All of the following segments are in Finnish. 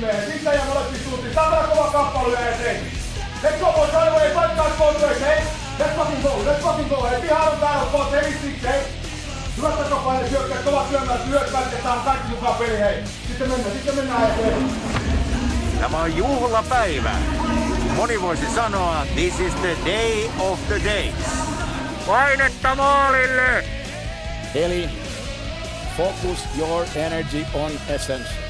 Sitten ja molempi suuntiin. Saatana kova kappale ja eteen. Let's go boys, right away, fight guys both ways, hey? Let's fucking go, let's fucking go, hey? Behind on battle, boss, heavy six, hey? Hyvät takapaine, hyökkäät, kovat syömään, työt vältetään, kaikki mukaan peli, hei. Sitten mennään, sitten mennään eteen. Tämä on juhlapäivä. Moni voisi sanoa, this is the day of the days. Painetta maalille! Eli focus your energy on essence.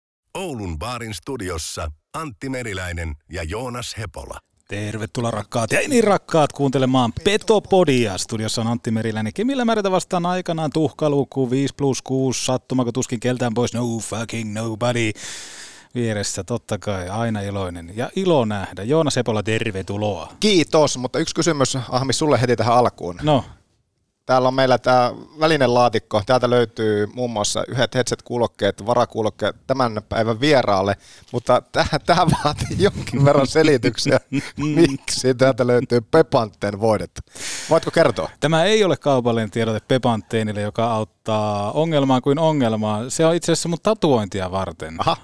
Oulun baarin studiossa Antti Meriläinen ja Joonas Hepola. Tervetuloa rakkaat ja ei niin rakkaat kuuntelemaan Petopodia. Studiossa on Antti Meriläinen. Kemillä määrätä vastaan aikanaan tuhkaluku 5 plus 6, sattumako tuskin keltään pois, no fucking nobody. Vieressä totta kai aina iloinen ja ilo nähdä. Joonas Hepola, tervetuloa. Kiitos, mutta yksi kysymys Ahmi sulle heti tähän alkuun. No, Täällä on meillä tämä välinen laatikko. Täältä löytyy muun muassa yhdet headset-kuulokkeet, varakuulokkeet tämän päivän vieraalle, mutta tämä vaatii jonkin verran selityksiä, miksi täältä löytyy Pepantten voidet. Voitko kertoa? Tämä ei ole kaupallinen tiedote Pepanteenille, joka auttaa ongelmaan kuin ongelmaan. Se on itse asiassa mun tatuointia varten. Aha,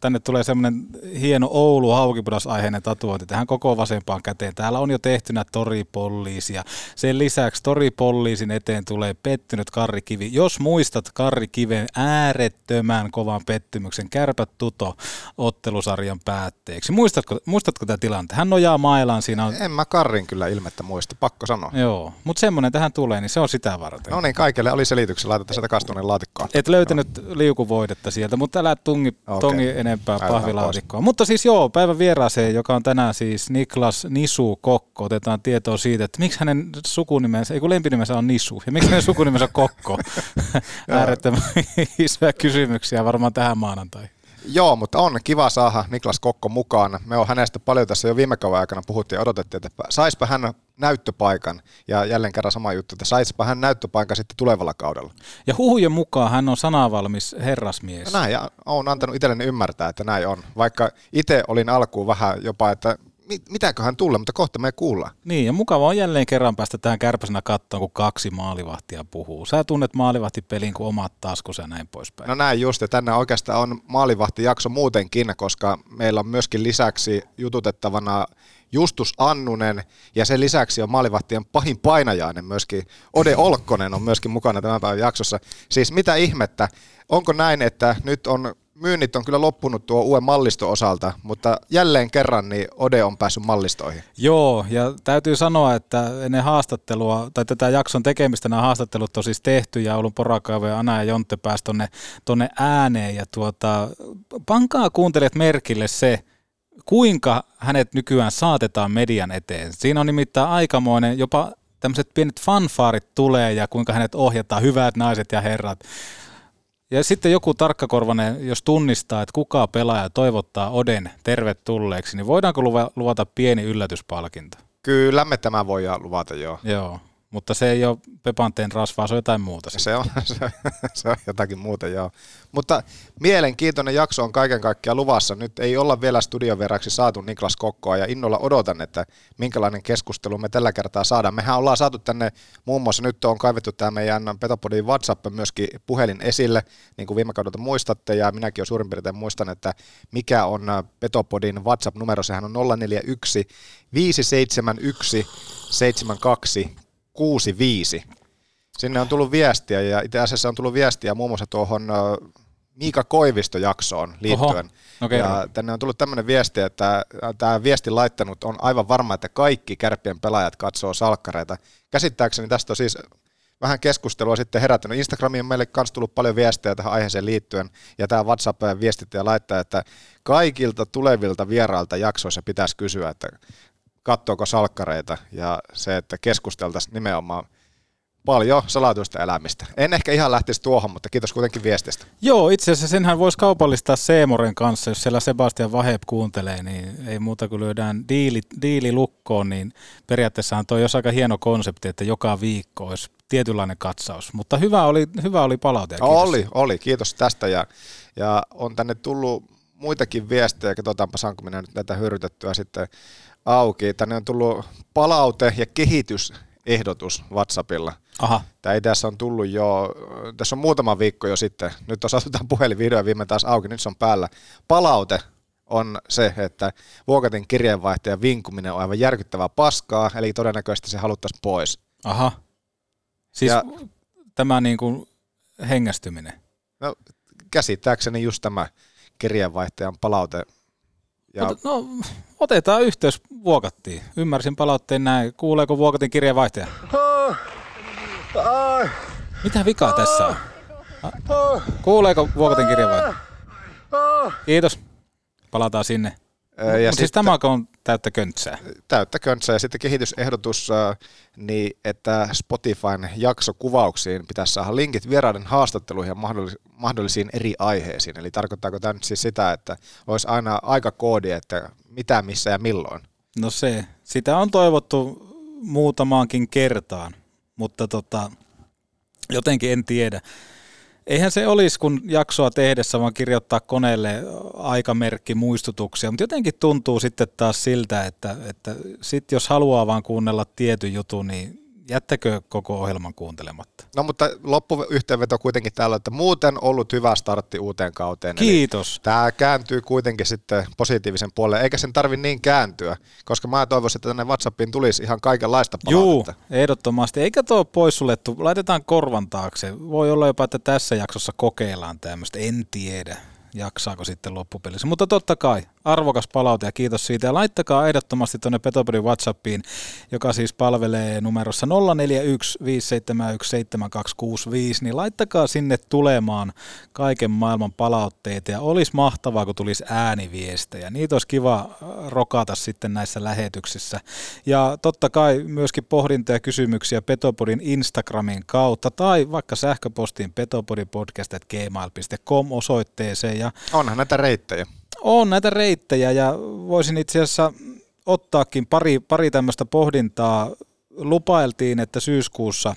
Tänne tulee semmoinen hieno Oulu haukipudas-aiheinen tatuointi tähän koko vasempaan käteen. Täällä on jo tehtynä toripolliisi ja sen lisäksi toripolliisin eteen tulee pettynyt karrikivi. Jos muistat karrikiven äärettömän kovan pettymyksen kärpät tuto ottelusarjan päätteeksi. Muistatko, muistatko tätä tilannetta? Hän nojaa mailaan, siinä on... en mä Karrin kyllä ilmettä muista, pakko sanoa. Joo, mutta semmoinen tähän tulee, niin se on sitä varten. No niin, kaikille oli selityksiä, laitetaan sieltä kastuneen laatikkoon. Et löytänyt liukuvoidetta sieltä, mutta älä tungi, Okei. tongi enempää Älä pahvilaatikkoa. Mutta siis joo, päivän vieraaseen, joka on tänään siis Niklas Nisu Kokko. Otetaan tietoa siitä, että miksi hänen sukunimensä, ei kun lempinimensä on Nisu, ja miksi hänen sukunimensä on Kokko. Äärettömän isoja kysymyksiä varmaan tähän maanantaihin. Joo, mutta on kiva saada Niklas Kokko mukaan. Me on hänestä paljon tässä jo viime kauden aikana puhuttiin ja odotettiin, että saispa hän näyttöpaikan. Ja jälleen kerran sama juttu, että saispa hän näyttöpaikan sitten tulevalla kaudella. Ja huhujen mukaan hän on sanavalmis herrasmies. No näin, ja olen antanut itselleni ymmärtää, että näin on. Vaikka itse olin alkuun vähän jopa, että mit- mitäköhän tulla, mutta kohta me kuullaan. Niin, ja mukava on jälleen kerran päästä tähän kärpäsenä kattoon, kun kaksi maalivahtia puhuu. Sä tunnet maalivahtipelin kuin omat taskussa ja näin poispäin. No näin just, ja tänne oikeastaan on maalivahtijakso muutenkin, koska meillä on myöskin lisäksi jututettavana Justus Annunen, ja sen lisäksi on maalivahtien pahin painajainen myöskin, Ode Olkkonen on myöskin mukana tämän päivän jaksossa. Siis mitä ihmettä, onko näin, että nyt on myynnit on kyllä loppunut tuo uuden mallisto osalta, mutta jälleen kerran niin Ode on päässyt mallistoihin. Joo, ja täytyy sanoa, että ennen haastattelua, tai tätä jakson tekemistä nämä haastattelut on siis tehty, ja Oulun porakaivo ja Ana ja Jontte pääsi tonne, tonne ääneen, ja tuota, pankaa kuuntelijat merkille se, kuinka hänet nykyään saatetaan median eteen. Siinä on nimittäin aikamoinen, jopa tämmöiset pienet fanfaarit tulee, ja kuinka hänet ohjataan, hyvät naiset ja herrat. Ja sitten joku tarkkakorvainen, jos tunnistaa, että kuka pelaaja toivottaa Oden tervetulleeksi, niin voidaanko luva- luvata pieni yllätyspalkinto? Kyllä me tämä voidaan luvata, joo. Joo, mutta se ei ole Pepanteen rasvaa, se on jotain muuta. Se on, se, se on jotakin muuta, joo. Mutta mielenkiintoinen jakso on kaiken kaikkiaan luvassa. Nyt ei olla vielä studioveraksi saatu Niklas Kokkoa ja innolla odotan, että minkälainen keskustelu me tällä kertaa saadaan. Mehän ollaan saatu tänne muun muassa, nyt on kaivettu tämä meidän Petopodin WhatsApp myöskin puhelin esille, niin kuin viime kaudelta muistatte, ja minäkin jo suurin piirtein muistan, että mikä on Petopodin WhatsApp-numero, sehän on 041 571 72 65. Sinne on tullut viestiä ja itse asiassa on tullut viestiä muun muassa tuohon Miika Koivisto-jaksoon liittyen. Oho, no kerro. ja tänne on tullut tämmöinen viesti, että tämä viesti laittanut on aivan varma, että kaikki kärppien pelaajat katsoo salkkareita. Käsittääkseni tästä on siis vähän keskustelua sitten herättänyt. Instagramiin on meille myös tullut paljon viestejä tähän aiheeseen liittyen, ja tämä WhatsApp-viestittäjä laittaa, että kaikilta tulevilta vierailta jaksoissa pitäisi kysyä, että katsoako salkkareita, ja se, että keskusteltaisiin nimenomaan paljon salatuista elämistä. En ehkä ihan lähtisi tuohon, mutta kiitos kuitenkin viestistä. Joo, itse asiassa senhän voisi kaupallistaa Seemoren kanssa, jos siellä Sebastian Vaheb kuuntelee, niin ei muuta kuin lyödään diili, diili lukkoon, niin periaatteessahan toi olisi aika hieno konsepti, että joka viikko olisi tietynlainen katsaus. Mutta hyvä oli, hyvä oli palaute. No, oli, oli, kiitos tästä ja, ja on tänne tullut muitakin viestejä, katsotaanpa saanko minä nyt näitä hyrytettyä sitten auki. Tänne on tullut palaute ja kehitysehdotus WhatsAppilla. Aha. Tämä ei tässä on tullut jo, tässä on muutama viikko jo sitten, nyt on saatu puhelinvideo viime taas auki, nyt se on päällä. Palaute on se, että Vuokatin kirjeenvaihtajan vinkuminen on aivan järkyttävää paskaa, eli todennäköisesti se haluttaisiin pois. Aha. Siis Ja- tämä niin kuin hengästyminen. No, käsittääkseni just tämä kirjeenvaihtajan palaute. Ja Ota, no, otetaan yhteys Vuokattiin. Ymmärsin palautteen näin. Kuuleeko Vuokatin kirjeenvaihtaja? Mitä vikaa tässä on? Kuuleeko Vuokatin kirjeenvaihtaja? Kiitos. Palataan sinne. Ja ja siis tämä on täyttä köntsää. täyttä köntsää. Ja sitten kehitysehdotus, niin että Spotifyn jaksokuvauksiin pitäisi saada linkit vieraiden haastatteluihin ja mahdollis- mahdollisiin eri aiheisiin. Eli tarkoittaako tämä nyt siis sitä, että olisi aina aikakoodi, että mitä, missä ja milloin? No se, sitä on toivottu muutamaankin kertaan, mutta tota, jotenkin en tiedä. Eihän se olisi, kun jaksoa tehdessä vaan kirjoittaa koneelle aikamerkki muistutuksia, mutta jotenkin tuntuu sitten taas siltä, että, että sit jos haluaa vaan kuunnella tietyn jutun, niin jättäkö koko ohjelman kuuntelematta. No mutta loppuyhteenveto kuitenkin täällä, että muuten ollut hyvä startti uuteen kauteen. Eli Kiitos. Tämä kääntyy kuitenkin sitten positiivisen puolelle, eikä sen tarvi niin kääntyä, koska mä toivoisin, että tänne WhatsAppiin tulisi ihan kaikenlaista Juu, palautetta. ehdottomasti. Eikä tuo poissuljettu. Laitetaan korvan taakse. Voi olla jopa, että tässä jaksossa kokeillaan tämmöistä. En tiedä, jaksaako sitten loppupelissä. Mutta totta kai, arvokas palaute ja kiitos siitä. Ja laittakaa ehdottomasti tuonne Petopodin WhatsAppiin, joka siis palvelee numerossa 0415717265, niin laittakaa sinne tulemaan kaiken maailman palautteita. Ja olisi mahtavaa, kun tulisi ääniviestejä. Niitä olisi kiva rokata sitten näissä lähetyksissä. Ja totta kai myöskin pohdintoja ja kysymyksiä Petopodin Instagramin kautta tai vaikka sähköpostiin petopodipodcast.gmail.com osoitteeseen. Ja Onhan näitä reittejä. on näitä reittejä ja voisin itse asiassa ottaakin pari, pari tämmöistä pohdintaa. Lupailtiin, että syyskuussa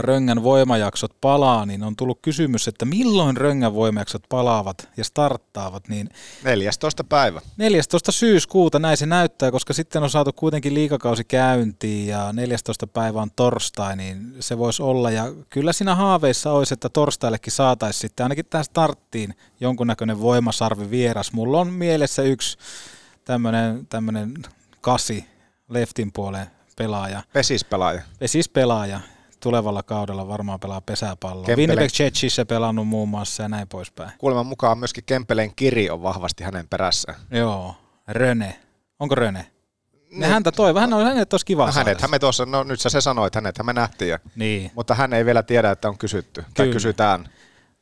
Röngän voimajaksot palaa, niin on tullut kysymys, että milloin Röngän voimajaksot palaavat ja starttaavat, niin 14. päivä. 14. syyskuuta näin se näyttää, koska sitten on saatu kuitenkin liikakausi käyntiin ja 14. päivä on torstai, niin se voisi olla. Ja kyllä siinä haaveissa olisi, että torstaillekin saataisiin sitten ainakin tähän starttiin jonkunnäköinen voimasarvi vieras. Mulla on mielessä yksi tämmöinen, tämmöinen kasi leftin puolen pelaaja, Pesispelaaja. siis pelaaja tulevalla kaudella varmaan pelaa pesäpalloa. Winnipeg Jetsissä pelannut muun muassa ja näin poispäin. Kuuleman mukaan myöskin Kempeleen kiri on vahvasti hänen perässään. Joo, Röne. Onko Röne? Ne häntä toivo. Hän on hänet olisi kiva No hänet, me tuossa, no nyt sä se sanoit, hänet me nähtiin, ja, Niin. mutta hän ei vielä tiedä, että on kysytty, tai Kyllä. kysytään.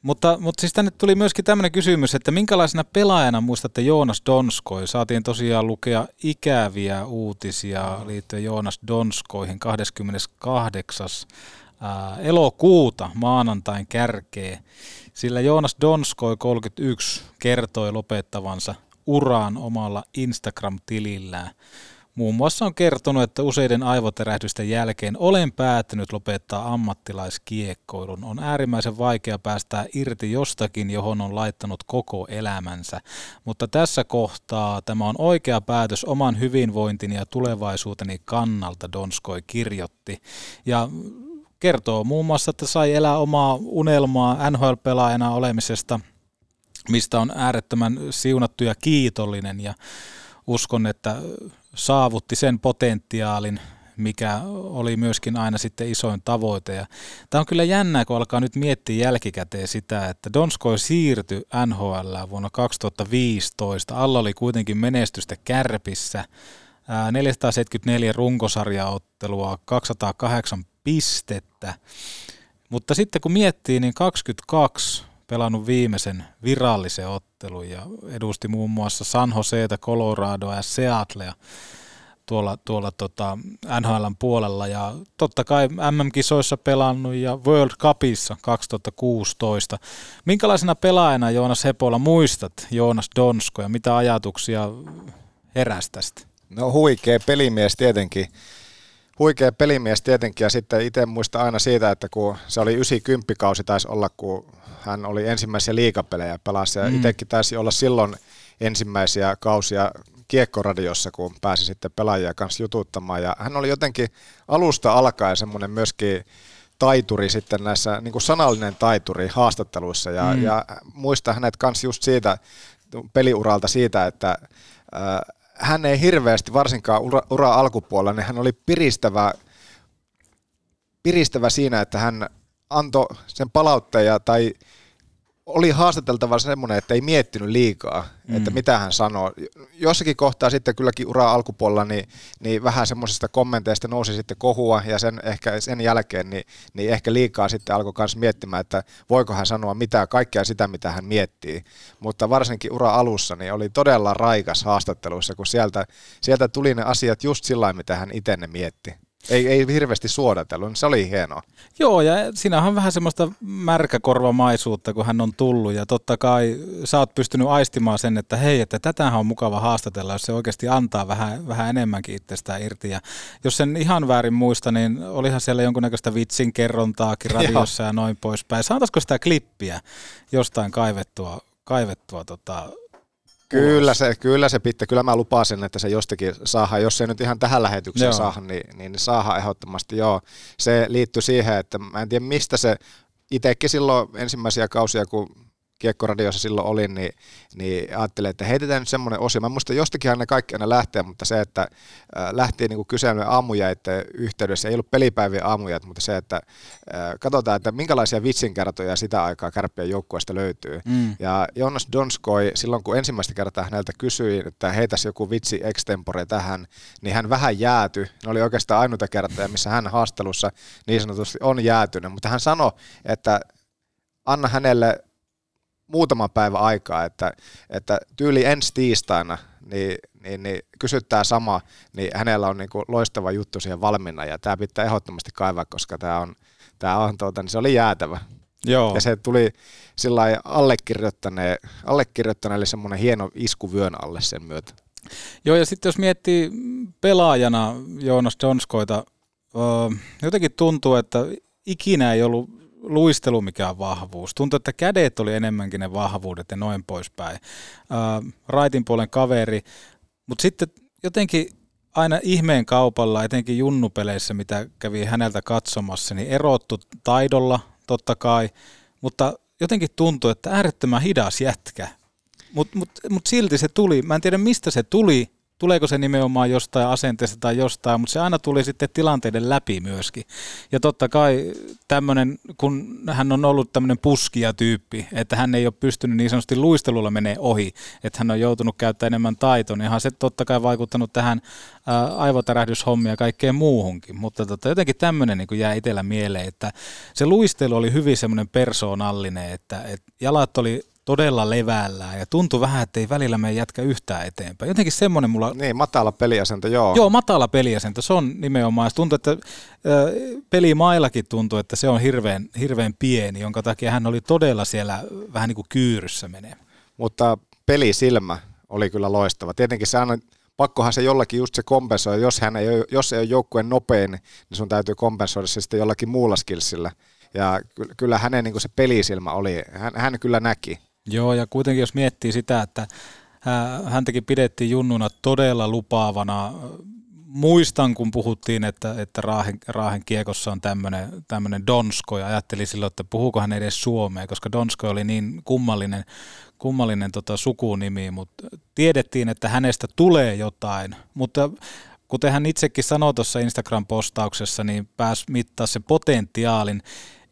Mutta, mutta siis tänne tuli myöskin tämmöinen kysymys, että minkälaisena pelaajana muistatte Joonas Donskoi? Saatiin tosiaan lukea ikäviä uutisia liittyen Joonas Donskoihin 28. ää, elokuuta maanantain kärkeen. Sillä Joonas Donskoi 31 kertoi lopettavansa uraan omalla Instagram-tilillään. Muun muassa on kertonut, että useiden aivoterähdysten jälkeen olen päättänyt lopettaa ammattilaiskiekkoilun. On äärimmäisen vaikea päästää irti jostakin, johon on laittanut koko elämänsä. Mutta tässä kohtaa tämä on oikea päätös oman hyvinvointini ja tulevaisuuteni kannalta, Donskoi kirjoitti. Ja kertoo muun muassa, että sai elää omaa unelmaa NHL-pelaajana olemisesta, mistä on äärettömän siunattu ja kiitollinen ja uskon, että saavutti sen potentiaalin, mikä oli myöskin aina sitten isoin tavoite. Ja tämä on kyllä jännää, kun alkaa nyt miettiä jälkikäteen sitä, että Donskoi siirtyi NHL vuonna 2015. Alla oli kuitenkin menestystä kärpissä, 474 runkosarjaottelua, 208 pistettä. Mutta sitten kun miettii, niin 22 pelannut viimeisen virallisen ottelun ja edusti muun muassa San Joseita, Coloradoa ja Seattlea tuolla, tuolla tota NHLn puolella ja totta kai MM-kisoissa pelannut ja World Cupissa 2016. Minkälaisena pelaajana Joonas Hepola muistat Joonas Donsko ja mitä ajatuksia heräsi tästä? No huikea pelimies tietenkin huikea pelimies tietenkin ja sitten itse muista aina siitä, että kun se oli 90 kausi taisi olla, kun hän oli ensimmäisiä liikapelejä pelasi ja mm. itsekin taisi olla silloin ensimmäisiä kausia kiekkoradiossa, kun pääsi sitten pelaajia kanssa jututtamaan ja hän oli jotenkin alusta alkaen semmoinen myöskin taituri sitten näissä, niin kuin sanallinen taituri haastatteluissa ja, mm. ja muista hänet kanssa just siitä peliuralta siitä, että äh, hän ei hirveästi, varsinkaan ura, ura alkupuolella, niin hän oli piristävä, piristävä siinä, että hän antoi sen palautteen tai oli haastateltava semmoinen, että ei miettinyt liikaa, mm. että mitä hän sanoo. Jossakin kohtaa sitten kylläkin ura alkupuolella, niin, niin vähän semmoisesta kommenteista nousi sitten kohua ja sen, ehkä sen jälkeen niin, niin ehkä liikaa sitten alkoi myös miettimään, että voiko hän sanoa mitä, kaikkea sitä, mitä hän miettii. Mutta varsinkin ura alussa niin oli todella raikas haastatteluissa, kun sieltä, sieltä tuli ne asiat just sillä mitä hän itse ne mietti. Ei, ei hirveästi suodatellut, niin se oli hienoa. Joo, ja siinä on vähän semmoista märkäkorvamaisuutta, kun hän on tullut, ja totta kai sä oot pystynyt aistimaan sen, että hei, että tätähän on mukava haastatella, jos se oikeasti antaa vähän, vähän enemmänkin itsestään irti. Ja jos sen ihan väärin muista, niin olihan siellä jonkunnäköistä vitsin kerrontaakin radiossa ja noin poispäin. Saataisiko sitä klippiä jostain kaivettua, kaivettua tota, Kyllä se, kyllä se pitää. Kyllä mä lupasin, että se jostakin saadaan. Jos se nyt ihan tähän lähetykseen joo. saadaan, niin, niin saadaan ehdottomasti. Joo. Se liittyy siihen, että mä en tiedä mistä se itsekin silloin ensimmäisiä kausia, kun kiekkoradiossa silloin olin, niin, niin ajattelin, että heitetään nyt semmoinen osio. Mä muistan, jostakinhan ne kaikki aina lähtee, mutta se, että äh, lähti niin kyselemään aamujaiden yhteydessä, ei ollut pelipäivien aamujat, mutta se, että äh, katsotaan, että minkälaisia vitsinkertoja sitä aikaa kärppien joukkueesta löytyy. Mm. Ja Jonas Donskoi, silloin kun ensimmäistä kertaa häneltä kysyin, että heitäisi joku vitsi extempore tähän, niin hän vähän jääty. Ne oli oikeastaan ainoita kertoja, missä hän haastelussa niin sanotusti on jäätynyt, mutta hän sanoi, että anna hänelle muutama päivä aikaa, että, että tyyli ensi tiistaina niin, niin, niin kysyttää sama, niin hänellä on niin kuin loistava juttu siihen valmiina ja tämä pitää ehdottomasti kaivaa, koska tämä on, tämä on tuota, niin se oli jäätävä. Joo. Ja se tuli sillä allekirjoittaneelle, allekirjoittaneelle semmoinen hieno isku vyön alle sen myötä. Joo, ja sitten jos miettii pelaajana Joonas Jonskoita, jotenkin tuntuu, että ikinä ei ollut luistelu mikään vahvuus. Tuntui, että kädet oli enemmänkin ne vahvuudet ja noin poispäin. Uh, raitin puolen kaveri, mutta sitten jotenkin aina ihmeen kaupalla, etenkin junnupeleissä, mitä kävi häneltä katsomassa, niin erottu taidolla totta kai, mutta jotenkin tuntui, että äärettömän hidas jätkä. Mutta mut, mut silti se tuli, mä en tiedä mistä se tuli, tuleeko se nimenomaan jostain asenteesta tai jostain, mutta se aina tuli sitten tilanteiden läpi myöskin. Ja totta kai tämmöinen, kun hän on ollut tämmöinen puskija tyyppi, että hän ei ole pystynyt niin sanotusti luistelulla menee ohi, että hän on joutunut käyttämään enemmän taitoa, niin se totta kai vaikuttanut tähän aivotärähdyshommia ja kaikkeen muuhunkin. Mutta tota, jotenkin tämmöinen niin jää itsellä mieleen, että se luistelu oli hyvin semmoinen persoonallinen, että, että jalat oli todella levällään ja tuntui vähän, että ei välillä mene jätkä yhtään eteenpäin. Jotenkin semmoinen mulla... Niin, matala peliasento, joo. Joo, matala peliasento, se on nimenomaan. Se tuntuu, että äh, pelimaillakin tuntuu, että se on hirveän, hirveän pieni, jonka takia hän oli todella siellä vähän niin kuin kyyryssä menee. Mutta pelisilmä oli kyllä loistava. Tietenkin se on, pakkohan se jollakin just se kompensoi. Jos, hän ei, jos ei ole joukkueen nopein, niin sun täytyy kompensoida se sitten jollakin muulla skillsillä. Ja kyllä hänen niin se pelisilmä oli, hän, hän kyllä näki. Joo, ja kuitenkin jos miettii sitä, että häntäkin pidettiin junnuna todella lupaavana. Muistan, kun puhuttiin, että, että Raahen, Raahen kiekossa on tämmöinen Donsko, ja ajattelin silloin, että puhuuko hän edes suomea, koska Donsko oli niin kummallinen, kummallinen tota, sukunimi, mutta tiedettiin, että hänestä tulee jotain, mutta kuten hän itsekin sanoi tuossa Instagram-postauksessa, niin pääsi mittaa se potentiaalin.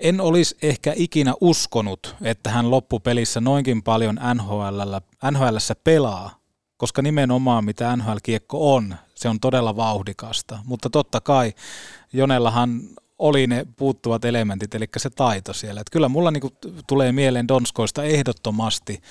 En olisi ehkä ikinä uskonut, että hän loppupelissä noinkin paljon NHL, NHLssä pelaa, koska nimenomaan mitä NHL-kiekko on, se on todella vauhdikasta. Mutta totta kai Jonellahan oli ne puuttuvat elementit, eli se taito siellä. Et kyllä mulla niinku tulee mieleen Donskoista ehdottomasti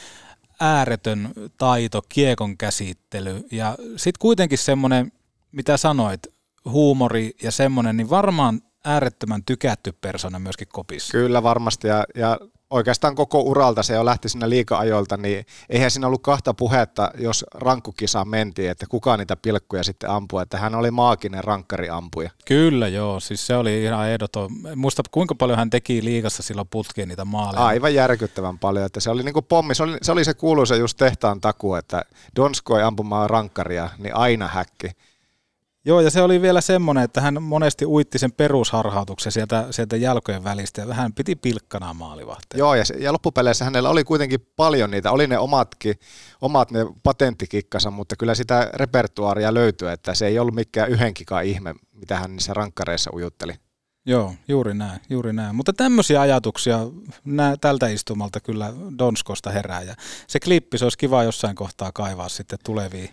ääretön taito, kiekon käsittely ja sitten kuitenkin semmoinen, mitä sanoit, huumori ja semmoinen, niin varmaan äärettömän tykätty persona myöskin kopissa. Kyllä varmasti ja, ja oikeastaan koko uralta se jo lähti sinne liika-ajoilta, niin eihän siinä ollut kahta puhetta, jos rankkukisaan mentiin, että kuka niitä pilkkuja sitten ampuu, että hän oli maaginen rankkariampuja. Kyllä joo, siis se oli ihan ehdoton. Muista kuinka paljon hän teki liigassa silloin putkeen niitä maaleja. Aivan järkyttävän paljon, että se oli niin kuin pommi, se oli, se oli se kuuluisa just tehtaan taku, että Donskoi ampumaan rankkaria, niin aina häkki. Joo, ja se oli vielä semmoinen, että hän monesti uitti sen perusharhautuksen sieltä, sieltä jalkojen välistä, ja hän piti pilkkana maalivahteen. Joo, ja, se, ja loppupeleissä hänellä oli kuitenkin paljon niitä, oli ne omatkin, omat ne patenttikikkansa, mutta kyllä sitä repertuaaria löytyy, että se ei ollut mikään yhenkikaan ihme, mitä hän niissä rankkareissa ujutteli. Joo, juuri näin, juuri näin. Mutta tämmöisiä ajatuksia nää, tältä istumalta kyllä Donskosta herää, ja se klippi, se olisi kiva jossain kohtaa kaivaa sitten tuleviin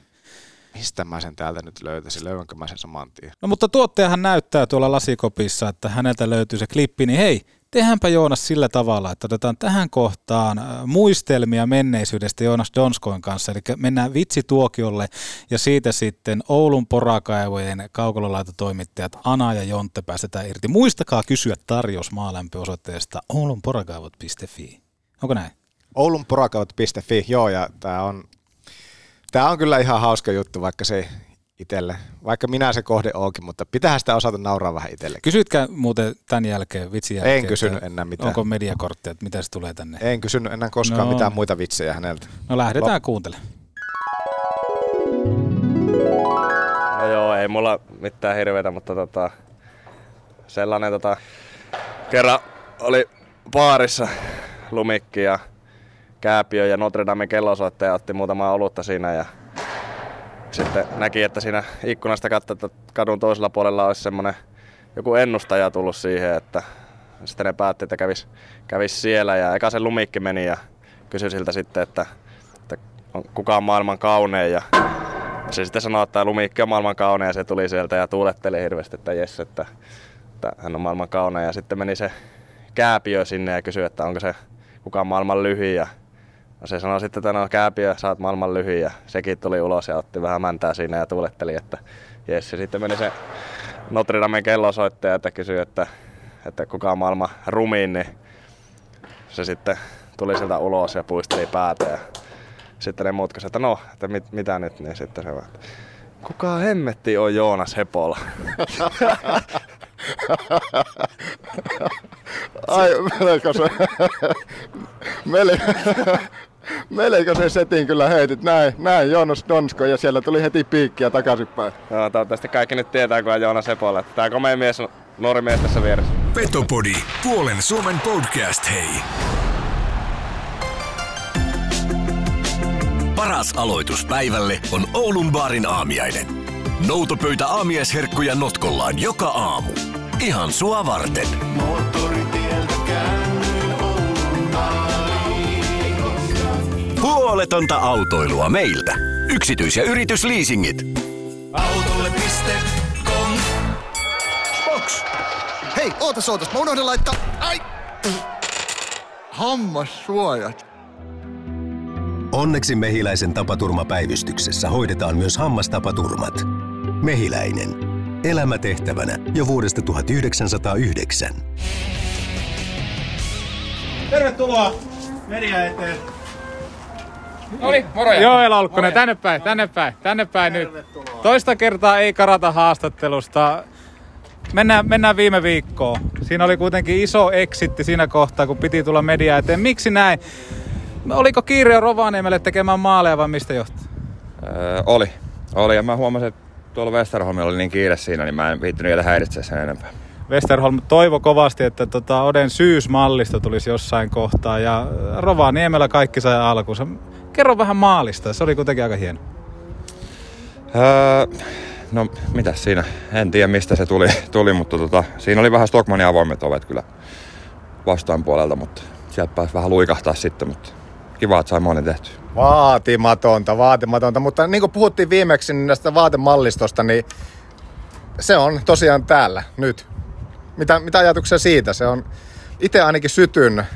Mistä mä sen täältä nyt löytäisin? Löydänkö mä sen saman tien? No mutta tuottajahan näyttää tuolla lasikopissa, että häneltä löytyy se klippi, niin hei, tehdäänpä Joonas sillä tavalla, että otetaan tähän kohtaan äh, muistelmia menneisyydestä Joonas Donskoin kanssa, eli mennään vitsituokiolle ja siitä sitten Oulun porakaivojen kaukololaitotoimittajat Ana ja Jontte päästetään irti. Muistakaa kysyä tarjous maalämpöosoitteesta oulunporakaivot.fi. Onko näin? oulunporakauvat.fi, joo, ja tämä on Tämä on kyllä ihan hauska juttu, vaikka se itselle, vaikka minä se kohde onkin, mutta pitää sitä osata nauraa vähän itselle. Kysytkö muuten tämän jälkeen, vitsin jälkeen? En kysynyt enää mitään. Onko mediakorttia, että mitä se tulee tänne? En kysynyt enää koskaan no. mitään muita vitsejä häneltä. No lähdetään Lop- kuuntelemaan. No joo, ei mulla mitään hirveitä, mutta tota, sellainen tota, kerran oli baarissa lumikki ja Kääpiö ja Notre Dame kellosoittaja otti muutama olutta siinä ja sitten näki, että siinä ikkunasta katso, että kadun toisella puolella olisi semmoinen joku ennustaja tullut siihen, että sitten ne päätti, että kävis, kävis siellä. Ja eka se lumikki meni ja kysyi siltä sitten, että, että on, kuka on maailman kaunein. Ja se sitten sanoi, että lumikki on maailman kaunein ja se tuli sieltä ja tuuletteli hirveästi, että jes, että, että hän on maailman kaunein. Ja sitten meni se kääpiö sinne ja kysyi, että onko se kuka on maailman lyhin. Ja No se sanoi sitten, että no kääpiö, sä oot maailman lyhyin ja sekin tuli ulos ja otti vähän mäntää siinä ja tuuletteli, että jes. Sitten meni se Notre Damen kellosoittaja, että kysyi, että, että kuka on maailman rumiin, niin se sitten tuli sieltä ulos ja puisteli päätä ja sitten ne muut että no, että mit, mitä nyt, niin sitten se vaan, kuka hemmetti on Joonas Hepola? Ai, melko se, melko se setin kyllä heitit. Näin, näin Joonas Donsko ja siellä tuli heti piikkiä takaisinpäin. Joo, toivottavasti kaikki nyt tietää, kun on Joonas Hepola. Tää komea mies on nuori mies tässä vieressä. Petopodi, puolen Suomen podcast, hei. Paras aloitus päivälle on Oulun baarin aamiainen. Noutopöytä aamiaisherkkuja notkollaan joka aamu. Ihan sua varten. Huoletonta autoilua meiltä. Yksityis- ja yritysleasingit. Autolle.com Box! Hei, ootas ootas, mä unohdin laittaa... Ai! Hammassuojat. Onneksi Mehiläisen tapaturmapäivystyksessä hoidetaan myös hammastapaturmat. Mehiläinen. Elämä tehtävänä jo vuodesta 1909. Tervetuloa media eteen. No niin, moroja. Joo, Laulkkonen, tänne päin, tänne päin, tänne päin nyt. Toista kertaa ei karata haastattelusta. Mennään, mennään viime viikkoon. Siinä oli kuitenkin iso eksitti siinä kohtaa, kun piti tulla media eteen. Miksi näin? Oliko kiire Rovaniemelle tekemään maaleja vai mistä johtuu? Öö, oli. Oli ja mä huomasin, että tuolla Westerholmilla oli niin kiire siinä, niin mä en viittynyt vielä häiritse sen enempää. Westerholm toivo kovasti, että tota Oden syysmallista tulisi jossain kohtaa ja Rovaniemellä kaikki sai alkuunsa. Kerro vähän maalista, se oli kuitenkin aika hieno. Öö, No mitä siinä? En tiedä mistä se tuli, tuli mutta tota, siinä oli vähän Stockmanin avoimet ovet kyllä vastaan puolelta, mutta sieltä pääsi vähän luikahtaa sitten, mutta kiva, että sai monen tehty. Vaatimatonta, vaatimatonta. Mutta niin kuin puhuttiin viimeksi niin näistä vaatemallistosta, niin se on tosiaan täällä nyt. Mitä, mitä ajatuksia siitä? Se on itse ainakin sytyn.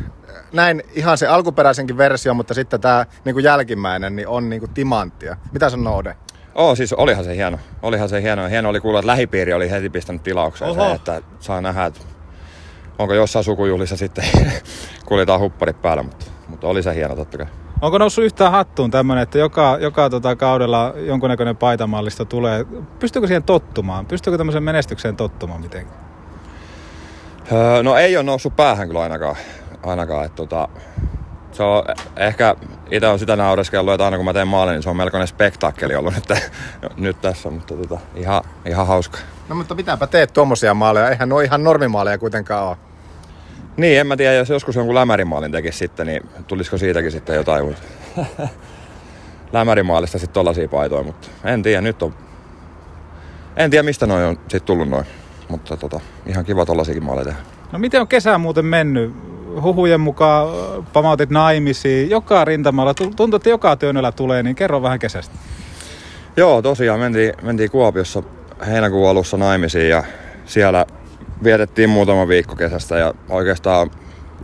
Näin ihan se alkuperäisenkin versio, mutta sitten tämä niin kuin jälkimmäinen niin on niin kuin timanttia. Mitä sanoo Ode? Oo, siis olihan se hieno. Olihan se hieno. Hieno oli kuulla, että lähipiiri oli heti pistänyt tilaukseen se, että saa nähdä, että onko jossain sukujuhlissa sitten kuljetaan hupparit päällä, mutta, mutta oli se hieno totta kai. Onko noussut yhtään hattuun tämmöinen, että joka, joka tota kaudella jonkunnäköinen paitamallista tulee? Pystyykö siihen tottumaan? Pystyykö tämmöisen menestykseen tottumaan mitenkään? Öö, no ei ole noussut päähän kyllä ainakaan. Ainakaan että tota, se on ehkä, itse on sitä naureskellut, että aina kun mä teen maalin, niin se on melkoinen spektaakkeli ollut nyt, nyt tässä, mutta tota, ihan, ihan hauska. No mutta mitäpä teet tuommoisia maaleja? Eihän nuo ihan normimaaleja kuitenkaan ole. Niin, en mä tiedä, jos joskus jonkun lämärimaalin tekisi sitten, niin tulisiko siitäkin sitten jotain uutta. lämärimaalista sitten tollasia paitoja, mutta en tiedä, nyt on... En tiedä, mistä noin on sitten tullut noin, mutta tota, ihan kiva tollasiakin maaleja tehdä. No miten on kesä muuten mennyt? Huhujen mukaan pamautit naimisiin. Joka rintamalla, tuntuu, että joka työnnöllä tulee, niin kerro vähän kesästä. Joo, tosiaan mentiin, mentiin Kuopiossa heinäkuun alussa naimisiin ja siellä vietettiin muutama viikko kesästä ja oikeastaan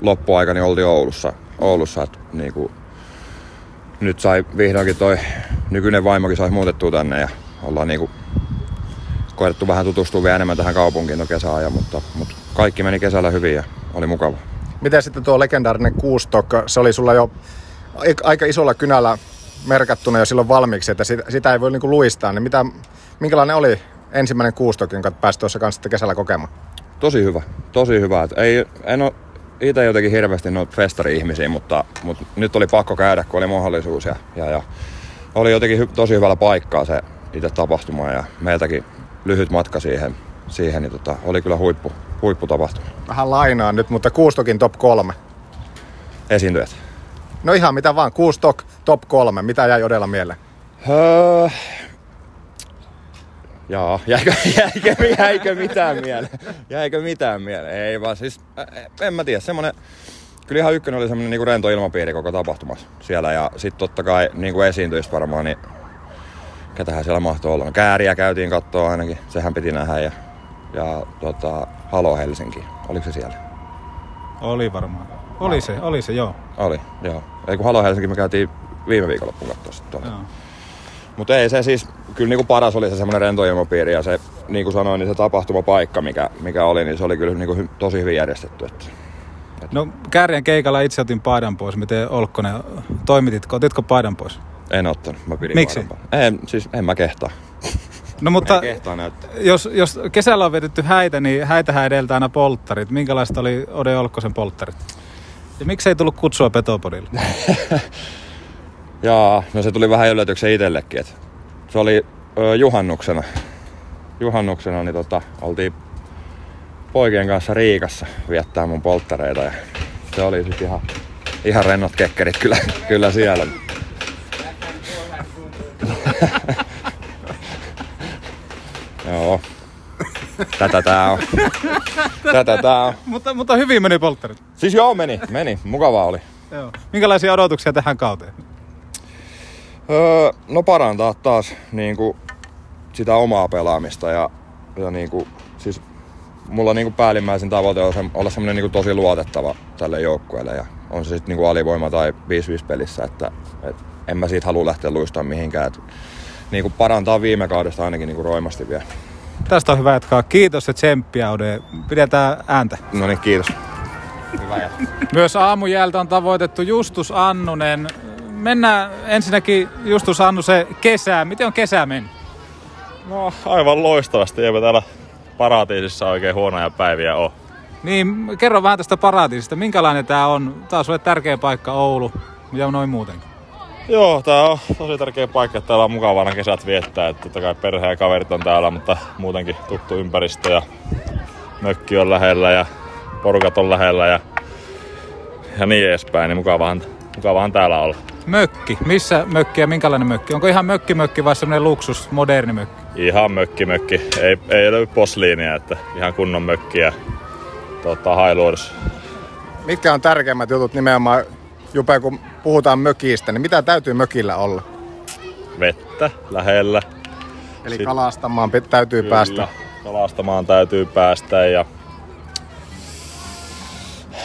loppuaikani oltiin Oulussa. Oulussa että niin kuin, nyt sai vihdoinkin toi nykyinen vaimokin sai muutettua tänne ja ollaan niin kuin, koettu vähän tutustua vielä enemmän tähän kaupunkiin no kesäajan, mutta, mutta kaikki meni kesällä hyvin ja oli mukava. Miten sitten tuo legendaarinen kuustokka, se oli sulla jo aika isolla kynällä merkattuna jo silloin valmiiksi, että sitä, sitä ei voi niinku luistaa, niin mitä, minkälainen oli ensimmäinen kuustokki, jonka pääsi tuossa kanssa kesällä kokemaan? Tosi hyvä, tosi hyvä. Et ei, en ole itse jotenkin hirveästi noita festari-ihmisiä, mutta, mutta, nyt oli pakko käydä, kun oli mahdollisuus. Ja, ja, ja oli jotenkin hy, tosi hyvällä paikkaa se itse tapahtuma ja meiltäkin lyhyt matka siihen, siihen niin tota, oli kyllä huippu, huipputapahtuma. Vähän lainaa nyt, mutta Kuustokin top kolme. Esiintyjät. No ihan mitä vaan, Kuustok top kolme. Mitä jäi Odella mieleen? Öö, Joo, jäikö, jäikö, jäikö mitään mieleen? Jäikö mitään mieleen? Ei vaan siis, en mä tiedä, semmonen, kyllä ihan ykkönen oli semmonen niinku rento ilmapiiri koko tapahtumassa siellä ja sitten totta kai niinku esiintyisi varmaan, niin ketähän siellä mahtoi olla. No, kääriä käytiin kattoa ainakin, sehän piti nähdä ja, ja tota, Halo Helsinki, oliko se siellä? Oli varmaan. Oli se, oli se, joo. Oli, joo. Ei kun Halo Helsinki me käytiin viime viikonloppuun katsoa sitten. Mutta ei se siis, kyllä niinku paras oli se semmoinen rento ilmapiiri ja se, niin kuin sanoin, niin se tapahtumapaikka, mikä, mikä oli, niin se oli kyllä niinku tosi hyvin järjestetty. Että, että. No Kärjen keikalla itse otin paidan pois. Miten Olkkonen, toimititko? Otitko paidan pois? En ottanut, mä pidin Miksi? En, siis en mä kehtaa. No mutta jos, jos kesällä on vietetty häitä, niin häitä edeltä aina polttarit. Minkälaista oli Ode Olkkosen polttarit? Ja miksei tullut kutsua Petopodille? Jaa, no se tuli vähän yllätyksen itsellekin. Et se oli ö, juhannuksena. Juhannuksena niin tota, oltiin poikien kanssa Riikassa viettää mun polttareita ja se oli sitten ihan, ihan rennot kekkerit kyllä, kyllä siellä. Joo. Tätä tää on. Tätä tää on. mutta, mutta hyvin meni polttarit. Siis joo, meni. Meni. Mukavaa oli. Joo. Minkälaisia odotuksia tähän kauteen? Öö, no parantaa taas niin kuin, sitä omaa pelaamista ja, ja niin kuin, siis mulla niin kuin päällimmäisin tavoite on se, olla semmoinen niin tosi luotettava tälle joukkueelle ja on se sitten niin alivoima tai 5-5 pelissä, että et en mä siitä halua lähteä luistamaan mihinkään. Et, niin kuin parantaa viime kaudesta ainakin niin kuin roimasti vielä. Tästä on hyvä jatkaa. Kiitos ja tsemppiä, Ode. Pidetään ääntä. No niin, kiitos. Hyvä Myös aamujältä on tavoitettu Justus Annunen mennään ensinnäkin Justus Annu se kesää. Miten on kesä mennyt? No aivan loistavasti. Eipä täällä paratiisissa oikein huonoja päiviä ole. Niin, kerro vähän tästä paratiisista. Minkälainen tää on? Tää on tärkeä paikka Oulu ja noin muutenkin. Joo, tää on tosi tärkeä paikka. Täällä on mukavana kesät viettää. Että totta kai perhe ja kaverit on täällä, mutta muutenkin tuttu ympäristö ja mökki on lähellä ja porukat on lähellä ja, ja niin edespäin. Niin mukavahan, mukavahan täällä olla mökki. Missä mökki ja minkälainen mökki? Onko ihan mökki mökki vai semmoinen luksus, moderni mökki? Ihan mökki mökki. Ei, ei löydy posliinia, että ihan kunnon mökkiä. Tota, Hailuodessa. Mitkä on tärkeimmät jutut nimenomaan, Jupe, kun puhutaan mökistä, niin mitä täytyy mökillä olla? Vettä lähellä. Eli Sit- kalastamaan täytyy Kyllä, päästä. Kalastamaan täytyy päästä ja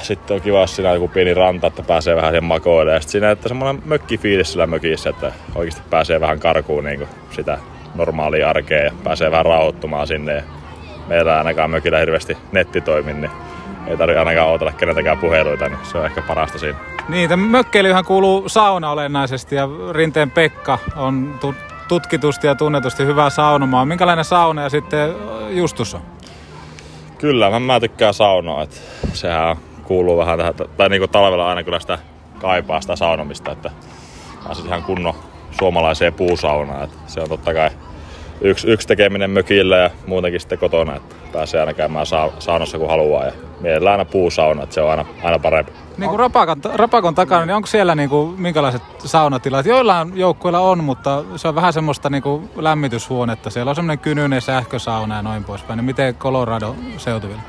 sitten on kiva, jos siinä on joku pieni ranta, että pääsee vähän makoilemaan. Ja sitten siinä, että semmoinen mökkifiilis sillä mökissä, että oikeasti pääsee vähän karkuun niin sitä normaalia arkea ja pääsee vähän rauhoittumaan sinne. Ja meillä ei ainakaan mökillä hirveästi netti toimi, niin ei tarvitse ainakaan odotella keneltäkään puheluita, niin se on ehkä parasta siinä. Niin, tämä mökkeilyhän kuuluu sauna olennaisesti ja Rinteen Pekka on tu- tutkitusti ja tunnetusti hyvä saunomaan. Minkälainen sauna ja sitten Justus on? Kyllä, mä, mä tykkään saunoa, että sehän kuuluu vähän tähän, tai niinku talvella aina kyllä sitä kaipaa sitä saunomista, että pääsisi ihan kunnon suomalaiseen puusaunaan, että se on totta kai yksi, yksi tekeminen mökillä ja muutenkin sitten kotona, että pääsee aina käymään sa- saunassa kun haluaa ja mielellään aina puusauna, että se on aina, aina parempi. Niin kuin rapakon, rapakon takana, niin onko siellä niin kuin, minkälaiset saunatilat? Joillain joukkueilla on, mutta se on vähän semmoista niin kuin lämmityshuonetta. Siellä on semmoinen kynyinen sähkösauna ja noin poispäin. Niin miten Colorado seutuvilla?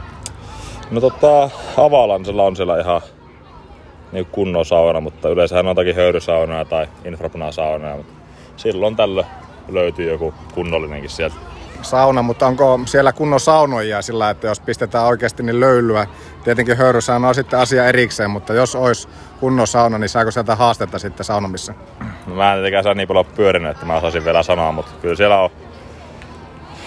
No tota, Avalansella on siellä ihan niin kunnon sauna, mutta yleensä on jotakin höyrysaunaa tai infrapunasaunoja, mutta silloin tällöin löytyy joku kunnollinenkin sieltä. Sauna, mutta onko siellä kunnon saunoja sillä, että jos pistetään oikeasti niin löylyä, tietenkin höyrysauna on sitten asia erikseen, mutta jos olisi kunnon sauna, niin saako sieltä haastetta sitten saunomissa? No, mä en tietenkään saa niin paljon pyörinyt, että mä osaisin vielä sanoa, mutta kyllä siellä on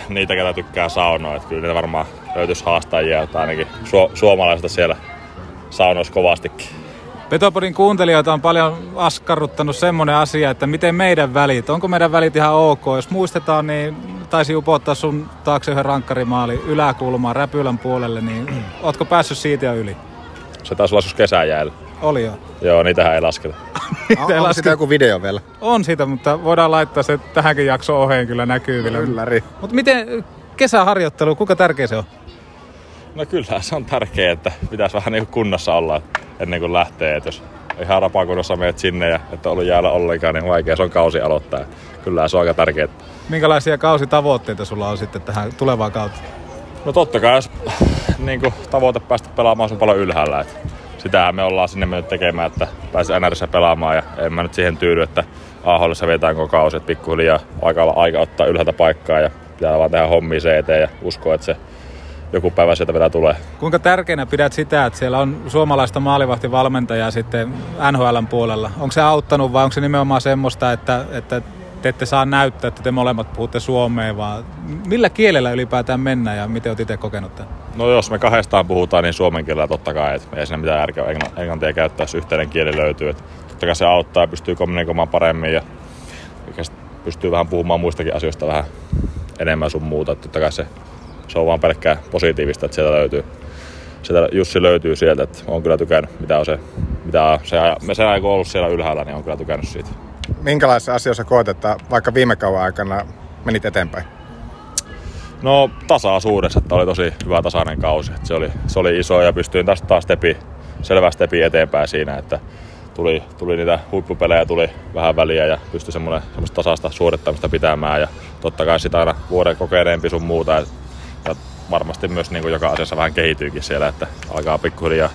niitä, ketä tykkää saunoa. Että kyllä niitä varmaan löytyisi haastajia, tai ainakin su- suomalaisista siellä saunoissa kovastikin. Petopodin kuuntelijoita on paljon askarruttanut semmoinen asia, että miten meidän välit, onko meidän välit ihan ok? Jos muistetaan, niin taisi upottaa sun taakse yhden rankkarimaali yläkulmaan Räpylän puolelle, niin ootko päässyt siitä jo yli? Se taisi olla joskus kesän jäällä. Oli jo. Joo, niitähän ei lasketa. Niitä ei On, onko laske- sitä joku video vielä? On siitä, mutta voidaan laittaa se tähänkin jakson oheen kyllä näkyville. Ylläri. Mutta miten kesäharjoittelu, kuinka tärkeä se on? No kyllä se on tärkeää, että pitäisi vähän niin kunnossa olla ennen kuin lähtee. Että jos ihan rapakunnossa menet sinne ja et ole ollut jäällä ollenkaan, niin vaikea se on kausi aloittaa. Kyllä se on aika tärkeää. Minkälaisia kausitavoitteita sulla on sitten tähän tulevaan kautta? No totta kai, jos niin kuin, tavoite päästä pelaamaan on paljon ylhäällä. Et sitähän me ollaan sinne mennyt tekemään, että pääsee NRissä pelaamaan ja en mä nyt siihen tyydy, että AHL vetään koko kausi, että pikkuhiljaa aika aika ottaa ylhäältä paikkaa ja pitää vaan tehdä hommia se eteen ja uskoa, että se joku päivä sieltä vielä tulee. Kuinka tärkeänä pidät sitä, että siellä on suomalaista maalivahtivalmentajaa sitten NHLn puolella? Onko se auttanut vai onko se nimenomaan semmoista, että, että te ette saa näyttää, että te molemmat puhutte suomea, vaan millä kielellä ylipäätään mennään ja miten olet itse kokenut tämän? No jos me kahdestaan puhutaan, niin suomen kielellä totta kai, että ei siinä mitään järkeä englantia käyttää, jos yhteinen kieli löytyy. Et totta kai se auttaa ja pystyy kommunikoimaan paremmin ja pystyy vähän puhumaan muistakin asioista vähän enemmän sun muuta. Et totta kai se, se on vaan pelkkää positiivista, että sieltä löytyy. Sieltä Jussi löytyy sieltä, että on kyllä tykännyt, mitä on se, mitä on se, me sen on ollut siellä ylhäällä, niin on kyllä tykännyt siitä. Minkälaisissa asioissa koet, että vaikka viime kauan aikana menit eteenpäin? No tasaisuudessa, että oli tosi hyvä tasainen kausi. Että se, oli, se oli iso ja pystyin taas, taas stepi, selvä stepi eteenpäin siinä, että tuli, tuli niitä huippupelejä tuli vähän väliä ja pystyi semmoinen, semmoista tasasta suorittamista pitämään ja totta kai sitä aina vuoden kokeneempi sun muuta ja, ja varmasti myös niin kuin joka asiassa vähän kehityykin siellä, että alkaa pikkuhiljaa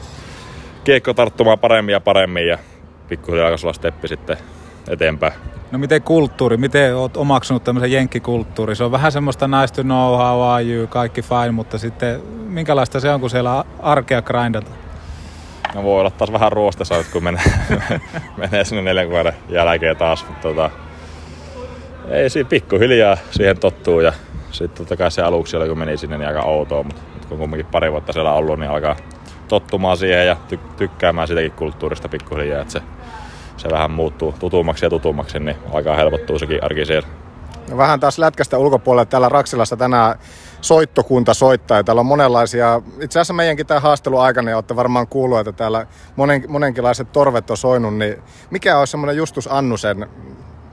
kiekko tarttumaan paremmin ja paremmin ja pikkuhiljaa alkaa olla steppi sitten eteenpäin. No miten kulttuuri, miten oot omaksunut tämmöisen jenkkikulttuuri? Se on vähän semmoista nice to know how are you, kaikki fine, mutta sitten minkälaista se on, kun siellä arkea grindata? No voi olla taas vähän ruostessa, kun menee, menee sinne neljän vuoden jälkeen taas. Mutta tota, ei siinä pikkuhiljaa siihen tottuu ja sitten totta kai se aluksi oli, kun meni sinne, niin aika outoa, mutta nyt kun kumminkin pari vuotta siellä ollut, niin alkaa tottumaan siihen ja ty- tykkäämään sitäkin kulttuurista pikkuhiljaa, että se, se vähän muuttuu tutummaksi ja tutummaksi, niin alkaa helpottuu sekin arki siellä. No vähän taas lätkästä ulkopuolella. Täällä Raksilassa tänään soittokunta soittaa ja täällä on monenlaisia, itse asiassa meidänkin tämä haastelu aikana, ja olette varmaan kuullut, että täällä monen, monenkinlaiset torvet on soinut, niin mikä on semmoinen Justus Annusen,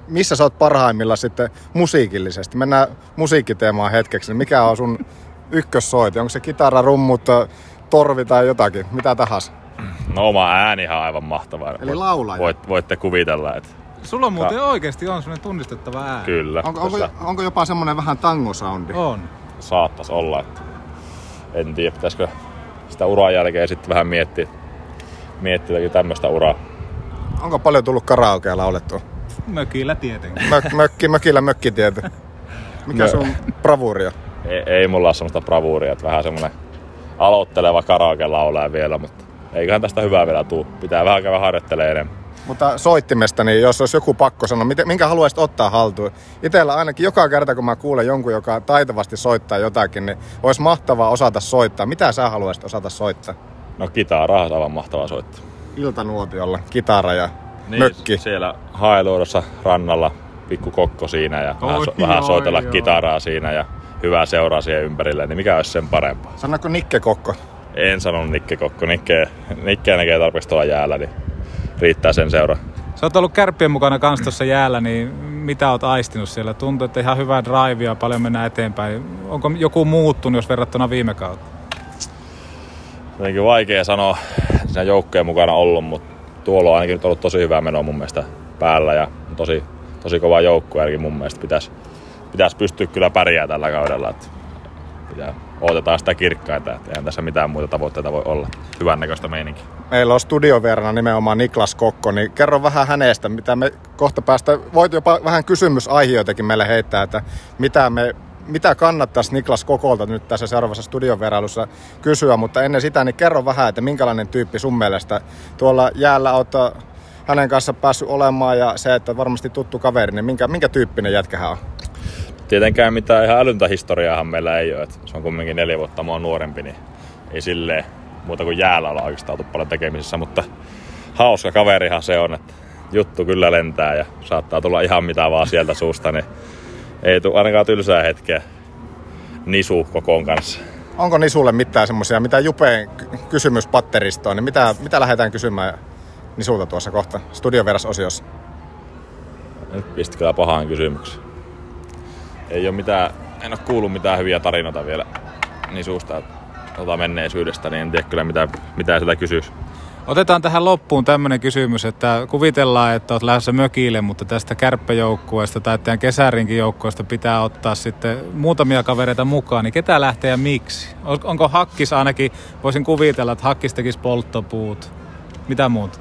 missä sä oot parhaimmilla sitten musiikillisesti? Mennään musiikkiteemaan hetkeksi, niin mikä on sun ykkössoiti? Onko se kitara, rummut, torvi tai jotakin, mitä tahansa? No oma äänihan on aivan mahtavaa. Eli laulaja. Voit, voitte kuvitella, että Sulla on muuten oikeasti on semmoinen tunnistettava ääni. Kyllä. Onko, onko, tässä onko jopa semmonen vähän tangosoundi? On. Saattaisi olla. Että en tiedä, pitäisikö sitä uran jälkeen sitten vähän miettiä, miettiä tämmöistä uraa. Onko paljon tullut karaokea laulettua? Mökillä tietenkin. Mök, mökki, mökillä mökkitieto. Mikä Mö- sun bravuuri on? Ei, ei mulla ole semmoista bravuuria, että vähän semmoinen aloitteleva karaoke laulaa vielä, mutta eiköhän tästä hyvää vielä tuu. Pitää vähän käydä harjoittelemaan enemmän. Mutta soittimesta, niin jos olisi joku pakko sanoa, miten- minkä haluaisit ottaa haltuun? Itellä ainakin joka kerta, kun mä kuulen jonkun, joka taitavasti soittaa jotakin, niin olisi mahtavaa osata soittaa. Mitä sä haluaisit osata soittaa? No kitaraa on aivan mahtavaa soittaa. Iltanuotiolla, kitara ja mökki. Siellä Hailuodossa rannalla pikku kokko siinä ja vähän, so, vähän oi, soitella oi. kitaraa siinä ja hyvää seuraa siihen ympärille, niin mikä olisi sen parempaa? Sanoiko Nikke Kokko? En sanonut Nikke Kokko. Nikke, Nikke näkee tarpeeksi tuolla jäällä, niin riittää sen seura. Sä oot ollut kärppien mukana kans tuossa jäällä, niin mitä oot aistinut siellä? Tuntuu, että ihan hyvää drivea, paljon mennään eteenpäin. Onko joku muuttunut, jos verrattuna viime kautta? Jotenkin vaikea sanoa siinä joukkojen mukana ollut, mutta tuolla on ainakin nyt ollut tosi hyvä meno mun mielestä päällä ja tosi, tosi kova joukkue ainakin mun mielestä pitäisi, pitäisi pystyä kyllä pärjää tällä kaudella. Että pitää, odotetaan sitä kirkkaita, että eihän tässä mitään muita tavoitteita voi olla. Hyvän näköistä meininkiä. Meillä on studiovieraana nimenomaan Niklas Kokko, niin kerro vähän hänestä, mitä me kohta päästä, voit jopa vähän kysymysaiheitakin meille heittää, että mitä me mitä kannattaisi Niklas Kokolta nyt tässä seuraavassa studiovierailussa kysyä, mutta ennen sitä niin kerro vähän, että minkälainen tyyppi sun mielestä tuolla jäällä oot hänen kanssa päässyt olemaan ja se, että varmasti tuttu kaveri, niin minkä, minkä tyyppinen jätkä hän on? Tietenkään mitään ihan älyntä historiaahan meillä ei ole. Että se on kumminkin neljä vuotta mua nuorempi, niin ei silleen muuta kuin jäällä olla oikeastaan oltu paljon tekemisissä, mutta hauska kaverihan se on, että juttu kyllä lentää ja saattaa tulla ihan mitä vaan sieltä suusta, niin ei tule ainakaan tylsää hetkeä nisu kokoon kanssa. Onko Nisulle mitään semmoisia, mitä Jupeen ky- kysymyspatteristoon, niin mitä, mitä lähdetään kysymään Nisulta tuossa kohta studiovieras-osiossa? Nyt pisti kyllä pahaan kysymyksen. Ei ole mitään, en ole kuullut mitään hyviä tarinoita vielä nisusta tota menneisyydestä, niin en tiedä kyllä mitä, mitä sitä kysyisi. Otetaan tähän loppuun tämmöinen kysymys, että kuvitellaan, että olet lähdössä mökille, mutta tästä kärppäjoukkueesta tai teidän kesärinkin joukkueesta pitää ottaa sitten muutamia kavereita mukaan, niin ketä lähtee ja miksi? On- Onko Hakkis ainakin, voisin kuvitella, että Hakkis tekisi polttopuut. Mitä muuta?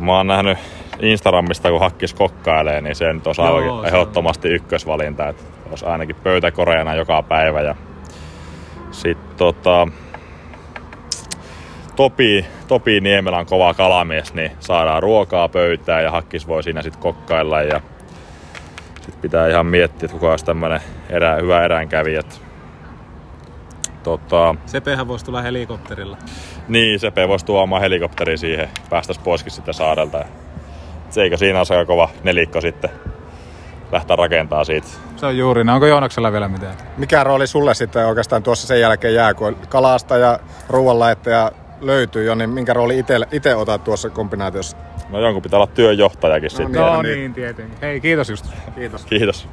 Mä oon nähnyt Instagramista, kun Hakkis kokkailee, niin se nyt olisi Joo, se on. ehdottomasti ykkösvalinta. Että olisi ainakin pöytäkoreana joka päivä. Ja sitten tota, Topi, Topi Niemelä on kova kalamies, niin saadaan ruokaa pöytään ja Hakkis voi siinä sitten kokkailla. Ja sitten pitää ihan miettiä, että kuka olisi tämmöinen erä, hyvä eränkävijä. Et Tota, Sepehän voisi tulla helikopterilla. niin, Sepe voisi tuomaan helikopteri siihen, päästäisi poiskin sitten saarelta. Ja Se eikö siinä olisi aika kova nelikko sitten lähteä rakentaa siitä. Se on juuri. Onko Joonaksella vielä mitään? Mikä rooli sulle sitten oikeastaan tuossa sen jälkeen jää, kun kalasta ja ruoanlaittaja löytyy jo, niin minkä rooli itse otat tuossa kombinaatiossa? No jonkun pitää olla työnjohtajakin no, sitten. No niin, tietenkin. Hei, kiitos just. Kiitos. Kiitos.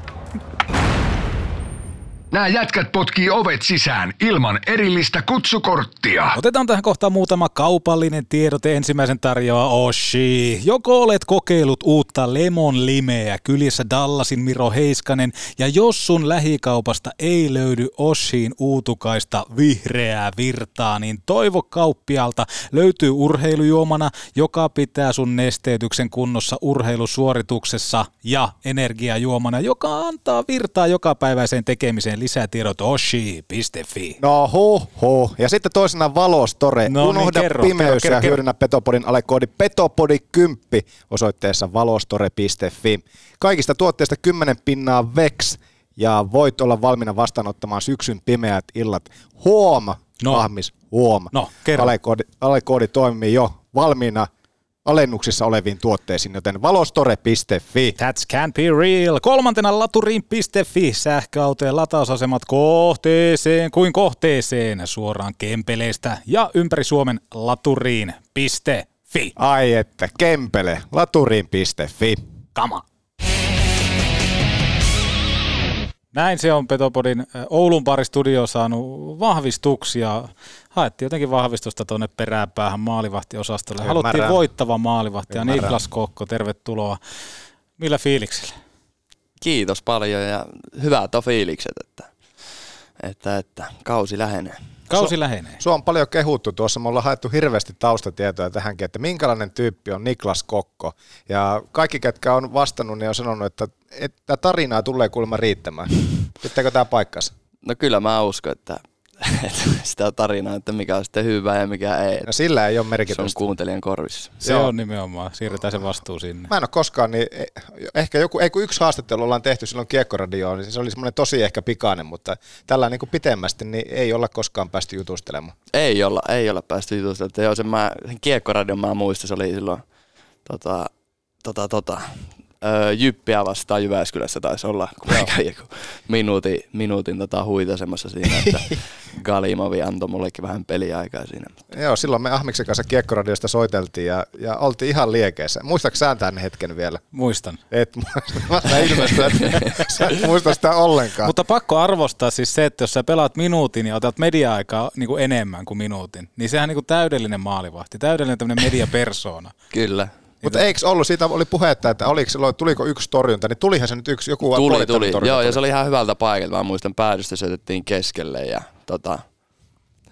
Nämä jätkät potkii ovet sisään ilman erillistä kutsukorttia. Otetaan tähän kohtaan muutama kaupallinen tiedote. Ensimmäisen tarjoaa Oshi. Joko olet kokeillut uutta Lemon Limeä kylissä Dallasin Miro Heiskanen, ja jos sun lähikaupasta ei löydy Oshiin uutukaista vihreää virtaa, niin toivo kauppialta löytyy urheilujuomana, joka pitää sun nesteytyksen kunnossa urheilusuorituksessa ja energiajuomana, joka antaa virtaa jokapäiväiseen tekemiseen lisätiedot oshi.fi. No ho ho. Ja sitten toisena Valostore. No niin, Unohda kerro, pimeys kerro, kerro, ja hyödynnä Petopodin alekoodi Petopodi10 osoitteessa valostore.fi. Kaikista tuotteista 10 pinnaa VEX ja voit olla valmiina vastaanottamaan syksyn pimeät illat. Huom! No. Ahmis, huom. No, kerro. Alekoodi, alekoodi toimii jo valmiina alennuksissa oleviin tuotteisiin, joten valostore.fi. That's can be real. Kolmantena laturiin.fi. Sähköautojen latausasemat kohteeseen kuin kohteeseen suoraan Kempeleestä ja ympäri Suomen laturiin.fi. Ai että, kempele, laturiin.fi. Kama. Näin se on Petopodin Oulun paristudio saanut vahvistuksia. Haettiin jotenkin vahvistusta tuonne peräpäähän maalivahtiosastolle. Haluttiin Ymmärrän. voittava maalivahti ja. Niklas Kokko, tervetuloa. Millä fiiliksellä? Kiitos paljon ja hyvät on fiilikset, että, että, että kausi lähenee. Kausi lähenee. Sua on paljon kehuttu tuossa, me ollaan haettu hirveästi taustatietoja tähänkin, että minkälainen tyyppi on Niklas Kokko. Ja kaikki, ketkä on vastannut, niin on sanonut, että, että tarinaa tulee kuulemma riittämään. Pitääkö tämä paikkansa? No kyllä mä uskon, että, että sitä tarinaa, että mikä on sitten hyvä ja mikä ei. No sillä ei ole Se on merkitystä. kuuntelijan korvissa. Se on nimenomaan. Siirretään se vastuu sinne. Mä en ole koskaan, niin eh, ehkä joku, ei kun yksi haastattelu ollaan tehty silloin Kiekkoradioon, niin se oli semmoinen tosi ehkä pikainen, mutta tällä niin kuin pitemmästi niin ei olla koskaan päästy jutustelemaan. Ei olla, ei olla päästy jutustelemaan. Joo, sen, mä, sen kiekkoradion mä muistan, se oli silloin tota, tota, tota, öö, Jyppiä vastaan Jyväskylässä taisi olla, kun mä kävin joku minuutin, minuutin tota, huitasemassa siinä, että Galimovi antoi mullekin vähän peliaikaa siinä. Joo, silloin me Ahmiksen kanssa Kiekkoradiosta soiteltiin ja, ja oltiin ihan liekeissä. Muistatko sä tämän hetken vielä? Muistan. Et muista ilmestyä, että sä et muista sitä ollenkaan. Mutta pakko arvostaa siis se, että jos sä pelaat minuutin ja otat media-aikaa niin kuin enemmän kuin minuutin, niin sehän on niin kuin täydellinen maalivahti, täydellinen tämmöinen mediapersona. Kyllä. Mutta eikö ollut, siitä oli puhetta, että oliko silloin, tuliko yksi torjunta, niin tulihan se nyt yksi, joku Tuli, tuli. torjunta Joo, ja se oli ihan hyvältä paikalta. Mä muistan, päädystä syötettiin keskelle ja tota,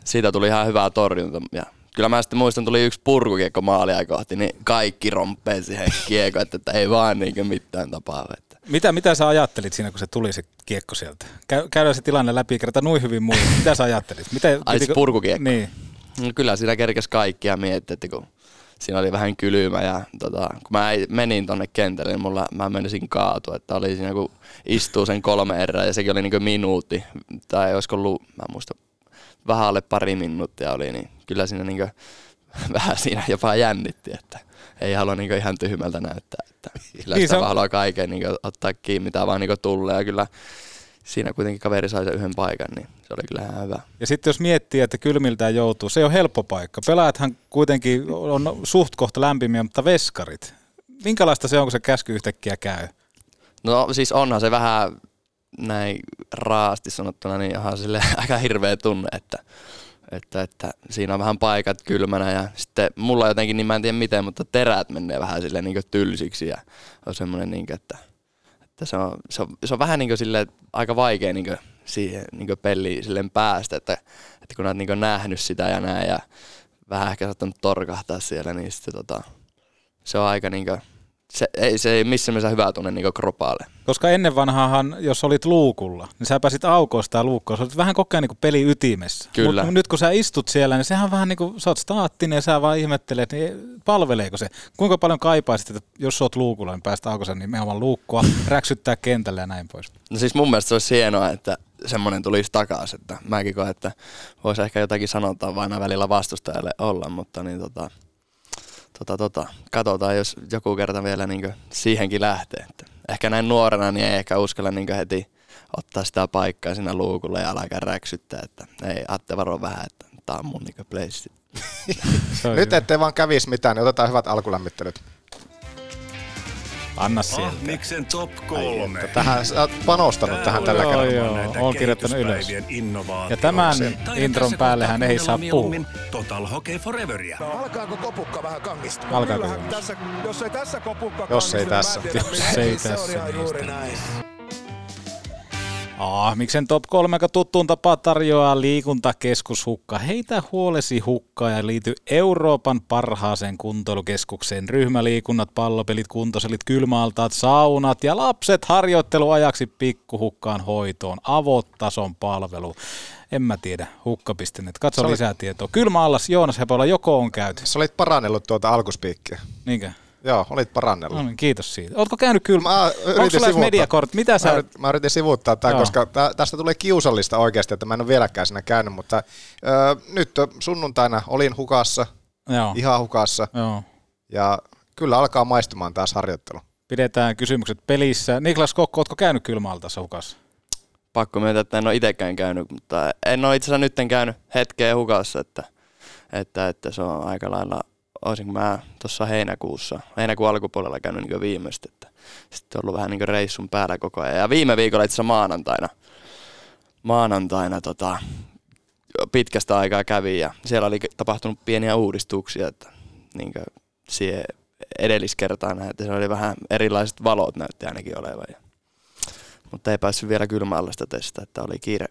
siitä tuli ihan hyvää torjunta. Ja kyllä mä sitten muistan, tuli yksi purkukiekko maalia kohti, niin kaikki romppee siihen kiekko, että, että ei vaan niinkö mitään tapaa. Että. Mitä, mitä sä ajattelit siinä, kun se tuli se kiekko sieltä? Käy, käydään se tilanne läpi, kerta noin hyvin muista. Mitä sä ajattelit? Mitä, Ai siis purkukiekko? Niin. No kyllä siinä kerkes kaikkia miettiä, että kun siinä oli vähän kylmä ja tota, kun mä menin tonne kentälle, niin mulla, mä menisin kaatua, että oli siinä kun istuu sen kolme erää ja sekin oli niin minuutti, tai olisiko ollut, mä en muista, vähän alle pari minuuttia oli, niin kyllä siinä niin vähän siinä jopa jännitti, että ei halua niin ihan tyhmältä näyttää, että kyllä Niin, sitä se on- haluaa kaiken niin ottaa kiinni, mitä vaan niin tulee. Ja kyllä siinä kuitenkin kaveri sai sen yhden paikan, niin se oli kyllä ihan hyvä. Ja sitten jos miettii, että kylmiltään joutuu, se ei ole helppo paikka. Pelaajathan kuitenkin on suht kohta lämpimiä, mutta veskarit. Minkälaista se on, kun se käsky yhtäkkiä käy? No siis onhan se vähän näin raasti sanottuna, niin onhan sille aika hirveä tunne, että, että, että siinä on vähän paikat kylmänä ja sitten mulla jotenkin, niin mä en tiedä miten, mutta terät menee vähän sille niin tylsiksi ja on semmoinen, niin että, että se, on, se, on, se on vähän niin sille aika vaikea niin siihen niin peliin silleen päästä, että, että kun olet niin nähnyt sitä ja näin ja vähän ehkä saattanut torkahtaa siellä, niin sitten tota, se on aika niin kuin, se ei, se ei missään mielessä hyvä tunne niin kropalle. Koska ennen vanhaahan, jos olit luukulla, niin sä pääsit aukoon sitä luukkoa. Sä olit vähän koko ajan niin peli ytimessä. Kyllä. Mutta nyt kun sä istut siellä, niin sehän on vähän niin kuin, sä oot staattinen ja sä vaan ihmettelet, niin palveleeko se? Kuinka paljon kaipaisit, että jos sä oot luukulla, niin päästä aukoon nimenomaan luukkua, räksyttää kentälle ja näin pois. No siis mun mielestä se olisi hienoa, että semmoinen tulisi takaisin, että mäkin koen, että voisi ehkä jotakin sanontaa vain välillä vastustajalle olla, mutta niin tota, tota, tota, katsotaan, jos joku kerta vielä niin siihenkin lähtee. Että ehkä näin nuorena niin ei ehkä uskalla niin heti ottaa sitä paikkaa siinä luukulla ja alkaa räksyttää, että ei, Atte varo vähän, että tää on mun niin place. Nyt ettei vaan kävisi mitään, niin otetaan hyvät alkulämmittelyt. Anna sieltä. Ahmiksen top kolme. Tähän, sä oot panostanut tähän tällä Joo, kerralla. joo, näitä oon kirjoittanut ylös. Ja tämän intron tässä päälle hän ei saa puhua. Total Hockey Foreveria. Alkaako kopukka vähän kangistua? Alkaako Kyllähän tässä, jos ei tässä kopukka Jos ei niin tässä. mä en tiedä, Jos ei mihin. Se on tässä, ihan niin juuri sitä. Näin. Ahmiksen top 3, joka tuttuun tapaa tarjoaa liikuntakeskus Hukka. Heitä huolesi hukkaa ja liity Euroopan parhaaseen kuntoilukeskukseen. Ryhmäliikunnat, pallopelit, kuntoselit, kylmäaltaat, saunat ja lapset harjoitteluajaksi pikkuhukkaan hoitoon. Avotason palvelu. En mä tiedä, hukka.net. Katso oli- lisää tietoa. Kylmäallas Joonas Hepola joko on käyty. Sä olit parannellut tuota alkuspiikkiä. Niinkö? Joo, olit parannellut. No niin, kiitos siitä. Ootko käynyt kyllä? Mä Onko sulla sivuuttaa. mediakort? Mitä sä... Mä, yrit, mä yritin sivuuttaa tämän, Joo. koska tä, tästä tulee kiusallista oikeasti, että mä en ole vieläkään siinä käynyt, mutta ö, nyt sunnuntaina olin hukassa, Joo. ihan hukassa, Joo. ja kyllä alkaa maistumaan taas harjoittelu. Pidetään kysymykset pelissä. Niklas Kokko, ootko käynyt kylmäaltassa hukassa? pakko myöntää, että en ole itsekään käynyt, mutta en ole itse asiassa nytten käynyt hetkeä hukassa, että, että, että se on aika lailla, olisinko mä tuossa heinäkuussa, heinäkuun alkupuolella käynyt niin viimeistä, että sitten ollut vähän niin reissun päällä koko ajan. Ja viime viikolla itse maanantaina, maanantaina tota, pitkästä aikaa kävin ja siellä oli tapahtunut pieniä uudistuksia, että niin siihen edelliskertaa näin, että se oli vähän erilaiset valot näytti ainakin olevan. Ja, mutta ei päässyt vielä kylmällä sitä testaa, että oli kiire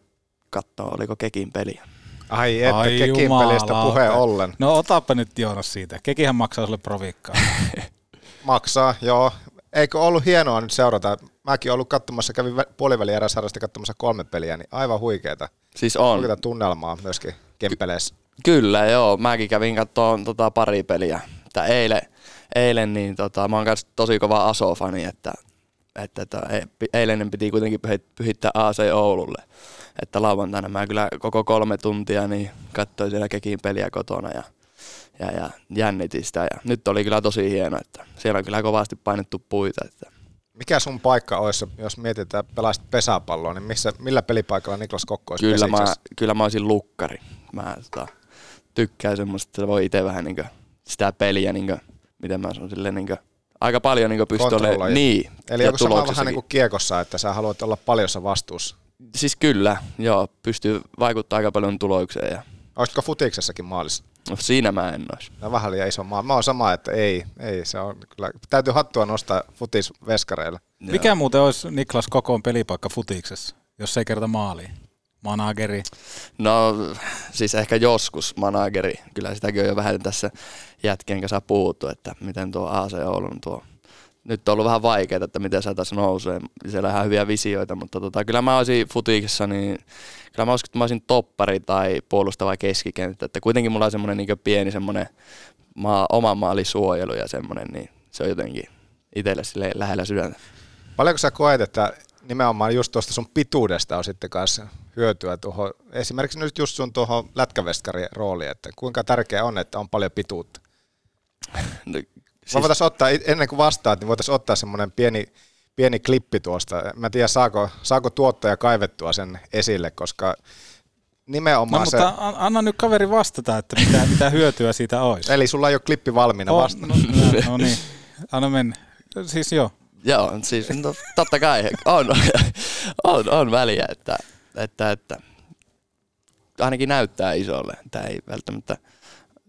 katsoa, oliko Kekin peliä. Ai että, Ai Kekin pelistä puheen ollen. No otapa nyt Joonas siitä. Kekihän maksaa sulle provikkaa. maksaa, joo. Eikö ollut hienoa nyt seurata? Mäkin ollut katsomassa, kävin puoliväli eräsarjasta katsomassa kolme peliä, niin aivan huikeeta. Siis on. Huikeeta tunnelmaa myöskin Kempeleissä. Kyllä, joo. Mäkin kävin katsomaan tota pari peliä. Että eilen, eilen niin tota, mä oon kanssa tosi kova Aso-fani, että, että, että eilen piti kuitenkin pyhittää AC Oululle. Että lauantaina mä kyllä koko kolme tuntia niin katsoin siellä Kekin peliä kotona ja, ja, ja jännitin sitä. Ja nyt oli kyllä tosi hieno, että siellä on kyllä kovasti painettu puita. Että. Mikä sun paikka olisi, jos mietitään pelaisit pesäpalloa, niin missä, millä pelipaikalla Niklas Kokko olisi kyllä mä, kyllä mä olisin lukkari. Mä tota, tykkään semmoista, että voi itse vähän niin sitä peliä, niin kuin, miten mä sanon silleen, niin kuin, aika paljon niin pystyy olemaan. Niin, Eli onko sama vähän niin kuin kiekossa, että sä haluat olla paljossa vastuussa? Siis kyllä, joo, pystyy vaikuttaa aika paljon tulokseen. Ja... Olisitko futiksessakin maalissa? No siinä mä en olisi. No vähän liian iso maa. Mä oon sama, että ei, ei se on kyllä, täytyy hattua nostaa futisveskareilla. Mikä muuten olisi Niklas Kokoon pelipaikka futiksessa, jos ei kerta maaliin? Manageri? No siis ehkä joskus manageri. Kyllä sitäkin on jo vähän tässä jätkien kanssa puhuttu, että miten tuo AC Oulun tuo nyt on ollut vähän vaikeaa, että miten se tässä nousee. Siellä on ihan hyviä visioita, mutta tota, kyllä mä olisin futiikissa, niin kyllä mä olisin, että mä olisin toppari tai puolustava keskikenttä. Että kuitenkin mulla on semmoinen niin pieni semmoinen maa, oman maalin suojelu ja semmoinen, niin se on jotenkin itselle sille lähellä sydäntä. Paljonko sä koet, että nimenomaan just tuosta sun pituudesta on sitten kanssa hyötyä tuohon, esimerkiksi nyt just sun tuohon lätkäveskarin rooliin, että kuinka tärkeää on, että on paljon pituutta? No, Siis... voitaisiin ottaa, ennen kuin vastaat, niin voitaisiin ottaa semmoinen pieni, pieni klippi tuosta. Mä en tiedä, saako, saako tuottaja kaivettua sen esille, koska nimenomaan no, se... mutta anna nyt kaveri vastata, että mitä, mitä hyötyä siitä olisi. Eli sulla ei ole klippi valmiina oh, vastata. No, no, no niin, anna mennä. Siis joo. Joo, siis no, totta kai on, on, on väliä, että, että, että ainakin näyttää isolle. Tämä ei välttämättä,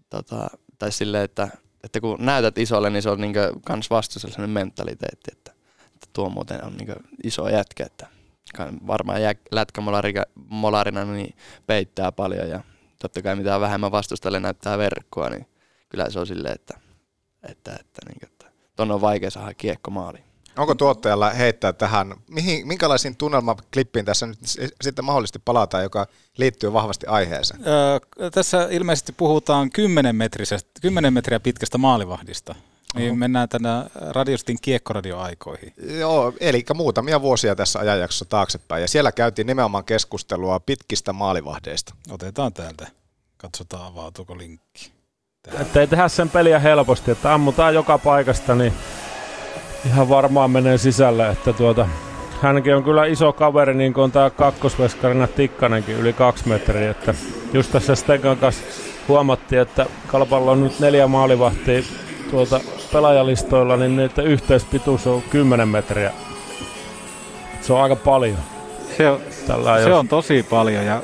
tota, tai silleen, että että kun näytät isolle, niin se on niinku kans vastuussa sellainen mentaliteetti, että, että tuo muuten on niinku iso jätkä, että varmaan jä, lätkämolarina niin peittää paljon ja totta kai mitä vähemmän vastustajalle näyttää verkkoa, niin kyllä se on silleen, että, että, että, niin, että tuonne on vaikea saada kiekko maaliin. Onko tuottajalla heittää tähän, mihin, minkälaisiin tunnelmaklippiin tässä nyt sitten mahdollisesti palataan, joka liittyy vahvasti aiheeseen? Öö, tässä ilmeisesti puhutaan 10, 10 metriä pitkästä maalivahdista. Niin Oho. mennään tänä Radiostin kiekkoradioaikoihin. Joo, eli muutamia vuosia tässä ajanjaksossa taaksepäin. Ja siellä käytiin nimenomaan keskustelua pitkistä maalivahdeista. Otetaan täältä. Katsotaan, avautuuko linkki. Että ei tehdä sen peliä helposti, että ammutaan joka paikasta, niin ihan varmaan menee sisälle, että tuota, hänkin on kyllä iso kaveri, niin kuin tämä kakkosveskarina Tikkanenkin yli kaksi metriä, että just tässä Stegan kanssa huomattiin, että Kalpalla on nyt neljä maalivahtia tuolta pelaajalistoilla, niin niiden yhteispituus on 10 metriä. Se on aika paljon. Se on, Tällä se on tosi paljon ja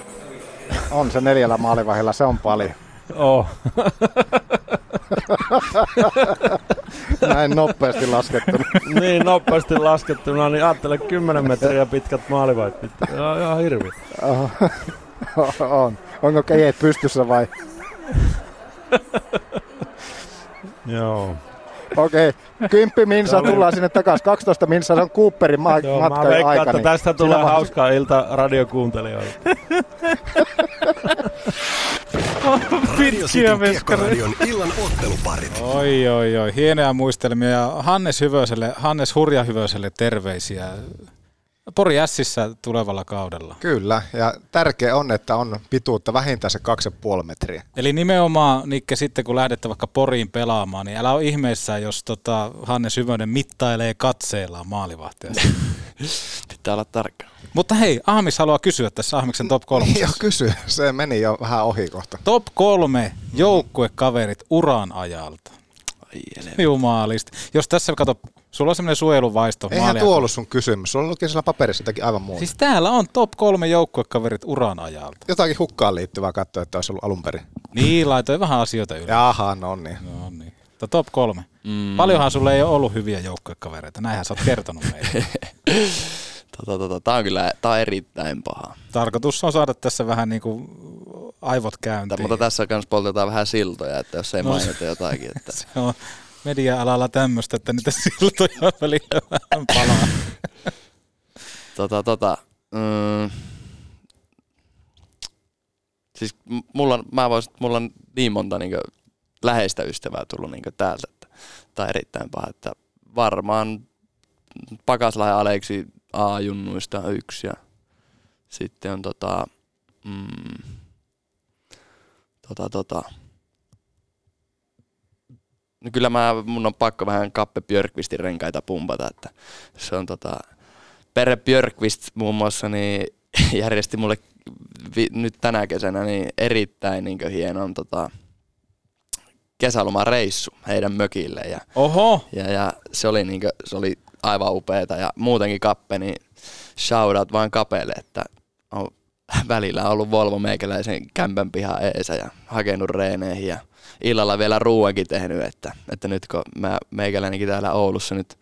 on se neljällä maalivahilla, se on paljon. Oh. Näin nopeasti laskettuna. niin, nopeasti laskettuna, niin ajattele 10 metriä pitkät maalivait. Ihan, ihan hirvi. on. Onko kejet pystyssä vai? Joo. Okei, okay. kymppi minsa tullaan sinne takaisin. 12 minsa se on Cooperin ma- Joo, matka mä veikkaan, aika. että tästä tulee hauskaa ilta radiokuuntelijoille. Pitkiä veskaradion illan otteluparit. Oi, oi, oi. Hienoja muistelmia. Ja Hannes, Hyvöselle, Hannes Hurja Hyvöselle terveisiä. Pori Sissä tulevalla kaudella. Kyllä, ja tärkeä on, että on pituutta vähintään se 2,5 metriä. Eli nimenomaan, Nikke, sitten kun lähdette vaikka Poriin pelaamaan, niin älä ole ihmeessä, jos tota Hanne Syvönen mittailee katseellaan maalivahtia. Pitää olla tarkka. Mutta hei, Ahmis haluaa kysyä tässä Ahmiksen top 3. Joo, kysy. Se meni jo vähän ohi kohta. Top 3 joukkuekaverit uran ajalta. Jumalista. Jos tässä kato, sulla on semmoinen suojeluvaisto. Eihän tuo ollut sun kysymys. Sulla luki siellä paperissa jotakin aivan muuta. Siis täällä on top kolme joukkuekaverit uran ajalta. Jotakin hukkaan liittyvää katsoa, että olisi ollut alun perin. Niin, laitoin vähän asioita yli. Jaha, no niin. No niin. top kolme. Mm. Paljonhan sulle ei ole ollut hyviä joukkuekavereita, näinhän sä oot kertonut meille. tota, tota, tää on kyllä tää on erittäin paha. Tarkoitus on saada tässä vähän niin kuin aivot käyntiin. Mutta, mutta tässä kanssa poltetaan vähän siltoja, että jos ei no, mainita jotakin. Että... Se on media-alalla tämmöistä, että niitä siltoja välillä vähän palaa. tota, tota, mm, siis mulla, mä vois, mulla on niin monta niin läheistä ystävää tullut niin täältä, että tämä on erittäin paha, että varmaan Pakaslainen Aleksi A-junnuista yksi ja sitten on tota, mm, tota, tota, No kyllä mä, mun on pakko vähän Kappe Björkvistin renkaita pumpata, että se on tota, Perre Björkvist muun muassa niin järjesti mulle vi, nyt tänä kesänä niin erittäin niin hienon tota, kesälomareissu heidän mökille. Ja, Oho! Ja, ja se, oli niin kuin, se oli aivan upeeta ja muutenkin Kappe, niin shoutout vaan Kapelle, että on välillä ollut Volvo meikäläisen kämpän pihan eesä ja hakenut reeneihin ja illalla vielä ruuankin tehnyt, että, että nyt kun mä meikäläinenkin täällä Oulussa nyt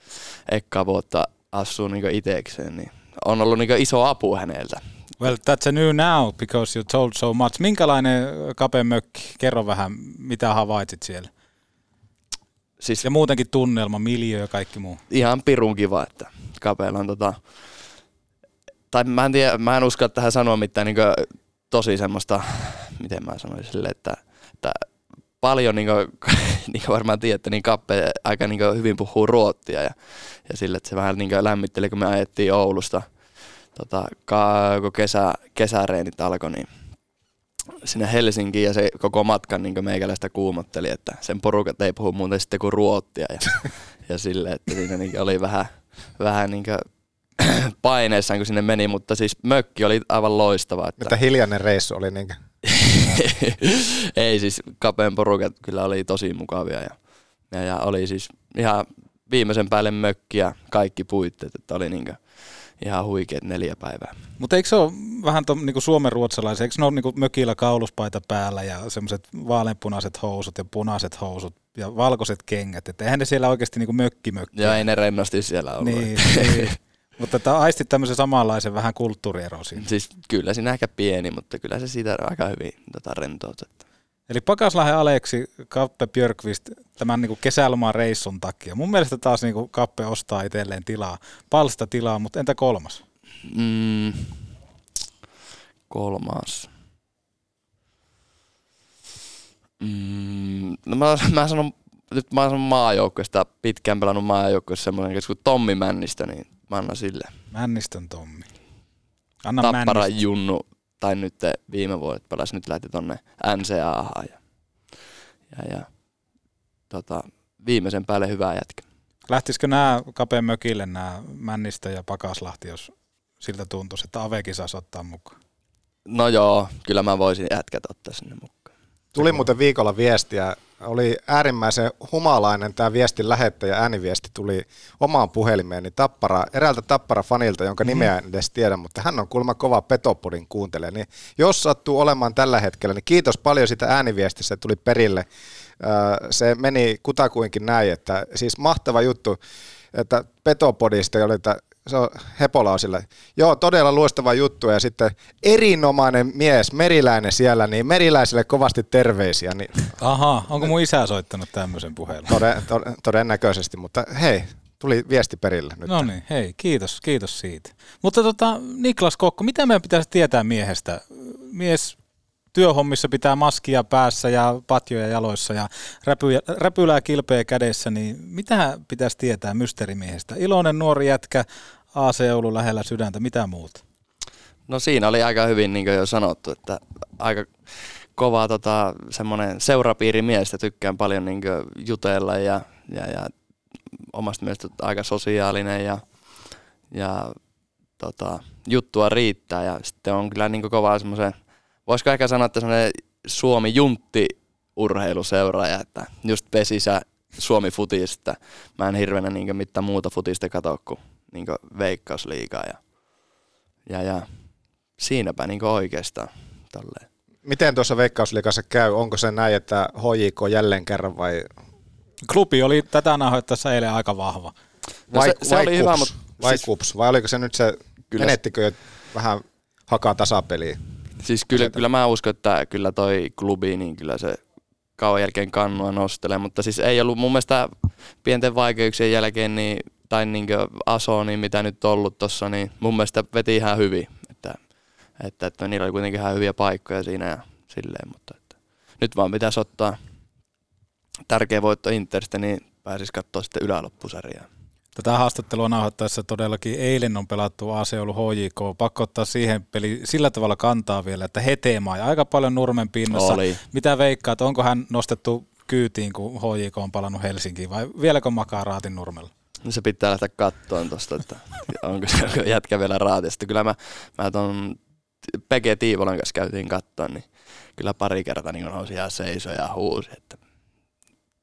ekkaa vuotta asuu niin itekseen, niin on ollut niin iso apu häneltä. Well, that's a new now because you told so much. Minkälainen kapemökki? Kerro vähän, mitä havaitsit siellä? Siis, ja muutenkin tunnelma, miljö ja kaikki muu. Ihan pirun kiva, että kapeella on tota, tai mä en, tiedä, mä en uskalla tähän sanoa mitään niin tosi semmoista, miten mä sanoisin sille, että, että paljon, niin kuin, niin kuin varmaan tiedätte, niin Kappe aika niin hyvin puhuu ruottia ja, ja sille, että se vähän niin lämmitteli, kun me ajettiin Oulusta tota, kun kesä, kesäreenit alkoi, niin sinne Helsinkiin ja se koko matkan niin meikäläistä kuumotteli, että sen porukat ei puhu muuten sitten kuin ruottia ja, ja sille, että siinä niin oli vähän, vähän niin paineessaan, kun sinne meni, mutta siis mökki oli aivan loistava. Että... Mitä hiljainen reissu oli niin Ei siis kapeen porukat kyllä oli tosi mukavia ja, ja, ja oli siis ihan viimeisen päälle mökki ja kaikki puitteet, että oli niin ihan huikeet neljä päivää. Mutta eikö se ole vähän to, niin Suomen ruotsalaisia, eikö ne ole niin mökillä kauluspaita päällä ja semmoiset vaaleanpunaiset housut ja punaiset housut ja valkoiset kengät, että eihän ne siellä oikeasti niin mökki mökki. Ja ei ne rennosti siellä ollut. Niin, niin. Mutta tämä aistit tämmöisen samanlaisen vähän kulttuurieron siinä. Siis kyllä siinä ehkä pieni, mutta kyllä se siitä aika hyvin tota rentoutettu. Eli Pakaslahden Aleksi, Kappe Björkvist, tämän niin kesäloman reissun takia. Mun mielestä taas niin Kappe ostaa itselleen tilaa, palsta tilaa, mutta entä kolmas? Mm, kolmas. Mm, no mä, mä sanon, nyt mä sanon maajoukkueesta, pitkään pelannut maajoukkueessa semmoinen kuin Tommi Männistö, niin mä annan sille. Männistön Tommi. Anna Tappara Männistön. Junnu, tai nyt viime vuodet pelasi, nyt lähti tonne NCAH ja, ja, ja tota, viimeisen päälle hyvää jätkä. Lähtisikö nämä kapeen mökille, nämä Männistö ja Pakaslahti, jos siltä tuntuisi, että Avekin saisi ottaa mukaan? No joo, kyllä mä voisin jätkät ottaa sinne mukaan. Tuli muuten viikolla viestiä oli äärimmäisen humalainen tämä viestin lähettäjä, ääniviesti tuli omaan puhelimeen, niin tappara, eräältä Tappara-fanilta, jonka nimeä en edes tiedä, mutta hän on kulma kova Petopodin kuuntelija, niin jos sattuu olemaan tällä hetkellä, niin kiitos paljon sitä ääniviestistä, tuli perille. Se meni kutakuinkin näin, että siis mahtava juttu, että Petopodista oli, että se on Hepola on sillä, joo todella luostava juttu ja sitten erinomainen mies, meriläinen siellä, niin meriläisille kovasti terveisiä. Niin, Aha, onko mun isä soittanut tämmöisen puhelun? Toden, toden, todennäköisesti, mutta hei, tuli viesti perille nyt. No niin, hei, kiitos, kiitos siitä. Mutta tota, Niklas Kokko, mitä meidän pitäisi tietää miehestä? Mies työhommissa pitää maskia päässä ja patjoja jaloissa ja räpylää kilpeä kädessä, niin mitä pitäisi tietää mysteerimiehestä? Iloinen nuori jätkä, AC Oulu lähellä sydäntä, mitä muuta? No siinä oli aika hyvin niin kuin jo sanottu, että aika kova tota, semmoinen seurapiirimies, tykkään paljon niin jutella ja, ja, ja omasta mielestä aika sosiaalinen ja, ja tota, juttua riittää ja sitten on kyllä niin kova semmoisen voisiko ehkä sanoa, että semmoinen Suomi juntti urheiluseuraaja, että just pesisä Suomi futista. Mä en hirveänä niin mitään muuta futista katso kuin, niin kuin veikkausliigaa ja, ja, ja siinäpä niin oikeastaan tolleen. Miten tuossa veikkausliikassa käy? Onko se näin, että HJK jälleen kerran vai Klubi oli tätä nauhoittaessa eilen aika vahva. No vai, se- se vai oli kups, hyvä, mut vai siis- kups, vai oliko se nyt se, Kyllä menettikö jo vähän hakaa tasapeliä? Siis kyllä, kyllä mä uskon, että kyllä toi klubi, niin kyllä se kauan jälkeen kannua nostelee, mutta siis ei ollut mun mielestä pienten vaikeuksien jälkeen niin, tai niin aso, niin mitä nyt on ollut tossa, niin mun mielestä veti ihan hyvin, että, että, että niillä oli kuitenkin ihan hyviä paikkoja siinä ja silleen, mutta että, nyt vaan pitäisi ottaa tärkeä voitto Interstä, niin pääsis katsoa sitten yläloppusarjaa. Tätä haastattelua nauhoittaessa todellakin eilen on pelattu AC Oulu HJK. Pakko ottaa siihen peli sillä tavalla kantaa vielä, että Hetemaa ja aika paljon nurmen pinnassa. Oli. Mitä veikkaat, onko hän nostettu kyytiin, kun HJK on palannut Helsinkiin vai vieläkö makaa raatin nurmella? No se pitää lähteä kattoon tosta, että onko se onko jätkä vielä raatista. Kyllä mä, mä ton Peke Tiivolan kanssa käytiin kattoon, niin kyllä pari kertaa niin nousi ihan seisoja ja huusi, että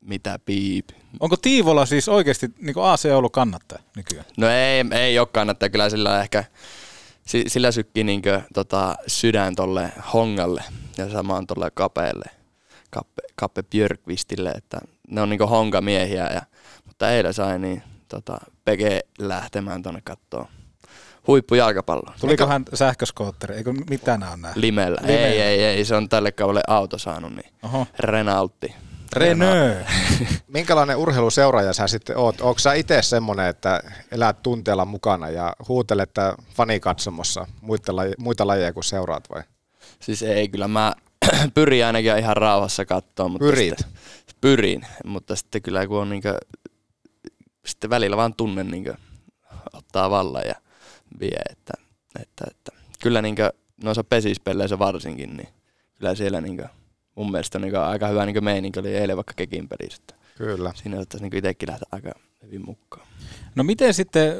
mitä piip. Onko Tiivola siis oikeasti niin AC Oulu kannattaja nykyään? No ei, ei ole kannattaa, kyllä sillä ehkä, si- sillä sykkii niin tota, sydän tolle hongalle ja samaan tolle kapeelle, kappe, kappe Björkvistille, että ne on niin hongamiehiä, ja, mutta eilen sai niin tota, Peke lähtemään tonne kattoon huippujalkapalloa. Tuliko hän sähköskootteri? Eikö mitään on nämä? Limellä. Limellä. Ei, ei, ei, se on tälle kaudelle auto saanut, niin Oho. Renaultti. Renault. Minkälainen urheiluseuraaja sä sitten oot? Onko sä itse semmoinen, että elät tunteella mukana ja huutelet fanikatsomossa muita, laje, muita lajeja kuin seuraat vai? Siis ei, kyllä mä pyrin ainakin ihan rauhassa katsoa. Mutta Pyrit? Sitten, pyrin, mutta sitten kyllä kun on niinkö, sitten välillä vaan tunne niinkö ottaa vallan ja vie, että, että, että kyllä niinkö noissa pesispeleissä varsinkin, niin kyllä siellä niinkö mun mielestä on niinkö aika hyvä niinkö meininki oli eilen vaikka kekin pelissä. Kyllä. Siinä ottaisi niinkö itsekin lähteä aika hyvin mukaan. No miten sitten,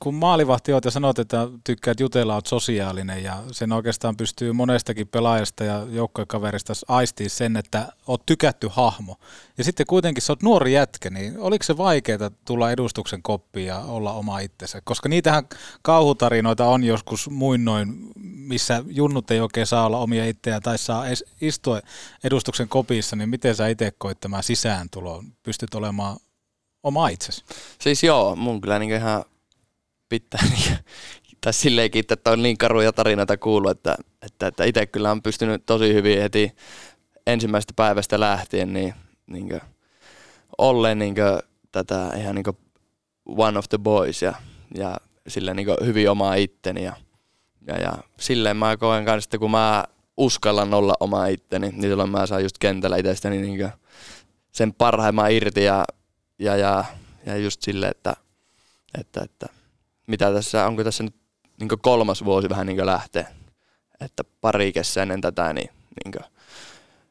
kun maalivahti oot ja sanot, että tykkäät jutella, oot sosiaalinen ja sen oikeastaan pystyy monestakin pelaajasta ja joukkokaverista aistii sen, että oot tykätty hahmo. Ja sitten kuitenkin sä oot nuori jätkä, niin oliko se vaikeaa tulla edustuksen koppiin ja olla oma itsensä? Koska niitähän kauhutarinoita on joskus muinnoin, missä junnut ei oikein saa olla omia itseä tai saa istua edustuksen kopissa, niin miten sä itse koit tämä sisääntulo? Pystyt olemaan oma itsesi? Siis joo, mun kyllä niin ihan pitää, niin, tai silleenkin, että on niin karuja tarinoita kuullut, että, että, että itse kyllä on pystynyt tosi hyvin heti ensimmäisestä päivästä lähtien niin, niin kuin, olleen niin kuin, tätä ihan niin kuin one of the boys ja, ja silleen niin kuin hyvin omaa itteni ja, ja, ja silleen mä koen kanssa, että kun mä uskallan olla oma itteni, niin silloin mä saan just kentällä itsestäni niin kuin sen parhaimman irti ja, ja, ja, ja just silleen, että, että, että mitä tässä, onko tässä nyt niin kolmas vuosi vähän niin lähtee, että pari kesää ennen tätä, niin, niin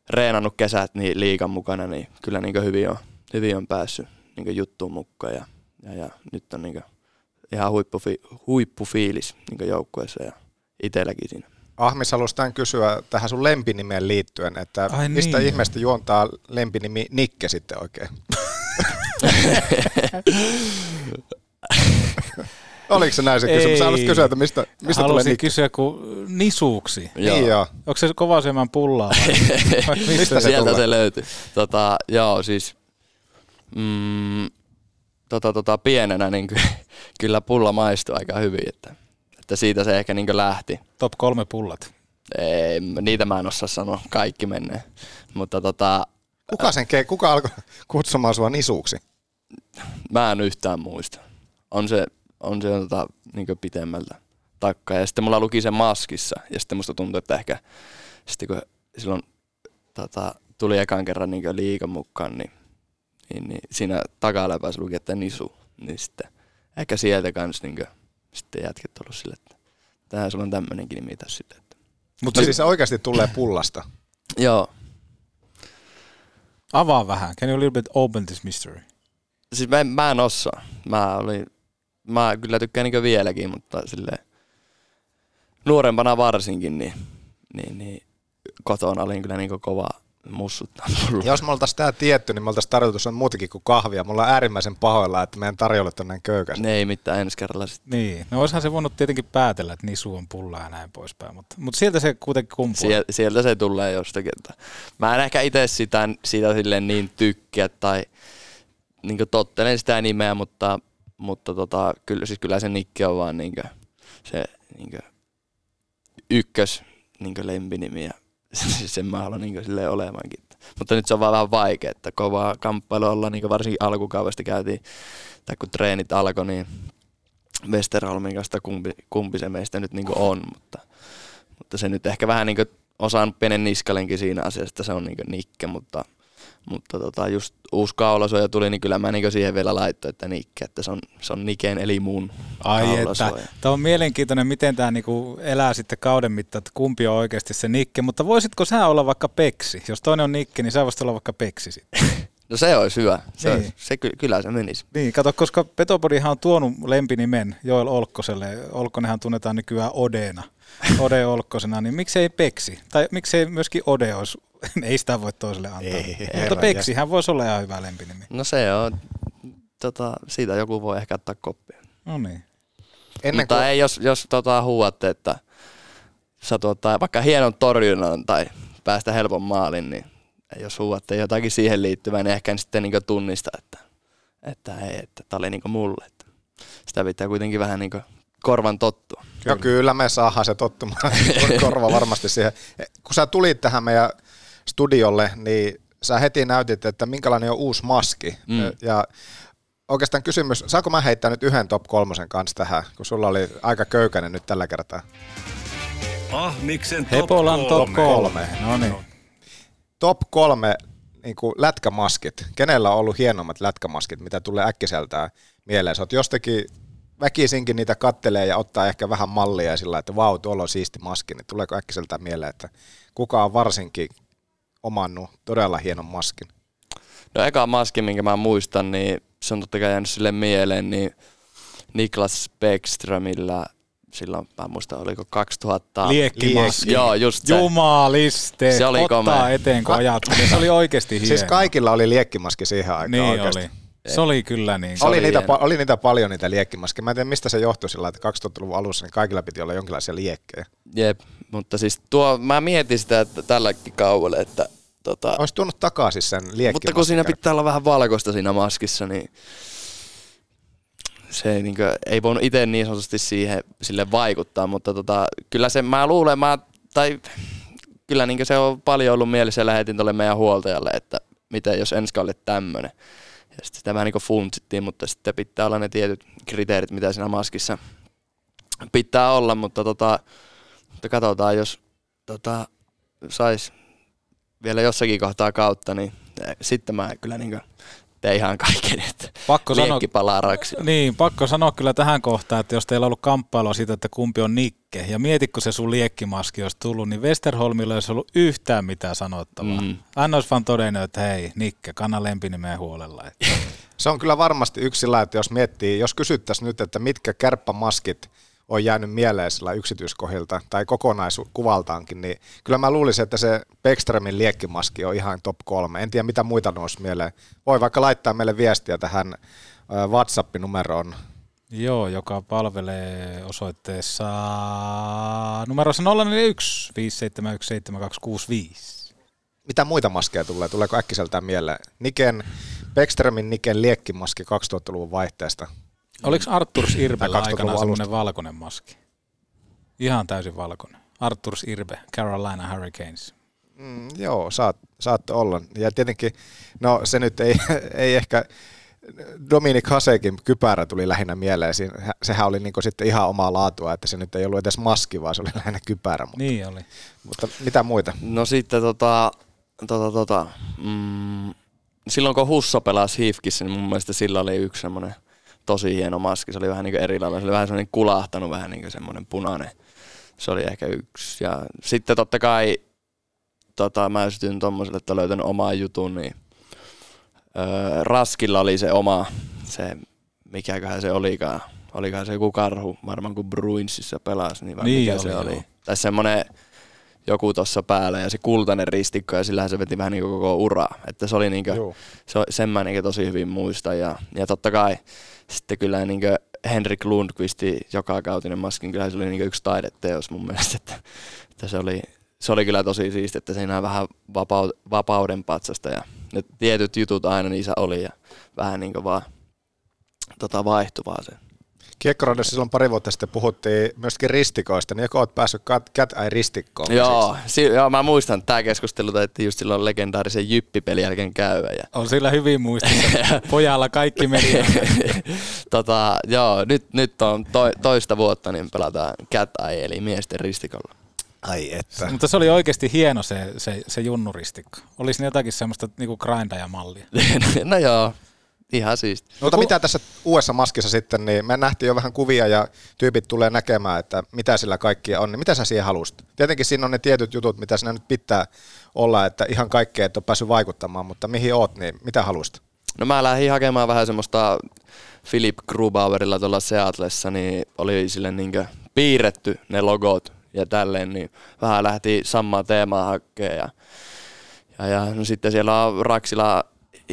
reenannut kesät niin liikan mukana, niin kyllä niin hyvin, on, hyvin on päässyt niin juttuun mukaan ja, ja, ja nyt on niin ihan huippufi, huippufiilis niin joukkueessa ja itselläkin siinä. Ahmis halusi tämän kysyä tähän sun lempinimeen liittyen, että Ai mistä niin. ihmeestä juontaa lempinimi Nikke sitten oikein? Oliko se näin se kysymys? Sä haluaisit kysyä, että mistä, mistä tulee Halusin Nikke? kysyä, kun nisuuksi. Joo. Niin joo. Onko se kovasemman pullaa vai? vai mistä se Sieltä tulee? se löytyy. Tota, joo, siis mm, tota, tota, pienenä niin ky- kyllä pulla maistui aika hyvin, että, että siitä se ehkä niin lähti. Top kolme pullat. Ei, niitä mä en osaa sanoa, kaikki menee. Mutta tota, Kuka, sen, kuka alkoi kutsumaan sua nisuuksi? Mä en yhtään muista. On se, on se tota, niin pitemmältä takkaa. Ja sitten mulla luki se maskissa. Ja sitten musta tuntui, että ehkä sitten kun silloin tota, tuli ekan kerran niin liikan mukaan, niin, niin, niin siinä takaläpässä luki, että nisu. Niin sitten ehkä sieltä kanssa niin sitten jätket ollut sille, että tähän sulla on tämmöinenkin nimi tässä sitten. Että. Mutta siis se oikeasti tulee pullasta. Joo, Avaa vähän. Can you a little bit open this mystery? Siis mä en, mä en osaa. Mä, olin, mä kyllä tykkään niin vieläkin, mutta sille nuorempana varsinkin, niin, niin, niin kotona olin kyllä niin kova mussuttaa mulla. Jos me oltaisiin tämä tietty, niin me oltaisiin tarjottu sen muutakin kuin kahvia. Mulla on äärimmäisen pahoilla, että meidän tarjolle on näin köykäs. Ne ei mitään ensi kerralla sitten. Niin, no olisihan se voinut tietenkin päätellä, että nisu on pulla ja näin poispäin, mutta, mutta sieltä se kuitenkin kumpuaa. Siel, sieltä se tulee jostakin. Mä en ehkä itse sitä, sitä silleen niin tykkää tai, niin tottelen sitä nimeä, mutta, mutta tota, kyllä, siis kyllä se Nikke on vaan niin se niin ykkös niin lempinimi ja sen mä haluan niin sille olemaankin. Mutta nyt se on vaan vähän vaikea, että kovaa kamppailu olla, niin varsinkin alkukaudesta käytiin, tai kun treenit alkoi, niin Westerholmin kanssa kumpi, kumpi se meistä nyt niin on, mutta, mutta se nyt ehkä vähän niin osaan pienen niskalenkin siinä asiassa, että se on niin Nikke, mutta, mutta tota, just uusi kaulasuoja tuli, niin kyllä mä niin siihen vielä laittoin, että Nikke, että se on, se on Niken eli mun Ai että, tämä on mielenkiintoinen, miten tämä niinku elää sitten kauden mittaan, että kumpi on oikeasti se Nikke, mutta voisitko sä olla vaikka Peksi? Jos toinen on Nikke, niin sä voisit olla vaikka Peksi sitten. No se olisi hyvä. Se, niin. olisi, se ky- kyllä se menisi. Niin, kato, koska Petopodihan on tuonut lempinimen Joel Olkkoselle. Olkkonenhan tunnetaan nykyään Odena. Ode Olkkosena, niin miksei Peksi? Tai miksei myöskin Ode olisi, ei sitä voi toiselle antaa. Ei, Mutta Peksihän voisi olla ihan hyvä lempinimi. No se on, tota, siitä joku voi ehkä ottaa koppia. No niin. Ennen Mutta kuin... ei, jos, jos tota, huuatte, että sä tuottaa vaikka hienon torjunnan tai päästä helpon maalin, niin jos huuatte jotakin siihen liittyvää, niin ehkä sitten niin tunnista, että, että ei, että tämä oli niin mulle. Että sitä pitää kuitenkin vähän niin korvan tottua. Kyllä. No kyllä me saadaan se tottumaan, korva varmasti siihen. Kun sä tulit tähän meidän studiolle, niin sä heti näytit, että minkälainen on uusi maski. Mm. Ja oikeastaan kysymys, saako mä heittää nyt yhden top kolmosen kanssa tähän, kun sulla oli aika köykäinen nyt tällä kertaa? Ah, miksen top Hepolan kolme. top kolme. No niin. Top kolme niin kuin lätkämaskit. Kenellä on ollut hienommat lätkämaskit, mitä tulee äkkiseltään mieleen? Sä oot jostakin väkisinkin niitä kattelee ja ottaa ehkä vähän mallia sillä että vau, tuolla on siisti maski, niin tuleeko äkkiseltään mieleen, että kuka on varsinkin omannut todella hienon maskin? No eka maski, minkä mä muistan, niin se on totta kai jäänyt sille mieleen, niin Niklas Beckströmillä silloin, mä muistan, oliko 2000... Liekkimaski. Joo, just se. Jumaliste, se oli ottaa komea. eteen, kun ajat. Se oli oikeasti hieno. Siis kaikilla oli liekkimaski siihen aikaan niin oikeasti. oli. Se oli kyllä niin. oli, oli, niitä, pa- oli niitä paljon niitä liekkimaskeja. Mä en tiedä mistä se johtui sillä, että 2000-luvun alussa niin kaikilla piti olla jonkinlaisia liekkejä. Jep, mutta siis tuo, mä mietin sitä että tälläkin kaualle, että tota, Olisi tuonut takaisin sen liekkimaskin. Mutta kun siinä pitää olla vähän valkoista siinä maskissa, niin se ei, niin kuin, ei voinut itse niin sanotusti siihen, sille vaikuttaa, mutta tota, kyllä se, mä luulen, mä, tai kyllä niin se on paljon ollut mielessä ja lähetin tuolle meidän huoltajalle, että miten jos ensi kaudelle tämmöinen. Ja sitten sitä vähän niin funtsittiin, mutta sitten pitää olla ne tietyt kriteerit, mitä siinä maskissa pitää olla, mutta, tota, mutta katsotaan, jos tota, sais vielä jossakin kohtaa kautta, niin sitten mä kyllä niin tee ihan kaiken, että pakko sanoa, palaa raksi. Niin, pakko sanoa kyllä tähän kohtaan, että jos teillä on ollut kamppailua siitä, että kumpi on Nikke, ja mietitkö se sun liekkimaski olisi tullut, niin Westerholmilla ei olisi ollut yhtään mitään sanottavaa. Mm. Hän olisi vaan todennut, että hei, Nikke, kanna lempinimeä huolella. se on kyllä varmasti yksi sillä, että jos miettii, jos kysyttäisiin nyt, että mitkä kärppämaskit – on jäänyt mieleen sillä yksityiskohdilta tai kokonaiskuvaltaankin, niin kyllä mä luulisin, että se Beckströmin liekkimaski on ihan top kolme. En tiedä, mitä muita nousi mieleen. Voi vaikka laittaa meille viestiä tähän WhatsApp-numeroon. Joo, joka palvelee osoitteessa numerossa 041 571 Mitä muita maskeja tulee? Tuleeko äkkiseltään mieleen? Niken, Beckströmin Niken liekkimaski 2000-luvun vaihteesta. Oliko Arturs Irbellä aikana semmoinen valkoinen maski? Ihan täysin valkoinen. Arturs Irbe, Carolina Hurricanes. Mm, joo, saat, saatte olla. Ja tietenkin, no se nyt ei, ei ehkä, Dominik Hasekin kypärä tuli lähinnä mieleen. Sehän oli niin sitten ihan omaa laatua, että se nyt ei ollut edes maski, vaan se oli lähinnä kypärä. Mutta, niin oli. Mutta mitä muita? No sitten tota, tota, tota, mm, silloin kun Husso pelasi Hifkissä, niin mun mielestä sillä oli yksi semmoinen – tosi hieno maski. Se oli vähän niin kuin erilainen. Se oli vähän semmoinen kulahtanut, vähän niin kuin semmoinen punainen. Se oli ehkä yksi. Ja sitten totta kai tota, mä sytyin tommoselle, että löytänyt omaa jutun, niin öö, Raskilla oli se oma, se, mikäköhän se olikaan. Olikohan se joku karhu, varmaan kun Bruinsissa pelasi, niin, niin mikä oli, se oli. Joo. Tai semmoinen joku tuossa päällä ja se kultainen ristikko ja sillähän se veti vähän niin koko uraa. Että se oli niin kuin, se, sen mä niin tosi hyvin muistan ja, ja totta kai sitten kyllä niin Henrik Lundqvisti joka kautinen maskin, kyllä se oli niin yksi taideteos mun mielestä, että, että se, oli, se oli kyllä tosi siisti, että siinä on vähän vapauden patsasta ja, ne tietyt jutut aina niissä oli ja vähän niin vaan tota vaihtuvaa se. Kiekkoradiossa silloin pari vuotta sitten puhuttiin myöskin ristikoista, niin joko olet päässyt cat, cat eye ristikkoon? Joo, si- joo, mä muistan, että tämä keskustelu taidettiin just silloin legendaarisen jyppipelin jälkeen käydä. Ja... On sillä hyvin muistissa. Pojalla kaikki meni. tota, joo, nyt, nyt on to, toista vuotta, niin pelataan cat eye, eli miesten ristikolla. Ai että. Mutta se oli oikeasti hieno se, se, se junnuristikko. Olisi ne jotakin semmoista niinku grindaja-mallia. no joo, ihan siisti. Mutta mitä tässä uudessa maskissa sitten, niin me nähtiin jo vähän kuvia ja tyypit tulee näkemään, että mitä sillä kaikkia on, niin mitä sä siihen halusit? Tietenkin siinä on ne tietyt jutut, mitä sinä nyt pitää olla, että ihan kaikkea et ole päässyt vaikuttamaan, mutta mihin oot, niin mitä halusit? No mä lähdin hakemaan vähän semmoista Philip Grubauerilla tuolla Seatlessa, niin oli sille niinkö piirretty ne logot ja tälleen, niin vähän lähti samaa teemaa hakemaan ja, ja, ja no sitten siellä on Raksila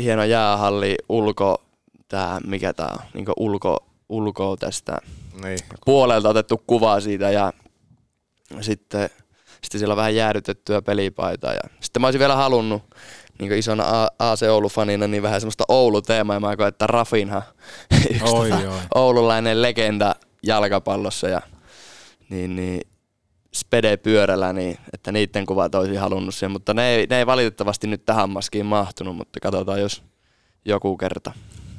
hieno jäähalli ulko, tää, mikä tää on, niin ulko, ulko tästä niin. puolelta otettu kuva siitä ja sitten, sitten siellä on vähän jäädytettyä pelipaitaa ja sitten mä olisin vielä halunnut niin isona AC Oulu-fanina niin vähän semmoista Oulu-teemaa ja mä koen, että Rafinha, yksi Oi, tota, oi. oululainen legenda jalkapallossa ja niin, niin spede pyörällä, niin että niiden kuvat olisin halunnut siihen, mutta ne ei, ne ei valitettavasti nyt tähän maskiin mahtunut, mutta katsotaan jos joku kerta.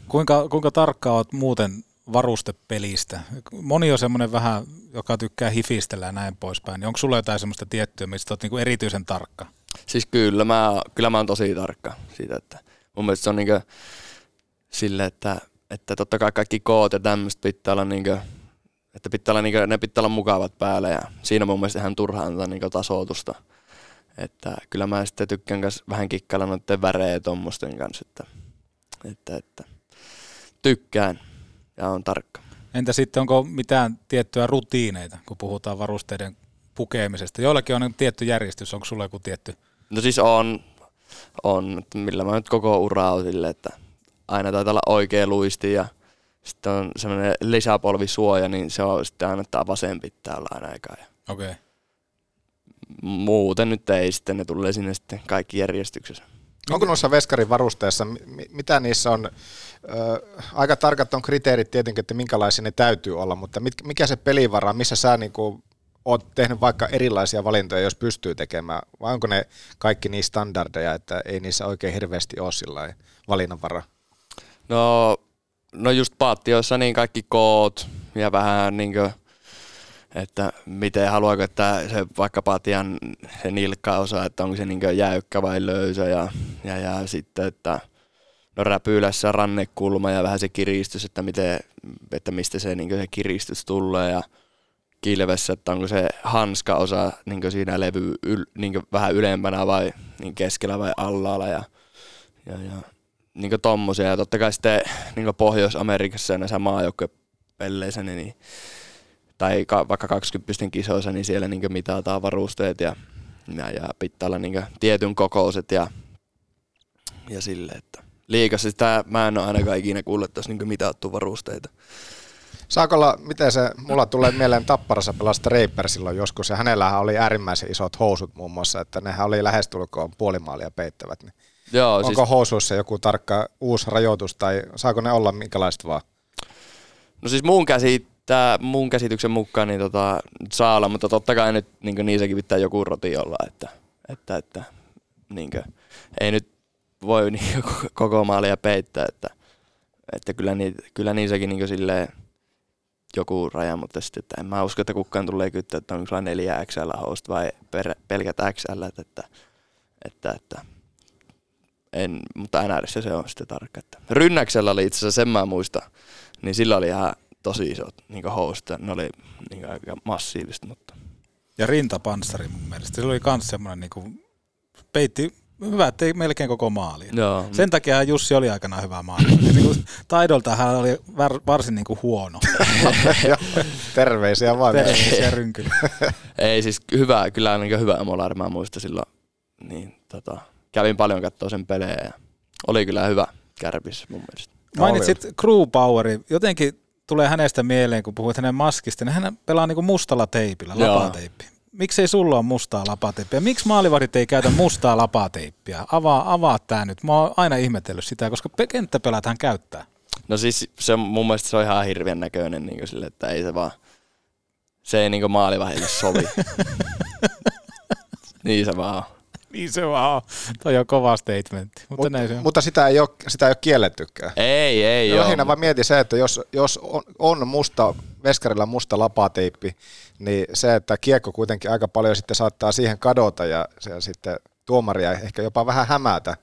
Kuinka, kuinka tarkkaa oot muuten varustepelistä? Moni on semmoinen vähän, joka tykkää hifistellä ja näin poispäin. Niin onko sulla jotain semmoista tiettyä, mistä oot niinku erityisen tarkka? Siis kyllä mä, kyllä mä oon tosi tarkka siitä, että mun mielestä se on niinkö sille, että, että totta kai kaikki koot ja tämmöistä pitää olla niinkö, että pitää olla niinkö, ne pitää olla mukavat päälle ja siinä mun mielestä ihan turhaa antaa niinkö tasoitusta. Että kyllä mä sitten tykkään kanssa vähän kikkailla noiden värejä ja tommosten kanssa, että, että, että tykkään ja on tarkka. Entä sitten onko mitään tiettyä rutiineita, kun puhutaan varusteiden pukemisesta? Joillakin on tietty järjestys, onko sulla joku tietty? No siis on, on että millä mä nyt koko ura on sille, että aina taitaa olla oikea luisti ja sitten on semmoinen lisäpolvisuoja, niin se on sitten aina tämä vasen pitää olla aina. Ja Okei. Okay. muuten nyt ei sitten, ne tulee sinne sitten kaikki järjestyksessä. Onko noissa veskarin varusteissa, mi- mitä niissä on, ö, aika tarkat on kriteerit tietenkin, että minkälaisia ne täytyy olla, mutta mit, mikä se pelivara, missä sä niinku oot tehnyt vaikka erilaisia valintoja, jos pystyy tekemään, vai onko ne kaikki niin standardeja, että ei niissä oikein hirveästi ole sillä valinnanvara? No, no just paattioissa niin kaikki koot ja vähän niin kuin, että miten haluaako, että se vaikka patjan se nilkkaosa, että onko se niin jäykkä vai löysä ja, ja, ja sitten, että no räpylässä rannekulma ja vähän se kiristys, että, miten, että mistä se, niin se kiristys tulee ja kilvessä, että onko se hanskaosa niin siinä levy yl, niin vähän ylempänä vai niin keskellä vai allaalla ja, ja, ja niin tommosia. Ja totta kai sitten niin Pohjois-Amerikassa näissä maajoukkuepelleissä, niin, tai ka, vaikka 20 kisoissa, niin siellä niin mitataan varusteet ja, ja, ja pitää olla niin tietyn kokoiset ja, ja sille, että liikassa sitä mä en ole ainakaan ikinä kuullut, että olisi niin mitattu varusteita. Saakolla, miten se, mulla tulee mieleen Tapparassa pelasta Reiper silloin joskus, ja hänellähän oli äärimmäisen isot housut muun muassa, että nehän oli lähestulkoon puolimaalia peittävät. Niin Joo, Onko siis, housuissa joku tarkka uusi rajoitus, tai saako ne olla minkälaiset vaan? no siis mun, käsittä, mun käsityksen mukaan niin tota, saa olla, mutta totta kai nyt niin niissäkin pitää joku roti olla, että, että, että niin kuin, ei nyt voi niin koko maalia peittää, että, että kyllä, ni, kyllä niissäkin niin silleen joku raja, mutta sitten että en mä usko, että kukaan tulee kyttää, että onko sulla neljä XL host vai per, pelkät XL, että, että, että, että en, mutta NRissä se on sitten tarkka. Että. Rynnäksellä oli itse asiassa, sen mä muistan, niin sillä oli ihan tosi isot niin host, ne oli niin aika massiivista, mutta Ja rintapanssari mun mielestä. Se oli kans semmoinen niinku, peitti hyvä, ettei melkein koko maali. Joo. Sen takia Jussi oli aikanaan hyvä maali. niinku, taidolta hän oli var, varsin niinku huono. Ja Terveisiä vaan. Terveisiä rynkyllä. ei siis hyvä, kyllä niin hyvä Molar, mä muistan silloin, niin tota, kävin paljon katsoa sen pelejä ja oli kyllä hyvä kärpis mun mielestä. Mainitsit Crew Poweri. Jotenkin tulee hänestä mieleen, kun puhuit hänen maskista, niin hän pelaa niinku mustalla teipillä, lapateippi. miksei sulla ole mustaa lapateippiä? Miksi maalivahdit ei käytä mustaa lapateippiä? Avaa, avaa tämä nyt. Mä oon aina ihmetellyt sitä, koska pe- kenttäpeläthän käyttää. No siis se on, mun mielestä se on ihan hirveän näköinen niin sille, että ei se vaan, se ei niin maalivahdille sovi. niin se vaan on. Niin se vaan on. Toi on kova statementti. Mutta, Mut, näin se on. mutta sitä, ei ole, sitä ei ole kiellettykään. Ei, ei ole. Lähinnä vaan mieti se, että jos, jos on, on musta, veskarilla musta lapateippi, niin se, että kiekko kuitenkin aika paljon sitten saattaa siihen kadota ja se sitten tuomaria ehkä jopa vähän hämätä.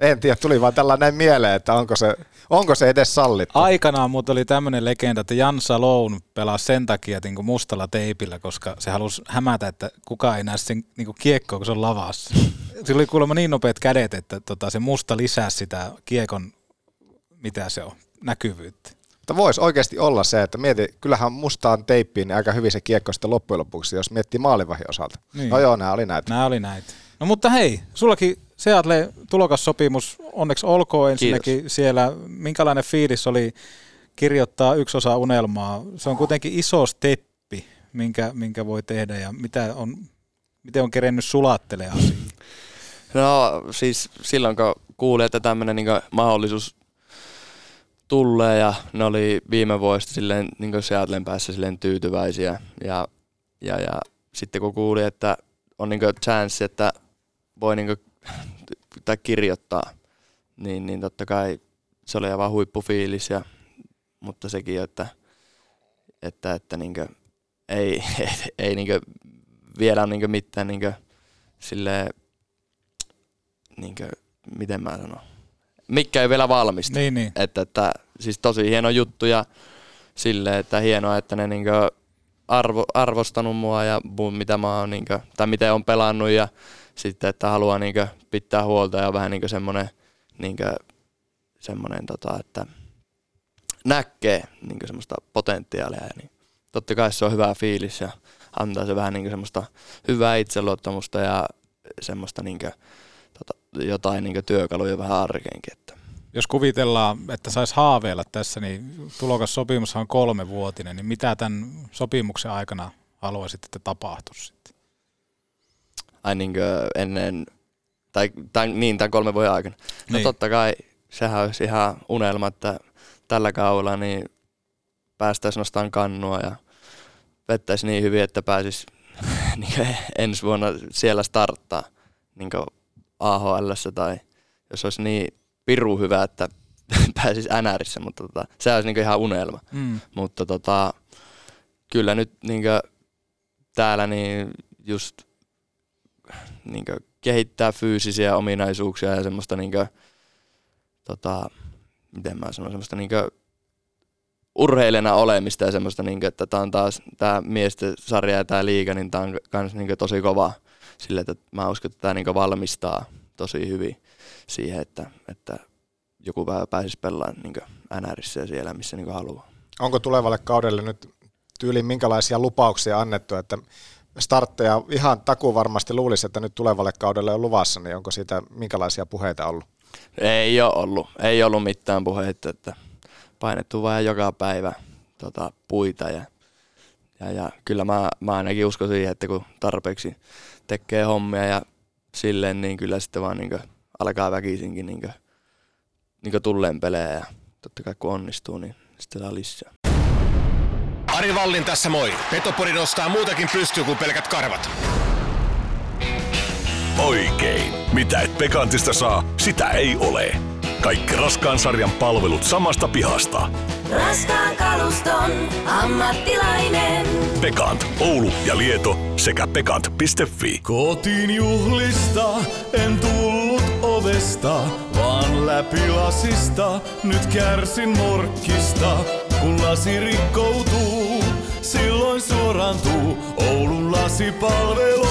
En tiedä, tuli vaan tällainen mieleen, että onko se, onko se edes sallittu. Aikanaan mutta oli tämmöinen legenda, että Jan Salon pelasi sen takia niin mustalla teipillä, koska se halusi hämätä, että kukaan ei näe sen niin kiekkoa, kun se on lavassa. Sillä oli kuulemma niin nopeat kädet, että tota, se musta lisää sitä kiekon, mitä se on, näkyvyyttä. Mutta voisi oikeasti olla se, että mieti, kyllähän mustaan teippiin niin aika hyvin se kiekko sitten loppujen lopuksi, jos miettii maalivahin osalta. Niin. No joo, nämä oli näitä. Nämä oli näitä. No mutta hei, sullakin Seattle tulokassopimus, onneksi olkoon ensinnäkin Kiitos. siellä. Minkälainen fiilis oli kirjoittaa yksi osa unelmaa? Se on kuitenkin iso steppi, minkä, minkä voi tehdä ja mitä on, miten on kerennyt sulattelee asiaa? No siis silloin kun kuulin, että tämmöinen niin mahdollisuus tulee ja ne oli viime vuodesta silleen niin Seattlen päässä silleen tyytyväisiä ja, ja, ja sitten kun kuulin, että on niin chance, että voi niin kuin, tai kirjoittaa, niin, niin totta kai se oli aivan huippufiilis, ja, mutta sekin, että, että, että niin kuin, ei, ei, niin kuin, vielä ole niin mitään niin kuin, silleen, niin kuin, miten mä sanon, mikä ei vielä valmista. Niin, niin. Että, että, siis tosi hieno juttu ja silleen, että hienoa, että ne niin kuin, arvo, arvostanut mua ja mun, mitä mä oon, niin kuin, tai miten on pelannut ja sitten, että haluaa niin pitää huolta ja vähän niin semmoinen, niin semmoinen tota, että näkee niin semmoista potentiaalia. Ja niin totta kai se on hyvä fiilis ja antaa se vähän niin semmoista hyvää itseluottamusta ja semmoista niin kuin, tota, jotain niin työkaluja vähän arkeenkin. Että. Jos kuvitellaan, että saisi haaveilla tässä, niin tulokas sopimus on kolmevuotinen, niin mitä tämän sopimuksen aikana haluaisit, että tapahtuisi sitten? Ai niin ennen, tai tämän, niin tämän kolmen vuoden aikana. No niin. totta kai sehän olisi ihan unelma, että tällä kaudella niin päästäisiin nostamaan kannua ja vettäisi niin hyvin, että pääsisi niin ensi vuonna siellä starttaa niin AHL tai jos olisi niin piru hyvä, että pääsisi NRissä, mutta tota, se olisi niin ihan unelma. Mm. Mutta tota, kyllä nyt niin täällä niin just niin kehittää fyysisiä ominaisuuksia ja semmoista niin kuin, tota, miten mä sanon, semmoista niin urheilijana olemista ja semmoista, niin kuin, että tämä on taas tämä miesten sarja ja tämä liiga, niin tämä on kans niin tosi kova sille, että mä uskon, että tämä niin valmistaa tosi hyvin siihen, että, että joku vähän pääsisi pelaamaan niin NRissä ja siellä, missä niin haluaa. Onko tulevalle kaudelle nyt tyyliin minkälaisia lupauksia annettu, että startteja ihan taku varmasti luulisi, että nyt tulevalle kaudelle on luvassa, niin onko siitä minkälaisia puheita ollut? Ei ole ollut, ei ollut mitään puheita, että painettu vain joka päivä tota, puita ja, ja, ja kyllä mä, mä ainakin uskon siihen, että kun tarpeeksi tekee hommia ja silleen, niin kyllä sitten vaan niin alkaa väkisinkin niin niin tulleen pelejä ja totta kai kun onnistuu, niin sitten saa lisää. Ari Vallin tässä moi. Petopori nostaa muutakin pystyy kuin pelkät karvat. Oikein. Mitä et Pekantista saa, sitä ei ole. Kaikki raskaan sarjan palvelut samasta pihasta. Raskaan kaluston ammattilainen. Pekant, Oulu ja Lieto sekä pekant.fi. Kotiin juhlista en tullut ovesta, vaan läpi lasista. Nyt kärsin morkkista, kun lasi rikkoutuu. Silloin suorantuu Oulun lasipalvelu.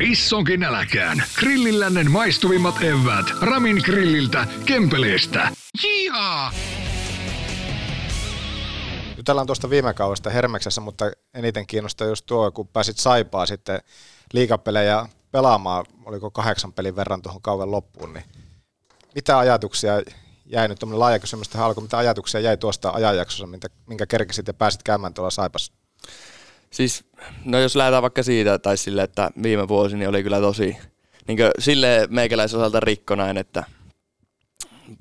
Issonkin äläkään. Grillillännen maistuvimmat evät. Ramin grilliltä, Kempeleestä. Jihaa! Jutellaan tuosta viime kaudesta Hermeksessä, mutta eniten kiinnostaa just tuo, kun pääsit Saipaa sitten liikapelejä pelaamaan, oliko kahdeksan pelin verran tuohon kauden loppuun, niin mitä ajatuksia jäi nyt tuommoinen laaja kysymys tähän alkuun. Mitä ajatuksia jäi tuosta ajanjaksossa, minkä, minkä kerkisit ja pääsit käymään tuolla Saipassa? Siis, no jos lähdetään vaikka siitä, tai sille, että viime vuosi niin oli kyllä tosi, niin sille meikäläisen osalta rikko näin, että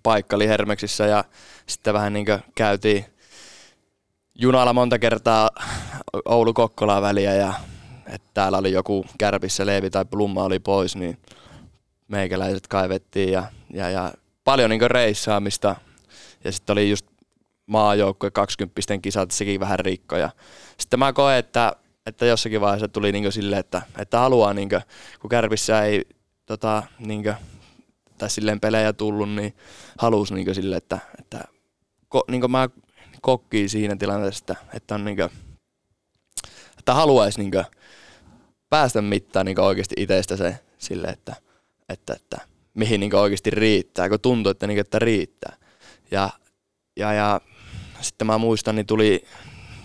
paikka oli Hermeksissä ja sitten vähän niin käytiin junalla monta kertaa Oulu-Kokkola väliä ja että täällä oli joku kärpissä Leevi tai Plumma oli pois, niin meikäläiset kaivettiin ja, ja, ja paljon niin reissaamista. Ja sitten oli just maajoukkue 20 kisat, sekin vähän rikko. Ja sitten mä koen, että, että jossakin vaiheessa tuli niin sille, että, että haluaa, niin kuin, kun kärpissä ei tota, niin kuin, tai silleen pelejä tullut, niin halusi niin sille, että, että ko, niin mä kokkiin siinä tilanteessa, että, että, on niin kuin, että haluaisi niin päästä mittaan niin oikeasti itsestä se sille, että, että, että mihin niin oikeasti riittää, kun tuntuu, että, niin että riittää. Ja, ja, ja sitten mä muistan, niin tuli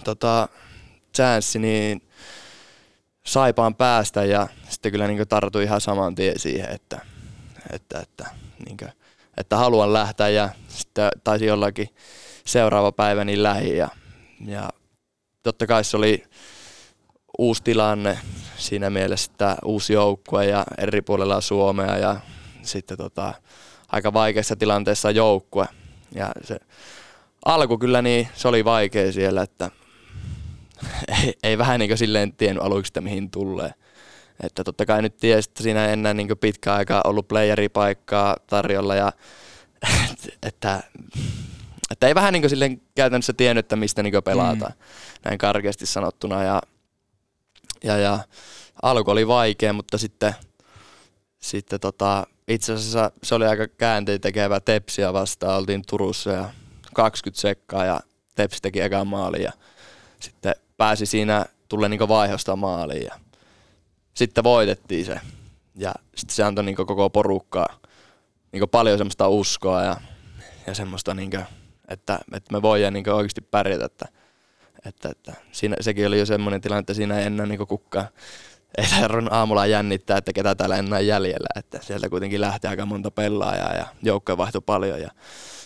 tota, chanssi, niin saipaan päästä ja sitten kyllä niin tartui ihan saman tien siihen, että, että, että, niin kuin, että haluan lähteä ja sitten taisi jollakin seuraava päivä niin lähi ja, ja totta kai se oli uusi tilanne siinä mielessä, että uusi joukkue ja eri puolella Suomea ja sitten tota, aika vaikeassa tilanteessa joukkue. Ja se alku kyllä niin, se oli vaikea siellä, että ei, ei vähän niin kuin silleen tiennyt aluksi, että mihin tulee. Että totta kai nyt tiesi, että siinä ei enää niin pitkä aika ollut playeripaikkaa tarjolla ja että, että ei vähän niin kuin silleen käytännössä tiennyt, että mistä niin pelataan, mm. näin karkeasti sanottuna. Ja, ja, ja alku oli vaikea, mutta sitten, sitten tota, itse asiassa se oli aika käänteitä tekevä Tepsiä vastaan. Oltiin Turussa ja 20 sekkaa ja Tepsi teki ekan maalin ja sitten pääsi siinä tulle niin vaihosta maaliin ja sitten voitettiin se. Ja sitten se antoi niin koko porukkaa niin paljon semmoista uskoa ja, ja semmoista, niin kuin, että, että me voidaan niin oikeasti pärjätä. Että, että, että siinä, sekin oli jo semmoinen tilanne, että siinä ei enää niin kukaan ei tarvinnut aamulla jännittää, että ketä täällä enää jäljellä. Että sieltä kuitenkin lähti aika monta pelaajaa ja joukkoja vaihtui paljon. Ja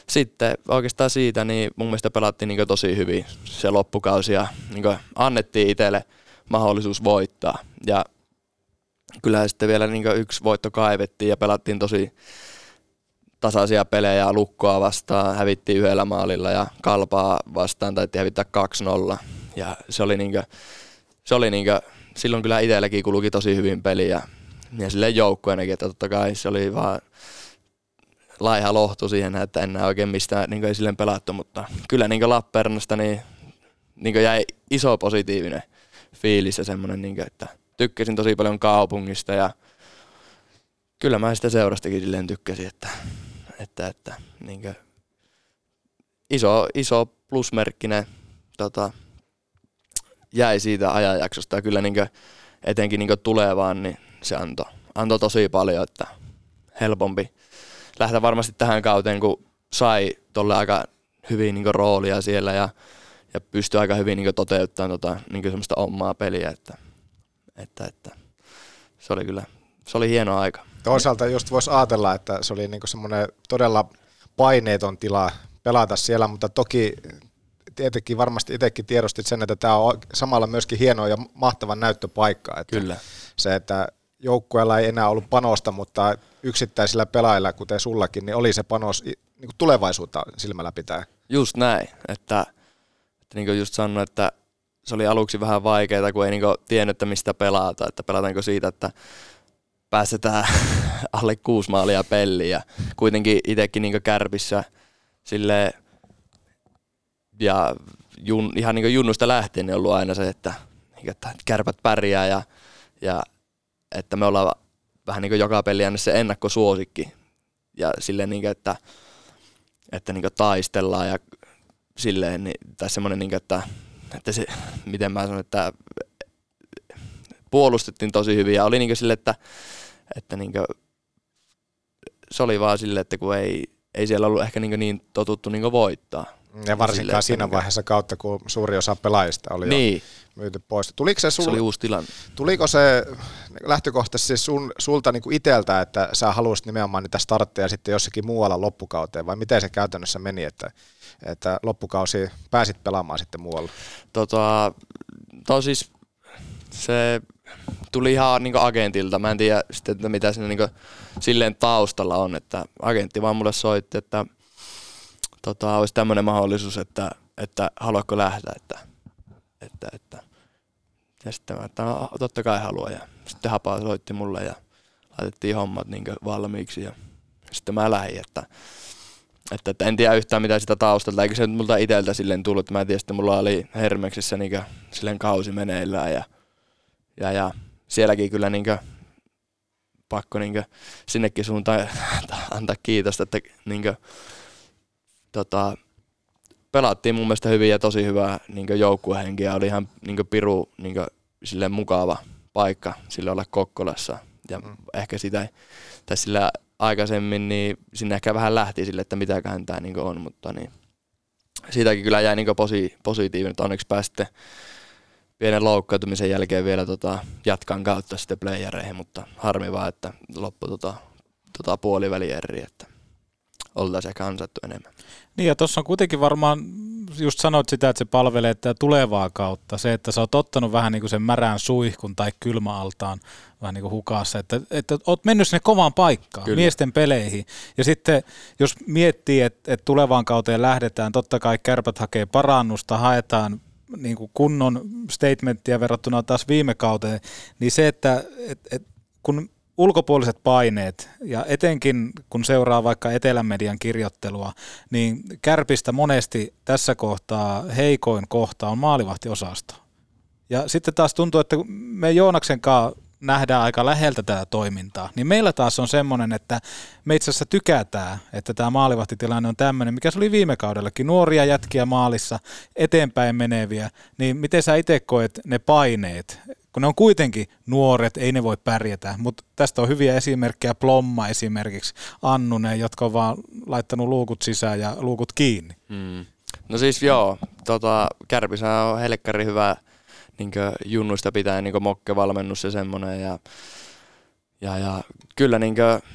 sitten oikeastaan siitä niin mun mielestä pelattiin niin tosi hyvin se loppukausi ja niin annettiin itselle mahdollisuus voittaa. Ja kyllähän sitten vielä niin yksi voitto kaivettiin ja pelattiin tosi tasaisia pelejä lukkoa vastaan, hävittiin yhdellä maalilla ja kalpaa vastaan taidettiin hävittää 2-0. Ja se oli, niinkö, se oli niinkö, silloin kyllä itselläkin kuluki tosi hyvin peli ja, ja silleen joukkueenakin, että totta kai se oli vaan laiha lohtu siihen, että en oikein mistään niin ei silleen pelattu, mutta kyllä niin Lappeenrannasta niin, niin jäi iso positiivinen fiilis ja semmoinen, niin kuin, että tykkäsin tosi paljon kaupungista ja kyllä mä sitä seurastakin silleen tykkäsin, että, että, että niin kuin, iso, iso plusmerkkinen tota, jäi siitä ajanjaksosta ja kyllä niin kuin, etenkin niin tulevaan, niin se antoi antoi tosi paljon, että helpompi lähteä varmasti tähän kauteen, kun sai tolle aika hyvin niin roolia siellä ja, ja pystyi aika hyvin niin toteuttamaan tota, niin semmoista omaa peliä, että, että, että se oli kyllä, se oli hieno aika. Toisaalta just voisi ajatella, että se oli niin semmoinen todella paineeton tila pelata siellä, mutta toki tietenkin varmasti itsekin tiedostit sen, että tämä on samalla myöskin hieno ja mahtava näyttöpaikka. Että Kyllä. Se, että joukkueella ei enää ollut panosta, mutta yksittäisillä pelaajilla, kuten sullakin, niin oli se panos niin kuin tulevaisuutta silmällä pitää. Just näin, että, että niin kuin just sanoin, että se oli aluksi vähän vaikeaa, kun ei niin tiennyt, että mistä pelata, että pelataanko siitä, että päästetään alle kuusi maalia peliin ja kuitenkin itsekin niin kärpissä sille ja jun, ihan niin junnusta lähtien niin on ollut aina se, että, niin että kärpät pärjää ja, ja että me ollaan vähän niin kuin joka peli se ennakkosuosikki ja silleen niin kuin, että, että niin kuin taistellaan ja silleen, niin, tai semmoinen, niin kuin, että, että se, miten mä sanon, että puolustettiin tosi hyvin ja oli niin kuin sille, että, että niin kuin, se oli vaan silleen, että kun ei, ei siellä ollut ehkä niin, niin totuttu niin voittaa. Ja varsinkaan Sille, siinä vaiheessa kautta, kun suuri osa pelaajista oli niin. jo myyty pois. Tuliko se, sul... se oli uusi tilanne. Tuliko se lähtökohtaisesti siis sun, sulta niin kuin iteltä, että sä haluaisit nimenomaan niitä startteja sitten jossakin muualla loppukauteen, vai miten se käytännössä meni, että, että loppukausi pääsit pelaamaan sitten muualla? Tota, to siis se tuli ihan niin agentilta. Mä en tiedä sitten, että mitä siinä niin silleen taustalla on, että agentti vaan mulle soitti, että tota, olisi tämmöinen mahdollisuus, että, että haluatko lähteä, että, että, että. Ja sitten mä, että no, totta kai haluan. Ja sitten Hapa soitti mulle ja laitettiin hommat niin valmiiksi. Ja sitten mä lähdin, että, että, että, en tiedä yhtään mitä sitä taustalta, eikä se nyt multa iteltä silleen tullut. Mä en tiedä, että mulla oli Hermeksissä niin silleen kausi meneillään ja, ja, ja sielläkin kyllä niin kuin, pakko niin kuin, sinnekin suuntaan antaa kiitosta, että niin kuin, tota, pelattiin mun mielestä hyvin ja tosi hyvää niin joukkuehenkiä. Oli ihan niin piru niin sille mukava paikka sille olla Kokkolassa. Ja mm. ehkä sitä, tai sillä aikaisemmin, niin sinne ehkä vähän lähti sille, että mitäköhän tämä niin on, mutta niin, siitäkin kyllä jäi niin posi, positiivinen, että onneksi pääsitte pienen loukkaantumisen jälkeen vielä tota, jatkan kautta sitten playereihin, mutta harmi vaan, että loppu tota, tota puoliväli eri, että oltaisiin ehkä ansattu enemmän. Niin ja tuossa on kuitenkin varmaan, just sanoit sitä, että se palvelee tätä tulevaa kautta. Se, että sä oot ottanut vähän niin kuin sen märän suihkun tai kylmäaltaan vähän niin kuin hukassa, että, että oot mennyt sinne kovaan paikkaan, Kyllä. miesten peleihin. Ja sitten jos miettii, että, että tulevaan kauteen lähdetään, totta kai kärpät hakee parannusta, haetaan niin kuin kunnon statementtia verrattuna taas viime kauteen, niin se, että et, et, kun ulkopuoliset paineet, ja etenkin kun seuraa vaikka etelämedian kirjoittelua, niin kärpistä monesti tässä kohtaa heikoin kohta on maalivahtiosasto. Ja sitten taas tuntuu, että me Joonaksen kanssa nähdään aika läheltä tätä toimintaa, niin meillä taas on semmoinen, että me itse asiassa tykätään, että tämä maalivahtitilanne on tämmöinen, mikä se oli viime kaudellakin, nuoria jätkiä maalissa, eteenpäin meneviä, niin miten sä itse koet ne paineet, kun ne on kuitenkin nuoret, ei ne voi pärjätä, mutta tästä on hyviä esimerkkejä, Plomma esimerkiksi, Annunen, jotka on vaan laittanut luukut sisään ja luukut kiinni. Mm. No siis joo, tota, Kärpisä on helkkari hyvä niin junnuista pitää niin mokkevalmennus ja semmoinen ja, ja, ja kyllä niin kuin,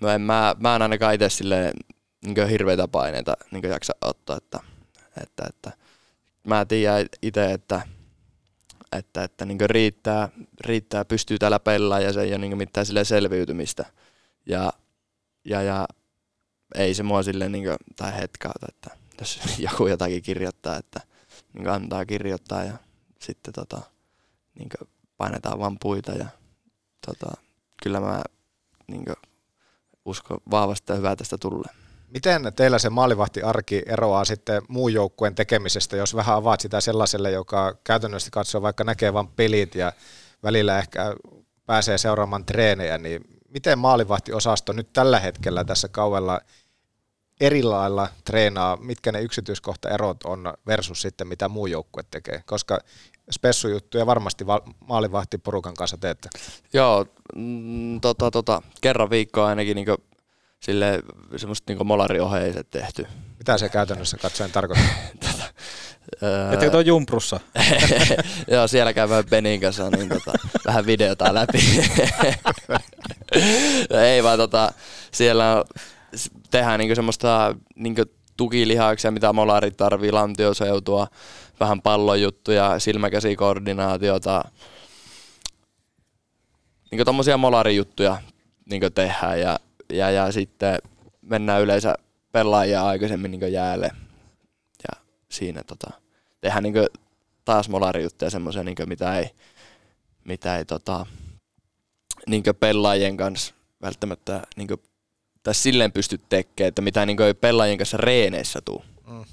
mä, en, mä, mä en ainakaan itse silleen niin hirveitä paineita niin jaksa ottaa, että, että, että mä tiedän itse, että että, että niin riittää, riittää, pystyy täällä pelaamaan ja se ei ole niin mitään sille selviytymistä. Ja, ja, ja ei se mua silleen niin tai hetkauta, että jos joku jotakin kirjoittaa, että niin antaa kirjoittaa ja sitten tota, niin painetaan vaan puita ja tota, kyllä mä niin uskon vahvasti, että hyvää tästä tulee. Miten teillä se maalivahtiarki eroaa sitten muun joukkueen tekemisestä, jos vähän avaat sitä sellaiselle, joka käytännössä katsoo vaikka näkee vain pelit ja välillä ehkä pääsee seuraamaan treenejä, niin miten maalivahtiosasto nyt tällä hetkellä tässä kauella eri lailla treenaa, mitkä ne yksityiskohtaerot on versus sitten mitä muu joukkue tekee, koska spessujuttuja varmasti maalivahtiporukan kanssa teette. Joo, mm, tota, tota, kerran viikkoa ainakin niin sille semmoista niin molarioheiset tehty. Mitä se käytännössä katsoen tarkoittaa? tota, Ettekö tuo Jumprussa? Joo, siellä käydään Benin kanssa niin tota, vähän videota läpi. Ei vaan tota, siellä tehdään niinku semmoista niinku tukilihaksia, mitä molarit tarvii, lantioseutua, vähän pallojuttuja, silmäkäsikoordinaatiota, niinku tommosia molarijuttuja niinku tehdään ja ja, ja sitten mennään yleensä pelaajia aikaisemmin niin jäälle. Ja siinä tota, tehdään niin taas molarijuttuja semmoisia, niin mitä ei, mitä ei tota, niin pelaajien kanssa välttämättä niin kuin, tai silleen pysty tekemään, että mitä niin ei pelaajien kanssa reeneissä tuu. Mm.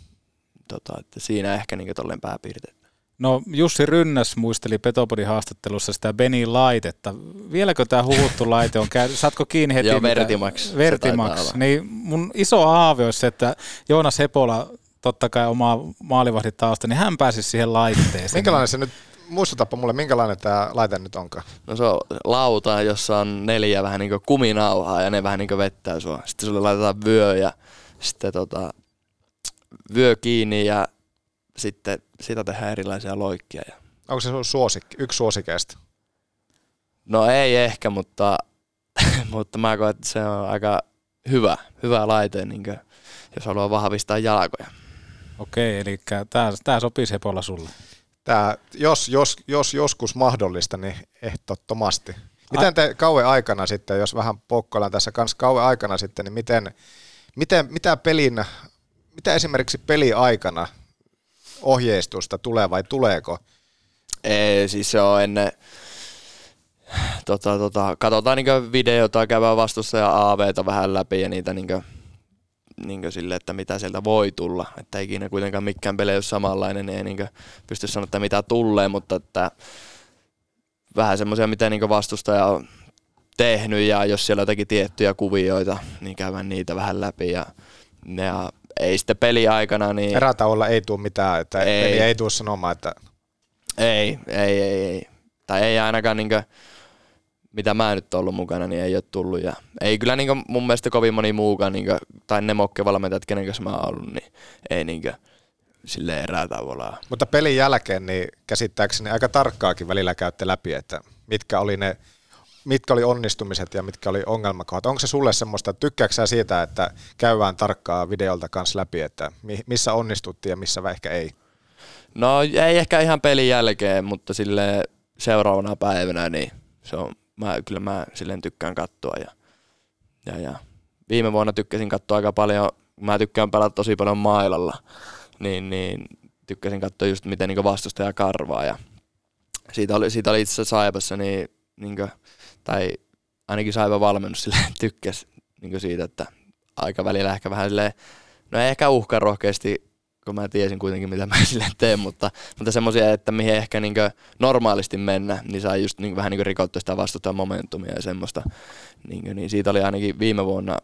Tota, että siinä ehkä niin tolleen pääpiirteet. No Jussi Rynnäs muisteli Petopodin haastattelussa sitä Beni laitetta. Vieläkö tämä huhuttu laite on käynyt? Saatko kiinni heti? Joo, Vertimax. Vertimax. Niin mun iso haave olisi se, että Joonas Hepola, totta kai omaa maalivahdin tausta, niin hän pääsisi siihen laitteeseen. Minkälainen se nyt, muistutapa mulle, minkälainen tämä laite nyt onkaan? No se on lauta, jossa on neljä vähän niin kuin kuminauhaa ja ne vähän niin kuin vettää sua. Sitten sulle laitetaan vyö ja sitten tota, vyö kiinni ja sitten siitä tehdään erilaisia loikkia. Ja... Onko se sun suosikki, yksi suosikeista? No ei ehkä, mutta, mutta mä koen, että se on aika hyvä, hyvä laite, niin kuin, jos haluaa vahvistaa jalkoja. Okei, eli tämä, tämä sopii Sepolla sulle. Tää, jos, jos, jos joskus mahdollista, niin ehdottomasti. Miten te kauan aikana sitten, jos vähän pokkoillaan tässä kanssa kauan aikana sitten, niin miten, miten, mitä pelin, mitä esimerkiksi peli aikana ohjeistusta tulee vai tuleeko? Ei, siis se on ennen, tota, tota, katsotaan niin videota, käydään vastussa ja AVta vähän läpi ja niitä niin kuin, niin sille, että mitä sieltä voi tulla. Että ikinä kuitenkaan mikään peli ole samanlainen, niin ei niin pysty sanoa, että mitä tulee, mutta että vähän semmoisia, mitä niin vastustaja on tehnyt ja jos siellä on jotakin tiettyjä kuvioita, niin käydään niitä vähän läpi ja, ja ei sitten peliaikana niin... Erätauolla ei tule mitään, että ei, peli ei tule sanomaan, että... Ei, ei, ei, ei. Tai ei ainakaan niin kuin, mitä mä nyt ollut mukana, niin ei ole tullut. Ja ei kyllä niin mun mielestä kovin moni muukaan, niin kuin, tai ne mokkevalmentajat, kenen kanssa mä oon ollut, niin ei niin kuin, silleen erätauolla. Mutta pelin jälkeen niin käsittääkseni aika tarkkaakin välillä käytte läpi, että mitkä oli ne mitkä oli onnistumiset ja mitkä oli ongelmakohdat. Onko se sulle semmoista, tykkääksä siitä, että käydään tarkkaa videolta kanssa läpi, että missä onnistuttiin ja missä ehkä ei? No ei ehkä ihan pelin jälkeen, mutta sille seuraavana päivänä niin se on, mä, kyllä mä silleen tykkään katsoa ja, ja, ja viime vuonna tykkäsin katsoa aika paljon, mä tykkään pelata tosi paljon mailalla, niin, niin tykkäsin katsoa just miten niin vastustaja karvaa ja siitä oli, siitä oli itse asiassa Saipassa, niin, niin kuin, tai ainakin Saipa valmennus sille tykkäsi niin siitä, että aika välillä ehkä vähän silleen, no ei ehkä uhka rohkeasti, kun mä tiesin kuitenkin mitä mä sille teen, mutta, mutta semmoisia, että mihin ehkä niin normaalisti mennä, niin sai just niin vähän niin rikottua sitä vastustajan momentumia ja semmoista. Niin, niin siitä oli ainakin viime vuonna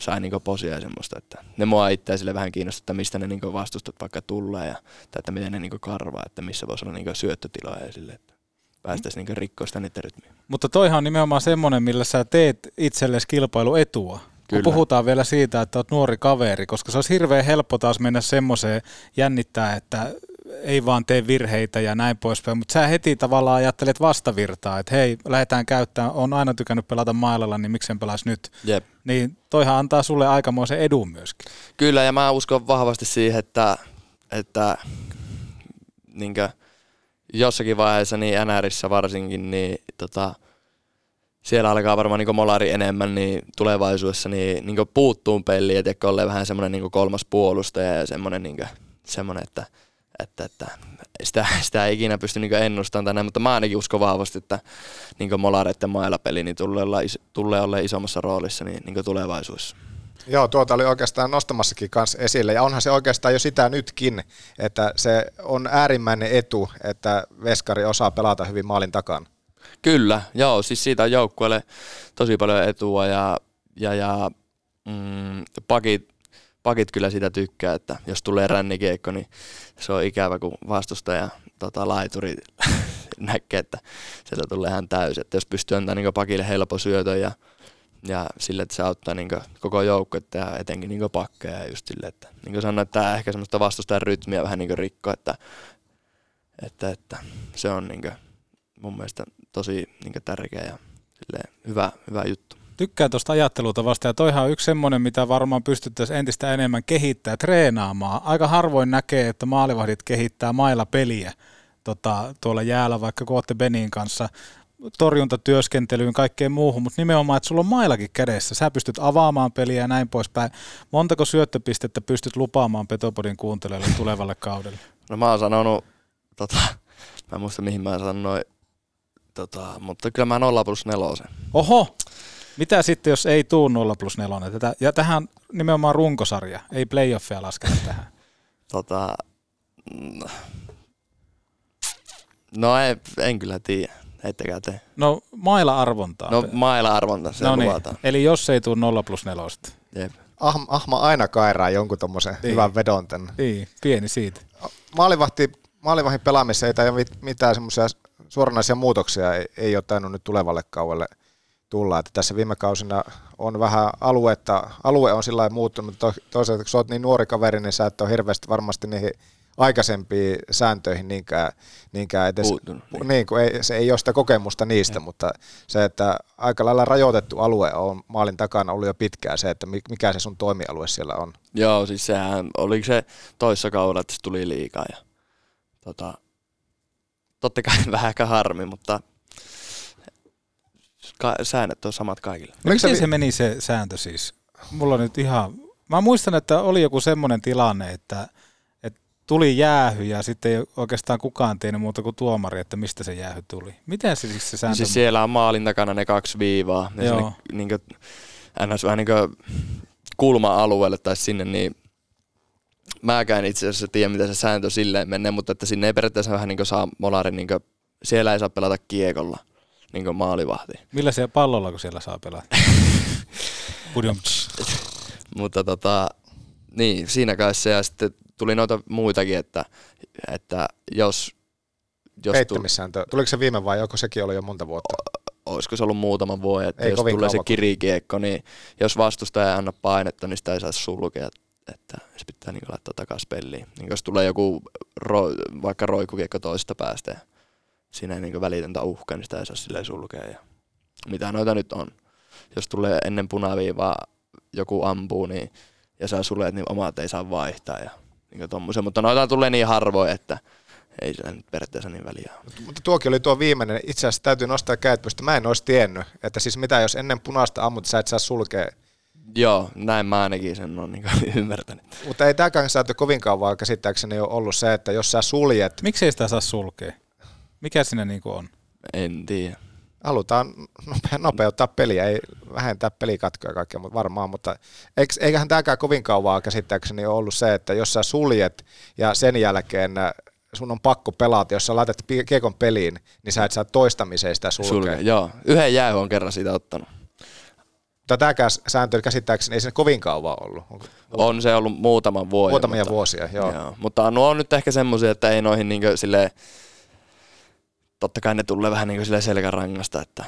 sai niinku posia ja semmoista, että ne mua itseä sille vähän kiinnostaa, että mistä ne niinku vastustat vaikka tulee ja tai että miten ne niinku karvaa, että missä voisi olla niinku syöttötiloja ja sille, että päästäisiin niinku rikkoa sitä rytmiä. Mutta toihan on nimenomaan semmoinen, millä sä teet itsellesi kilpailuetua. Kyllä. Kun puhutaan vielä siitä, että olet nuori kaveri, koska se olisi hirveän helppo taas mennä semmoiseen jännittää, että ei vaan tee virheitä ja näin poispäin, mutta sä heti tavallaan ajattelet vastavirtaa, että hei, lähdetään käyttämään, on aina tykännyt pelata mailalla, niin miksen pelas nyt. Jep. Niin toihan antaa sulle aikamoisen edun myöskin. Kyllä, ja mä uskon vahvasti siihen, että, että niinkö, jossakin vaiheessa, niin NRissä varsinkin, niin tota, siellä alkaa varmaan niin molari enemmän, niin tulevaisuudessa niin, niin puuttuu peliin, että ollee vähän semmoinen niin kolmas puolustaja ja semmoinen, niin semmoinen että – että, että sitä, sitä ei ikinä pysty niin ennustamaan tänään, mutta mä ainakin uskon vahvasti, että niin molareiden mailapeli niin tulee, olla, tulee olla isommassa roolissa niin, niin tulevaisuudessa. Joo, tuota oli oikeastaan nostamassakin kanssa esille, ja onhan se oikeastaan jo sitä nytkin, että se on äärimmäinen etu, että Veskari osaa pelata hyvin maalin takana. Kyllä, joo, siis siitä on joukkueelle tosi paljon etua, ja, ja, ja mm, pakit, pakit kyllä sitä tykkää, että jos tulee rännikeikko, niin se on ikävä, kun vastustaja tota, laituri näkee, että sieltä tulee ihan täysin. Että jos pystyy antaa niin pakille helppo syötö ja, ja sille, että se auttaa niin koko joukkuetta ja etenkin niin pakkeja ja just sille, että niin kuin sanoin, että tämä ehkä semmoista vastustajan rytmiä vähän niin rikko, että, että, että se on niin mun mielestä tosi niin tärkeä ja hyvä, hyvä juttu tykkään tuosta ajattelutavasta ja toihan on yksi semmoinen, mitä varmaan pystyttäisiin entistä enemmän kehittää, treenaamaan. Aika harvoin näkee, että maalivahdit kehittää mailla peliä tota, tuolla jäällä, vaikka kootte Benin kanssa torjuntatyöskentelyyn, kaikkeen muuhun, mutta nimenomaan, että sulla on mailakin kädessä. Sä pystyt avaamaan peliä ja näin poispäin. Montako syöttöpistettä pystyt lupaamaan Petopodin kuuntelijoille tulevalle kaudelle? No mä oon sanonut, tota, mä en muista mihin mä sanoin, tota, mutta kyllä mä 0 plus 4. Oho! Mitä sitten, jos ei tuu 0 plus 4? Tätä, ja tähän nimenomaan runkosarja, ei playoffia lasketa tähän. Tota, no ei, en kyllä tiedä, heittäkää te. No maila-arvontaa. No maila-arvonta, se no niin. Eli jos ei tuu 0 plus 4. Jep. Ahma, Ahma aina kairaa jonkun tommosen niin. hyvän vedon tänne. Niin, pieni siitä. Maalivahti, maalivahin pelaamisessa ei tai mitään semmoisia suoranaisia muutoksia ei, ei ole tainnut nyt tulevalle kauelle – tulla. Että tässä viime kausina on vähän aluetta, alue on sillä muuttunut, mutta toisaalta kun sä oot niin nuori kaveri, niin sä et ole hirveästi varmasti niihin aikaisempiin sääntöihin niinkään, niinkään edes, Puuttunut, niin. Niin, kun ei, se ei ole sitä kokemusta niistä, niin. mutta se, että aika lailla rajoitettu alue on maalin takana ollut jo pitkään se, että mi- mikä se sun toimialue siellä on. Joo, siis sehän, oliko se toissa kaudella, että se tuli liikaa ja tota, totta kai vähän ehkä harmi, mutta ka- säännöt on samat kaikille. Miten se meni se sääntö siis? Mulla on nyt ihan... Mä muistan, että oli joku semmoinen tilanne, että tuli jäähy ja sitten ei oikeastaan kukaan tiennyt muuta kuin tuomari, että mistä se jäähy tuli. Miten se siis se sääntö... Siis siellä on maalin takana ne kaksi viivaa. Ja Joo. sinne, niin kuin, ns. vähän niin kuin kulma-alueelle tai sinne, niin mäkään itse asiassa tiedä, miten se sääntö silleen menee, mutta että sinne ei periaatteessa vähän niin kuin saa molari, niin kuin, siellä ei saa pelata kiekolla, niin kuin maalivahti. Millä se pallolla, kun siellä saa pelata? Mutta tota, niin, siinä kai se ja sitten tuli noita muitakin, että, että jos... jos Heittämissääntö. Tuliko se viime vai joko sekin oli jo monta vuotta? olisiko se ollut muutaman vuoden, että Ei jos tulee se kauan. kirikiekko, niin jos vastustaja ei anna painetta, niin sitä ei saa sulkea, että se pitää niin laittaa takaisin peliin. Niin jos tulee joku ro, vaikka roikkukiekko toisesta päästä ja siinä ei niin välitöntä uhkaa, niin sitä ei saa silleen sulkea. Ja mitä noita nyt on. Jos tulee ennen punaviivaa joku ampuu niin, ja sä sulet, niin omat ei saa vaihtaa ja niin tommosia. Mutta noita tulee niin harvoin, että ei sillä nyt periaatteessa niin väliä. Mutta tuokin oli tuo viimeinen. Itse asiassa täytyy nostaa kädet pystyyn. Mä en olisi tiennyt, että siis mitä jos ennen punaista ammut, sä et saa sulkea. Joo, näin mä ainakin sen on niin ymmärtänyt. Mutta ei tämäkään säätö kovin kauan käsittääkseni ole ollut se, että jos sä suljet, Miksi ei sitä saa sulkea? Mikä siinä niinku on? En tiedä. Halutaan nope- nopeuttaa peliä, ei vähentää pelikatkoja ja kaikkea, mutta varmaan, mutta eikö, eiköhän tämäkään kovin kauan käsittääkseni ole ollut se, että jos sä suljet ja sen jälkeen äh, sun on pakko pelata, jos sä laitat kiekon peliin, niin sä et saa toistamiseen sitä sulkea. Sulkea. Joo, yhden jäähy on kerran siitä ottanut. Mutta tämäkään sääntö käsittääkseni ei se kovin kauan ollut. Onko- On se ollut muutaman vuoden. Muutamia mutta, vuosia, joo. joo. Mutta nuo on nyt ehkä semmoisia, että ei noihin niinkö sille totta kai ne tulee vähän niinkö sille selkärangasta, että,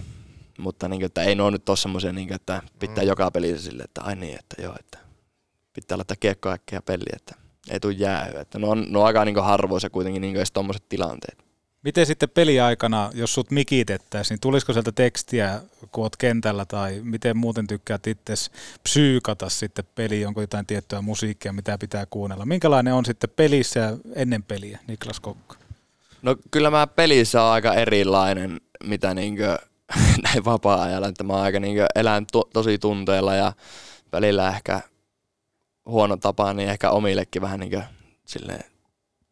mutta niinkö, että ei nuo nyt ole semmoisia, niinkö, että pitää mm. joka pelissä sille, että ai niin, että joo, että pitää laittaa kiekko äkkiä peliin, että ei tule jäähyä. Että ne on, ne on aika niinkö harvoissa kuitenkin niinkö edes tommoset tilanteet. Miten sitten peliaikana, jos sut mikitettäisiin, niin tulisiko sieltä tekstiä, kun oot kentällä, tai miten muuten tykkäät itse psyykata sitten peliin, onko jotain tiettyä musiikkia, mitä pitää kuunnella? Minkälainen on sitten pelissä ja ennen peliä, Niklas Kokko? No kyllä mä pelissä on aika erilainen, mitä niinkö näin vapaa-ajalla, että mä aika niinkö elän to, tosi tunteella ja välillä ehkä huono tapa, niin ehkä omillekin vähän niinkö silleen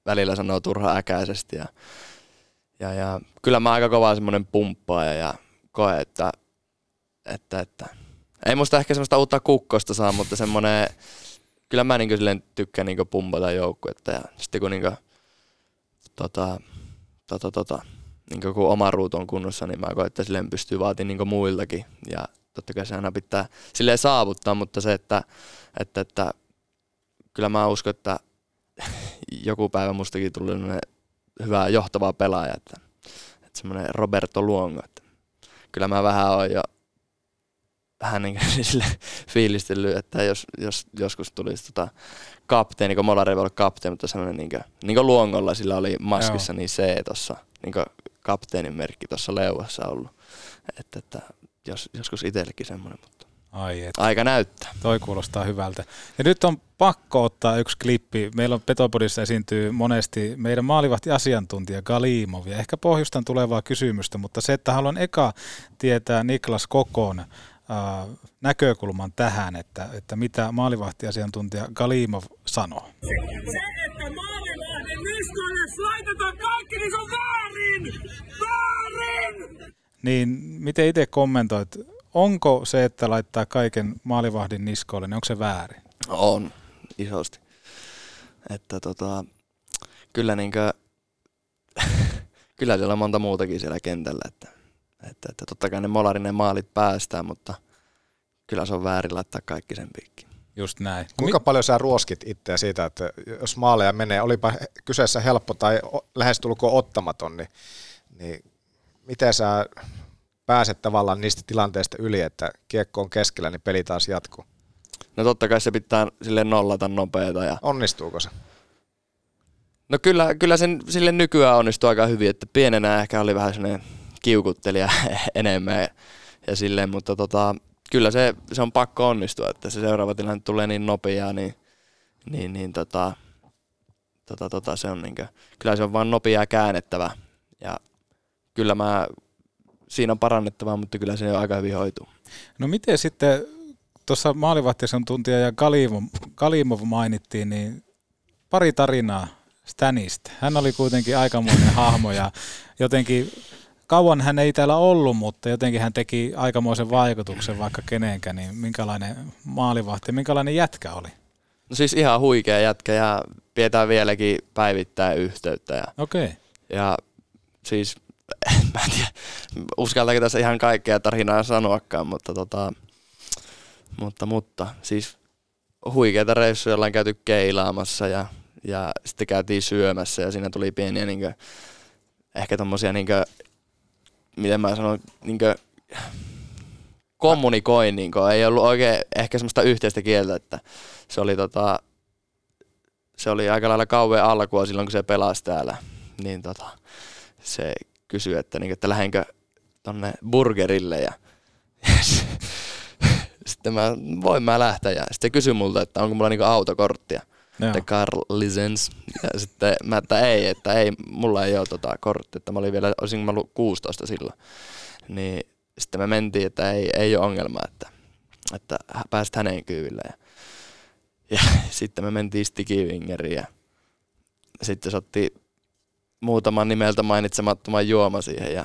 välillä sanoo turha äkäisesti ja, ja, ja kyllä mä aika kova semmoinen pumppaaja ja koe, että, että, että ei musta ehkä semmoista uutta kukkosta saa, mutta semmoinen, kyllä mä niinkö silleen tykkään niinkö pumpata joukkuetta ja sitten kun niinkö tota, tota, tota, niin kun oma ruutu on kunnossa, niin mä koen, että silleen pystyy vaatimaan niin muiltakin. Ja totta kai se aina pitää silleen saavuttaa, mutta se, että, että, että kyllä mä uskon, että joku päivä mustakin tulee hyvä johtava pelaaja, että, että semmoinen Roberto Luongo, että kyllä mä vähän oon jo vähän niin kuin sille fiilistellyt, että jos, jos joskus tulisi tota kapteeni, kun Molari voi olla kapteeni, mutta semmoinen niin kuin, niin kuin Luongolla sillä oli maskissa, Joo. niin se tuossa niin kapteenin merkki tuossa leuassa ollut. Että, että jos, joskus itsellekin semmoinen, mutta Ai et. aika näyttää. Toi kuulostaa hyvältä. Ja nyt on pakko ottaa yksi klippi. Meillä on Petopodissa esiintyy monesti meidän maalivahti-asiantuntija Galimov. Ja ehkä pohjustan tulevaa kysymystä, mutta se, että haluan eka tietää Niklas Kokon näkökulman tähän, että, että mitä maalivahti-asiantuntija Galimov sanoo. Se, että maalivahdin niskoille laitetaan kaikki, niin se on väärin! Väärin! Niin miten itse kommentoit, onko se, että laittaa kaiken maalivahdin niskoille, niin onko se väärin? On, isosti. Että tota, kyllä niinkö, kyllä siellä on monta muutakin siellä kentällä, että, että, että totta kai ne molarinen maalit päästään, mutta kyllä se on väärin laittaa kaikki sen piikkiin. Just näin. Kuinka paljon sä ruoskit itseä siitä, että jos maaleja menee, olipa kyseessä helppo tai lähestulkoon ottamaton, niin, niin miten sä pääset tavallaan niistä tilanteista yli, että kiekko on keskellä, niin peli taas jatkuu? No totta kai se pitää sille nollata nopeeta ja Onnistuuko se? No kyllä, kyllä sen sille nykyään onnistuu aika hyvin, että pienenä ehkä oli vähän sellainen kiukuttelija enemmän ja, silleen, mutta tota, kyllä se, se on pakko onnistua, että se seuraava tilanne tulee niin nopeaa, niin, niin, niin tota, tota, tota, se on niinkö, kyllä se on vaan nopeaa käännettävä ja kyllä mä, siinä on parannettavaa, mutta kyllä se aika hyvin hoituu. No miten sitten, tuossa maalivahtisen tuntija ja Kalimov, Kalimov mainittiin, niin pari tarinaa Stanista. Hän oli kuitenkin aikamoinen hahmo ja jotenkin kauan hän ei täällä ollut, mutta jotenkin hän teki aikamoisen vaikutuksen vaikka kenenkään, niin minkälainen maalivahti, minkälainen jätkä oli? No siis ihan huikea jätkä ja pidetään vieläkin päivittäin yhteyttä. Ja, Okei. Okay. ja siis mä en tiedä, uskaltaako tässä ihan kaikkea tarinaa sanoakaan, mutta tota, mutta, mutta siis huikeita reissuja ollaan käyty keilaamassa ja, ja sitten käytiin syömässä ja siinä tuli pieniä niinkö, ehkä tommosia niinkö, miten mä sanon, niinkö, kommunikoin, niinkö, ei ollut oikein ehkä semmoista yhteistä kieltä, että se oli tota, se oli aika lailla kauan alkua silloin, kun se pelasi täällä, niin tota, se kysyi, että, niin, että lähdenkö tonne burgerille ja sitten mä, voin mä lähteä. Ja sitten kysyi multa, että onko mulla niinku autokorttia. Joo. The car license. Ja sitten mä, että ei, että ei, mulla ei ole tota korttia, että mä olin vielä, olisin mä ollut 16 silloin. Niin sitten me mentiin, että ei, ei ole ongelmaa, että, että pääsit hänen kyydille. Ja, ja sitten me mentiin Stikivingeriin ja sitten se otti muutaman nimeltä mainitsemattoman juoma siihen ja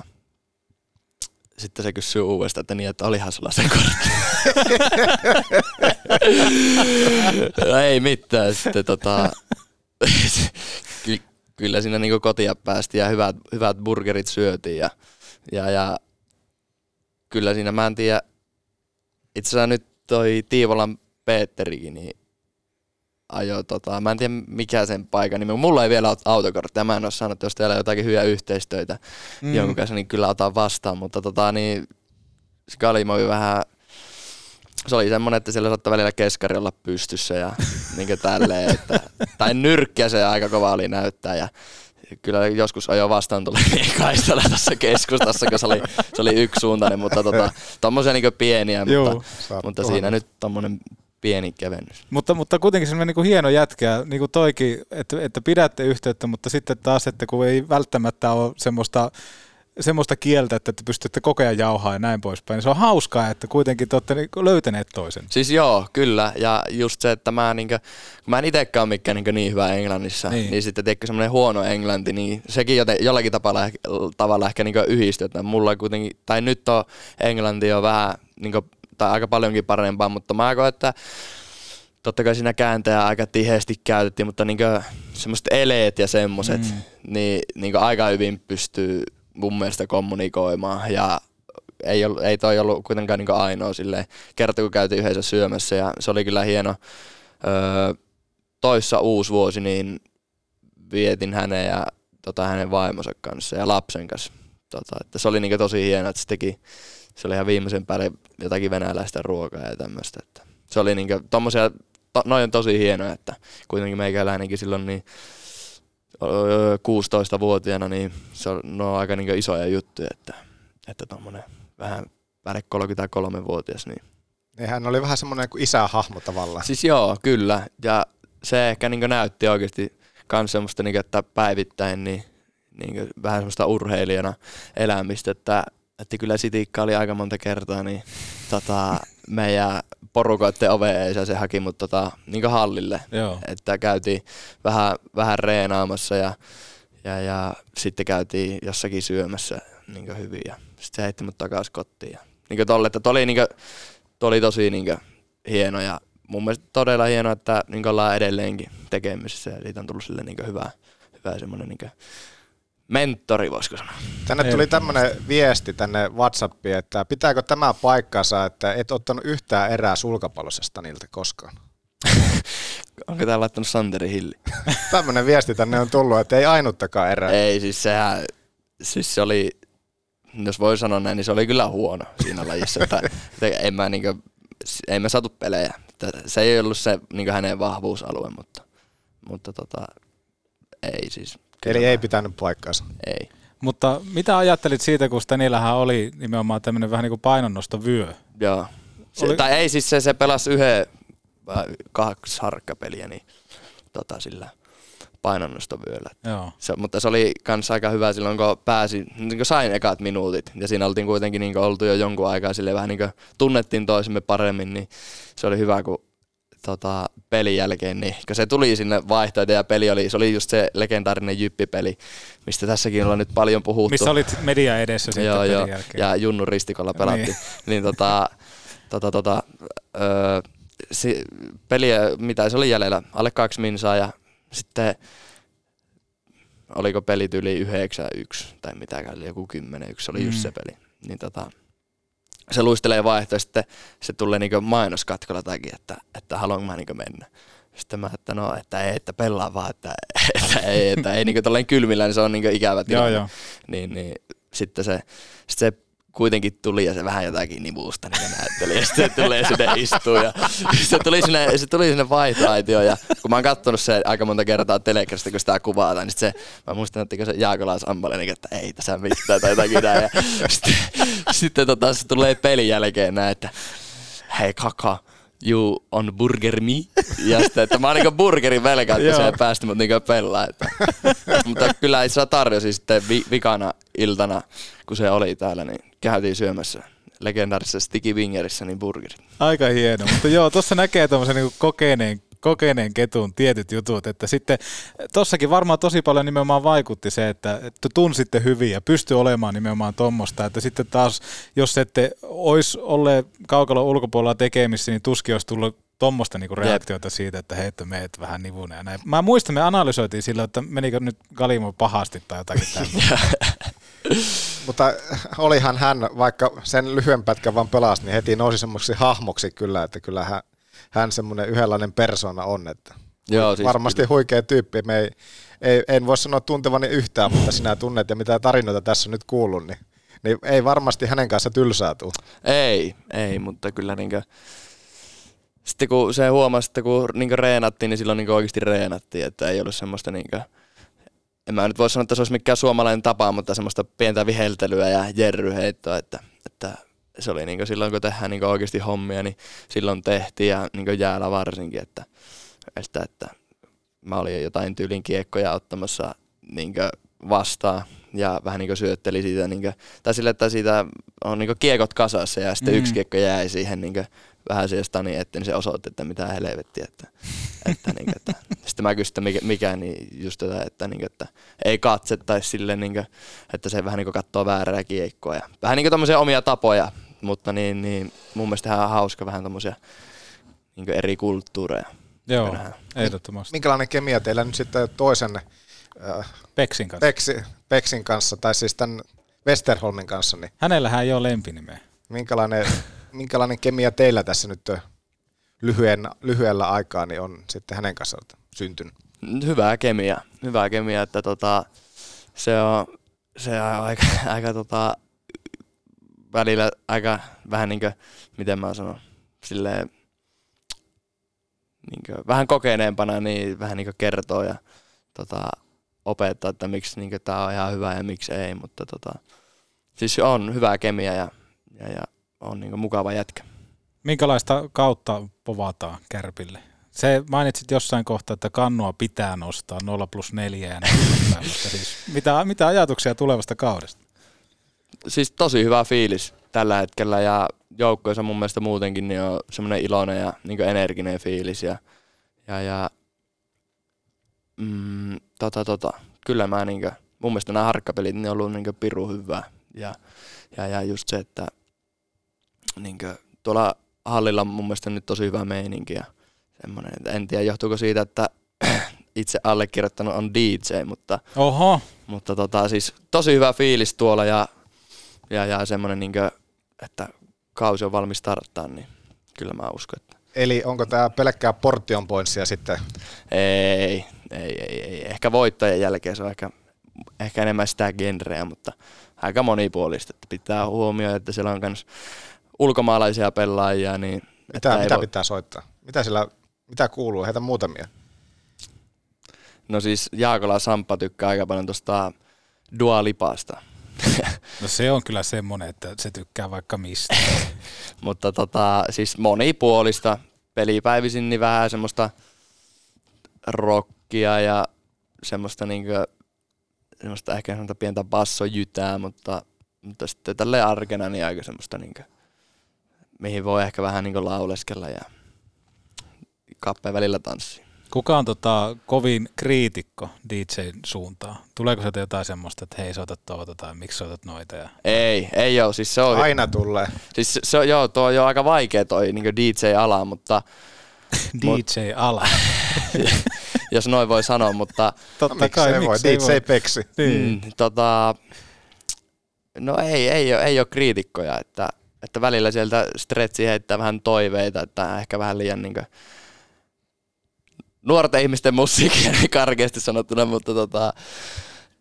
sitten se kysyy uudestaan, että niin, että olihan sulla se kortti. no ei mitään. Sitten tota, ky- kyllä siinä niinku kotia päästiin ja hyvät, hyvät burgerit syötiin ja, ja, ja kyllä siinä mä en tiedä, itse asiassa nyt toi Tiivolan Peetterikin, niin ajo, tota, mä en tiedä mikä sen paikan nimi, mulla ei vielä ole autokorttia, mä en ole saanut, jos teillä on jotakin hyviä yhteistöitä mm. jonkun kanssa, niin kyllä otan vastaan, mutta tota, niin, Skalimovi vähän, se oli semmonen, että siellä saattaa välillä keskari olla pystyssä ja niin tälleen, että, tai nyrkkiä se aika kova oli näyttää ja kyllä joskus ajo vastaan tuli kaistella tässä keskustassa, kun se oli, se oli yksisuuntainen, mutta tota, tommosia niin pieniä, Joo, mutta, mutta siinä nyt tommonen pieni kevennys. Mutta, mutta kuitenkin semmoinen niin hieno jätkä, niin kuin toikin, että, että pidätte yhteyttä, mutta sitten taas, että kun ei välttämättä ole semmoista, semmoista kieltä, että te pystytte koko ajan jauhaa ja näin poispäin. Niin se on hauskaa, että kuitenkin te olette niin löytäneet toisen. Siis joo, kyllä. Ja just se, että mä, niin kuin, kun mä en itsekään ole mikään niin, niin hyvä englannissa, niin, niin sitten teikö semmoinen huono englanti, niin sekin joten, jollakin tavalla, tavalla ehkä niin yhdistyy. Että mulla kuitenkin, tai nyt on englanti on vähän niin kuin, tai aika paljonkin parempaa, mutta mä koen, että totta kai siinä kääntäjä aika tiheesti käytettiin, mutta niin semmoiset eleet ja semmoiset, mm. niin, niin aika hyvin pystyy mun mielestä kommunikoimaan ja ei, ollut, ei toi ollut kuitenkaan niin ainoa silleen, kerta kun käytiin yhdessä syömässä ja se oli kyllä hieno. Öö, toissa uusi vuosi, niin vietin hänen ja tota, hänen vaimonsa kanssa ja lapsen kanssa. Tota, että se oli niin tosi hienoa, että se teki se oli ihan viimeisen päälle jotakin venäläistä ruokaa ja tämmöistä. Että se oli niinku, tommosia, to, noin on tosi hienoja, että kuitenkin meikäläinenkin silloin niin 16-vuotiaana, niin se on, no on aika niinku isoja juttuja, että, että tommonen vähän päälle 33-vuotias, niin niin hän oli vähän semmoinen kuin isähahmo tavallaan. Siis joo, kyllä. Ja se ehkä niin näytti oikeasti kans semmoista, niin että päivittäin niin, niin vähän semmoista urheilijana elämistä, että että kyllä Sitikka oli aika monta kertaa, niin tota, meidän porukoiden oveen se haki mut tota, niin hallille. Joo. Että käytiin vähän, vähän reenaamassa ja, ja, ja sitten käytiin jossakin syömässä niin hyvin ja sitten se heitti mut takaisin kotiin. Ja, niin tolle, että toi oli, niin kuin, toi oli tosi niin hieno ja mun mielestä todella hieno, että niin ollaan edelleenkin tekemisissä ja siitä on tullut sille niin hyvä, hyvä semmoinen niin mentori, voisiko sanoa. Tänne tuli tämmöinen viesti tänne Whatsappiin, että pitääkö tämä paikkansa, että et ottanut yhtään erää sulkapallosesta niiltä koskaan? Onko täällä laittanut Santeri Hilli? tämmöinen viesti tänne on tullut, että ei ainuttakaan erää. Ei, siis sehän, siis se oli, jos voi sanoa näin, niin se oli kyllä huono siinä lajissa. että, että en mä niinkö, ei me saatu pelejä. Että se ei ollut se niinkö hänen vahvuusalue, mutta, mutta tota, ei siis. Eli ei pitänyt paikkaansa. Ei. Mutta mitä ajattelit siitä, kun Stenillähän oli nimenomaan tämmöinen vähän niin kuin painonnostovyö? Joo. Se, Oli- Tai ei siis se, se pelasi yhden kaksi harkkapeliä, niin tota sillä painonnostovyöllä. Joo. Se, mutta se oli kans aika hyvä silloin, kun pääsin, niin kun sain ekat minuutit. Ja siinä oltiin kuitenkin niin oltu jo jonkun aikaa sille vähän niin kuin tunnettiin toisemme paremmin, niin se oli hyvä, kun tota, pelin jälkeen, niin kun se tuli sinne vaihtoehto ja peli oli, se oli just se legendaarinen jyppipeli, mistä tässäkin ollaan nyt paljon puhuttu. Missä olit media edessä sitten joo, pelin joo. jälkeen. Ja Junnu Ristikolla pelattiin. Niin. Niin, niin tota, tota, tota, öö, si, peliä, mitä se oli jäljellä, alle kaksi minsaa ja sitten oliko pelit yli 9-1 tai mitäkään, joku 10-1, se oli mm. just se peli. Niin tota, se luistelee vaihto ja sitten se tulee niinku mainoskatkolla takia, että, että haluanko mä niinku mennä. Sitten mä, että no, että ei, että pelaa vaan, että, että ei, että ei tolleen kylmillä, niin se on niinku ikävä tilanne. Joo, joo. Niin, niin sitten se, sitten se kuitenkin tuli ja se vähän jotakin nivusta niin näytteli ja sitten se tulee sinne istuu ja se tuli sinne, se tuli sinne vaihtoaitioon ja kun mä oon kattonut se aika monta kertaa telekkarista, kun sitä kuvataan, niin se, mä muistan, että se Jaakolas Ampale, niin että ei tässä mitään tai jotakin näin ja sitten, sitten tota, se tulee pelin jälkeen näin, että hei kaka, you on burger me? Ja sitten, että mä oon niinku burgerin velkä, että se ei päästä mut niinku pelaa. Että. Mutta kyllä itse tarjosi sitten vi- vikana iltana, kun se oli täällä, niin käytiin syömässä legendaarisessa Sticky Wingerissä niin burgerit. Aika hieno, mutta joo, tuossa näkee tuommoisen niin kokeneen, kokeneen ketun tietyt jutut, että sitten tossakin varmaan tosi paljon nimenomaan vaikutti se, että, että tunsitte hyvin ja pystyi olemaan nimenomaan tuommoista, että sitten taas, jos ette olisi olleet kaukalon ulkopuolella tekemissä, niin tuskin olisi tullut tuommoista niinku reaktiota siitä, että hei, että meet vähän nivune ja näin. Mä muistan, me analysoitiin sillä, että menikö nyt Galimo pahasti tai jotakin tämmöistä. Mutta olihan hän, vaikka sen lyhyen pätkän vaan pelasi, niin heti nousi semmoiseksi hahmoksi kyllä, että kyllä hän, hän semmoinen yhdenlainen persona on. Että Joo, siis varmasti kyllä. huikea tyyppi. Me ei, ei, en voi sanoa tuntevani yhtään, mutta sinä tunnet ja mitä tarinoita tässä on nyt kuullut, niin, niin ei varmasti hänen kanssa tylsää tule. Ei, ei, mutta kyllä niinkö, sitten kun se huomasi, että kun niinkö reenattiin, niin silloin niinkö oikeasti reenattiin, että ei ollut semmoista niinkö, en mä nyt voi sanoa, että se olisi mikään suomalainen tapa, mutta semmoista pientä viheltelyä ja jerryheittoa, että, että se oli niinkö silloin, kun tehdään niinkö oikeasti hommia, niin silloin tehtiin ja niinkö jäällä varsinkin, että, että, että mä olin jotain tyylin kiekkoja ottamassa niinkö vastaan ja vähän niin syötteli siitä, niin kuin, tai sille, että siitä on niin kiekot kasassa ja sitten Mm. mm. yksi kiekko jäi siihen niin vähän siihen stani eteen, niin se osoitti, että mitä helvettiä. Että, että, niin kuin, että. Sitten mä kysyin, että mikä, mikä niin just tätä, että, niin kuin, että ei katse tai sille, niin kuin, että se vähän niin katsoo väärää kiekkoa. Ja vähän niin tommosia omia tapoja, mutta niin, niin mun mielestä ihan hauska vähän tommosia niin eri kulttuureja. Joo, nähdään. ehdottomasti. Minkälainen kemia teillä nyt sitten toisen äh, Peksin kanssa. Peksi, Peksin kanssa, tai siis tämän Westerholmin kanssa, niin Hänellähän ei ole lempinimeä. minkälainen, minkälainen kemia teillä tässä nyt lyhyen, lyhyellä aikaa niin on sitten hänen kanssaan syntynyt? hyvää kemia, hyvää kemia, että tota, se on, se on aika, aika tota, välillä aika vähän niinkö, miten mä sanon, silleen, niinkö, vähän kokeneempana, niin vähän niinkö kertoo ja tota, opettaa, että miksi niinkö tää on ihan hyvä ja miksi ei, mutta tota, siis on hyvää kemia ja, ja, ja on niinkö mukava jätkä. Minkälaista kautta povataan Kärpille? Se mainitsit jossain kohtaa, että kannua pitää nostaa 0 plus 4 ja siis mitä, mitä ajatuksia tulevasta kaudesta? siis tosi hyvä fiilis tällä hetkellä ja joukkueessa mun mielestä muutenkin niin on semmoinen iloinen ja niin energinen fiilis ja, ja, ja mm, tota, tota, kyllä mä niin kuin, mun mielestä nämä harkkapelit ne on ollut niin piru hyvää ja, ja, ja just se, että niin kuin, tuolla hallilla on mun mielestä nyt tosi hyvä meininki ja semmoinen, että en tiedä johtuuko siitä, että itse allekirjoittanut on DJ, mutta, Oho. mutta tota, siis tosi hyvä fiilis tuolla ja, ja, ja semmoinen, niin kuin, että kausi on valmis starttaa, niin kyllä mä uskon, että Eli onko tämä pelkkää portion pointsia sitten? ei, ei, ei, ei. Ehkä voittajien jälkeen se on ehkä, ehkä enemmän sitä genreä, mutta aika monipuolista. Että pitää huomioida, että siellä on myös ulkomaalaisia pelaajia. Niin Mitä, mitä voi- pitää soittaa? Mitä, sillä, mitä kuuluu? Heitä muutamia. No siis Jaakola Samppa tykkää aika paljon tuosta Dua Lipasta. No se on kyllä semmoinen, että se tykkää vaikka mistä. Mutta tota, siis monipuolista. Pelipäivisin niin vähän semmoista rockia ja semmoista niinkö, semmoista ehkä semmoista pientä bassojytää, mutta, mutta sitten tälle arkena niin aika semmoista niinkö, mihin voi ehkä vähän niinkö lauleskella ja kappeen välillä tanssia. Kuka on tota, kovin kriitikko DJn suuntaan? Tuleeko sieltä jotain semmoista, että hei soitat tuota tai miksi soitat noita? Ja... Ei, ei ole. Siis se on, Aina tulee. Siis se, se on, joo, tuo on jo aika vaikea toi niin DJ-ala, mutta... DJ-ala. jos noin voi sanoa, mutta... Totta no, kai, se voi, DJ voi. Peksi. Niin. Mm, tota, no ei, ei, ole, ei ole kriitikkoja, että, että välillä sieltä stretchi heittää vähän toiveita, että ehkä vähän liian niin kuin, nuorten ihmisten musiikkia karkeasti sanottuna, mutta tota,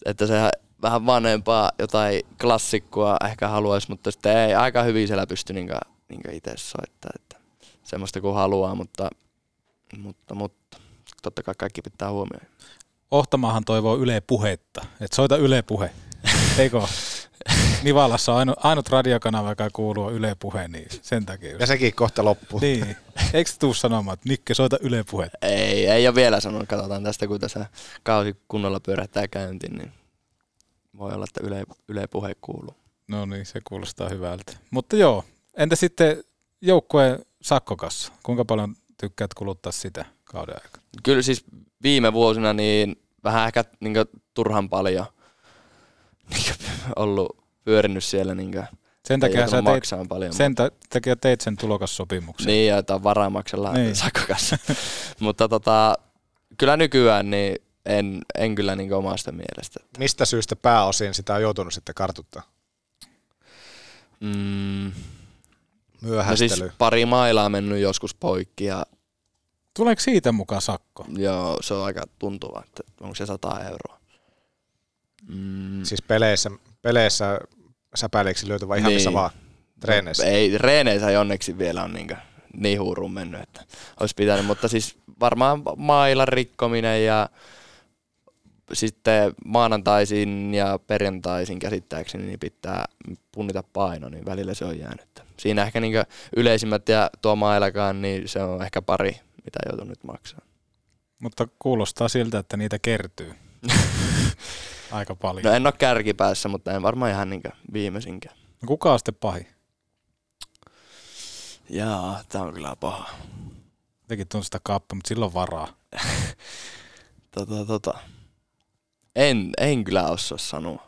että se vähän vanhempaa jotain klassikkoa ehkä haluaisi, mutta sitten ei aika hyvin siellä pysty niin itse soittaa, että semmoista kuin haluaa, mutta, mutta, mutta totta kai kaikki pitää huomioida. Ohtamaahan toivoo Yle puhetta, että soita Yle puhe, eikö? Nivalassa on ainut, ainut radiokanava, joka kuuluu Yle Puhe, niin sen takia. Just. Ja sekin kohta loppuu. Niin. Eikö tuu sanomaan, että Nikke, soita Yle Puhe? Ei, ei ole vielä sanonut. Katsotaan tästä, kun tässä kausi kunnolla pyörähtää käyntiin, niin voi olla, että Yle, Yle Puhe kuuluu. No niin, se kuulostaa hyvältä. Mutta joo, entä sitten joukkueen sakkokassa? Kuinka paljon tykkäät kuluttaa sitä kauden aikana? Kyllä siis viime vuosina niin vähän ehkä niin turhan paljon niin ollut pyörinyt siellä niin sen takia sä teit, paljon. Sen mutta... takia teit sen tulokassopimuksen. Niin, ja tämä varamaksella niin. sakkokassa. mutta tota, kyllä nykyään niin en, en kyllä niin omasta mielestä. Mistä syystä pääosin sitä on joutunut sitten kartuttaa? Mm. Myöhästely. No siis pari mailaa mennyt joskus poikki ja Tuleeko siitä mukaan sakko? Joo, se on aika tuntuva, että onko se 100 euroa. Mm. Siis peleissä, peleissä säpäileeksi löytyy vai ihan niin. missä vaan treeneissä? Ei, treeneissä ei onneksi vielä on niin, niin huuruun mennyt, että olisi pitänyt, mutta siis varmaan mailan rikkominen ja sitten maanantaisin ja perjantaisin käsittääkseni niin pitää punnita paino, niin välillä se on jäänyt. Siinä ehkä niin yleisimmät ja tuo mailakaan, niin se on ehkä pari, mitä joutuu nyt maksaa. Mutta kuulostaa siltä, että niitä kertyy. Aika paljon. No en ole kärkipäässä, mutta en varmaan ihan niin viimeisinkään. No kuka on sitten pahi? Jaa, tämä on kyllä paha. Jotenkin tuntuu sitä kappa, mutta silloin varaa. tota, tota. En, en kyllä osaa sanoa.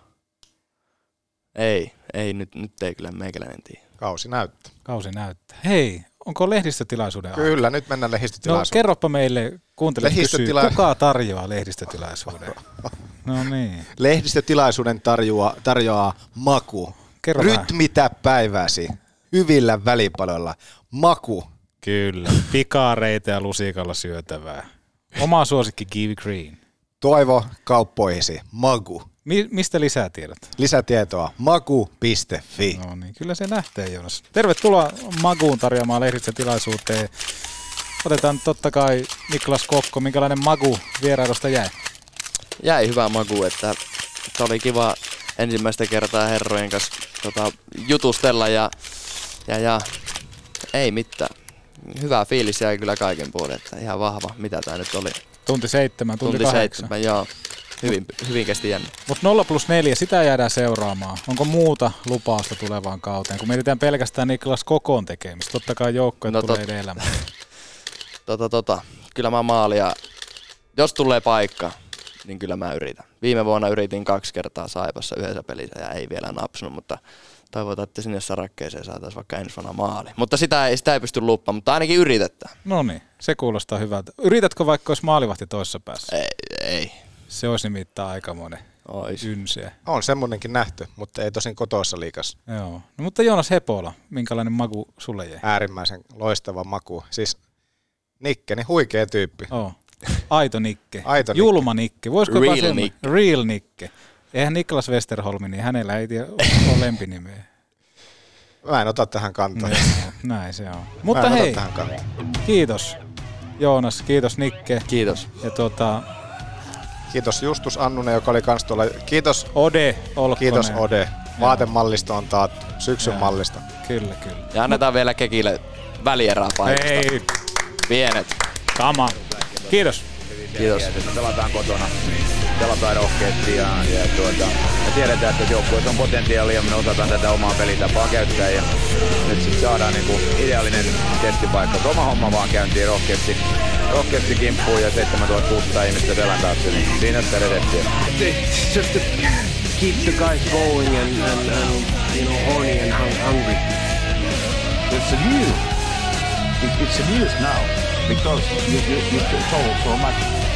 Ei, ei nyt, nyt ei kyllä meikäläinen tiedä. Kausi näyttää. Kausi näyttää. Hei, onko lehdistötilaisuuden Kyllä, aika? nyt mennään lehdistötilaisuuteen. No kerropa meille, kuuntele Lehdistötila... kysyy, kuka tarjoaa lehdistötilaisuuden? No niin. Lehdistötilaisuuden tarjoaa, tarjoaa Maku. Kerro Rytmitä vähän. päiväsi hyvillä välipaloilla. Maku. Kyllä, pikaareita ja lusikalla syötävää. Oma suosikki Give Green. Toivo kauppoihisi. Magu. Mi- mistä lisätiedot? Lisätietoa magu.fi. No niin, kyllä se lähtee Jonas. Tervetuloa Maguun tarjoamaan tilaisuuteen. Otetaan totta kai Niklas Kokko, minkälainen Magu vierailusta jäi? Jäi hyvä Magu, että, että oli kiva ensimmäistä kertaa herrojen kanssa tota, jutustella ja, ja, ja ei mitään. Hyvä fiilis jäi kyllä kaiken puolen, että ihan vahva. Mitä tämä nyt oli? Tunti seitsemän, tunti, tunti seitsemän, joo. Hyvin, hyvin kesti jännä. Mutta 0 plus 4, sitä jäädään seuraamaan. Onko muuta lupausta tulevaan kauteen? Kun mietitään pelkästään Niklas Kokoon tekemistä, totta kai joukkoja no, tulee tot... elämään. tota, tota. Kyllä mä maalia. Jos tulee paikka, niin kyllä mä yritän. Viime vuonna yritin kaksi kertaa Saipassa yhdessä pelissä ja ei vielä napsunut, mutta toivotaan, että sinne sarakkeeseen saataisiin vaikka ensi vuonna maali. Mutta sitä ei, sitä ei pysty luppaamaan, mutta ainakin yritetään. No niin, se kuulostaa hyvältä. Yritätkö vaikka olisi maalivahti toisessa päässä? Ei, ei. Se olisi nimittäin aikamoinen Ois. On semmoinenkin nähty, mutta ei tosin kotoissa liikas. Joo. No, mutta Joonas Hepola, minkälainen maku sulle jäi? Äärimmäisen loistava maku. Siis Nikke, niin huikea tyyppi. Oh. Aito Nikke. Aito Nikke. Julma Nikke. Voisiko Real Nikke. Real Nikke. Eihän Niklas Westerholmi, niin hänellä ei tiedä ole lempinimeä. Mä en ota tähän kantaa. Näin se on. Mutta hei, tähän kiitos Joonas, kiitos Nikke. Kiitos. Ja tuota, Kiitos Justus Annunen, joka oli kans tuolla. Kiitos Ode Olkkonen. Kiitos Ode. Vaatemallisto on taattu. Syksyn Joo. mallista. Kyllä, kyllä. Ja annetaan vielä Kekille välierää paikasta. Ei. Pienet. Kama. Kiitos. Kiitos. Pelataan kotona, pelataan rohkeasti ja, ja tuota, me tiedetään, että joukkueessa on potentiaalia ja me osataan tätä omaa pelitapaa käyttää ja nyt sitten saadaan niinku ideaalinen testipaikka. Oma homma vaan käyntiin rohkeasti, rohkeasti kimppuun ja 7600 ihmistä selän taakse, niin siinä sitä redettiä. It's just to keep the guys going and, and, and you know horny and hung- hungry. It's a news. It, it's a news now because you, you, you told so much.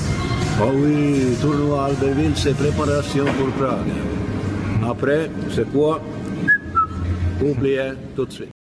Oui, tournoi Albertville, c'est préparation pour Prague. Après, c'est quoi Oubliez tout de suite.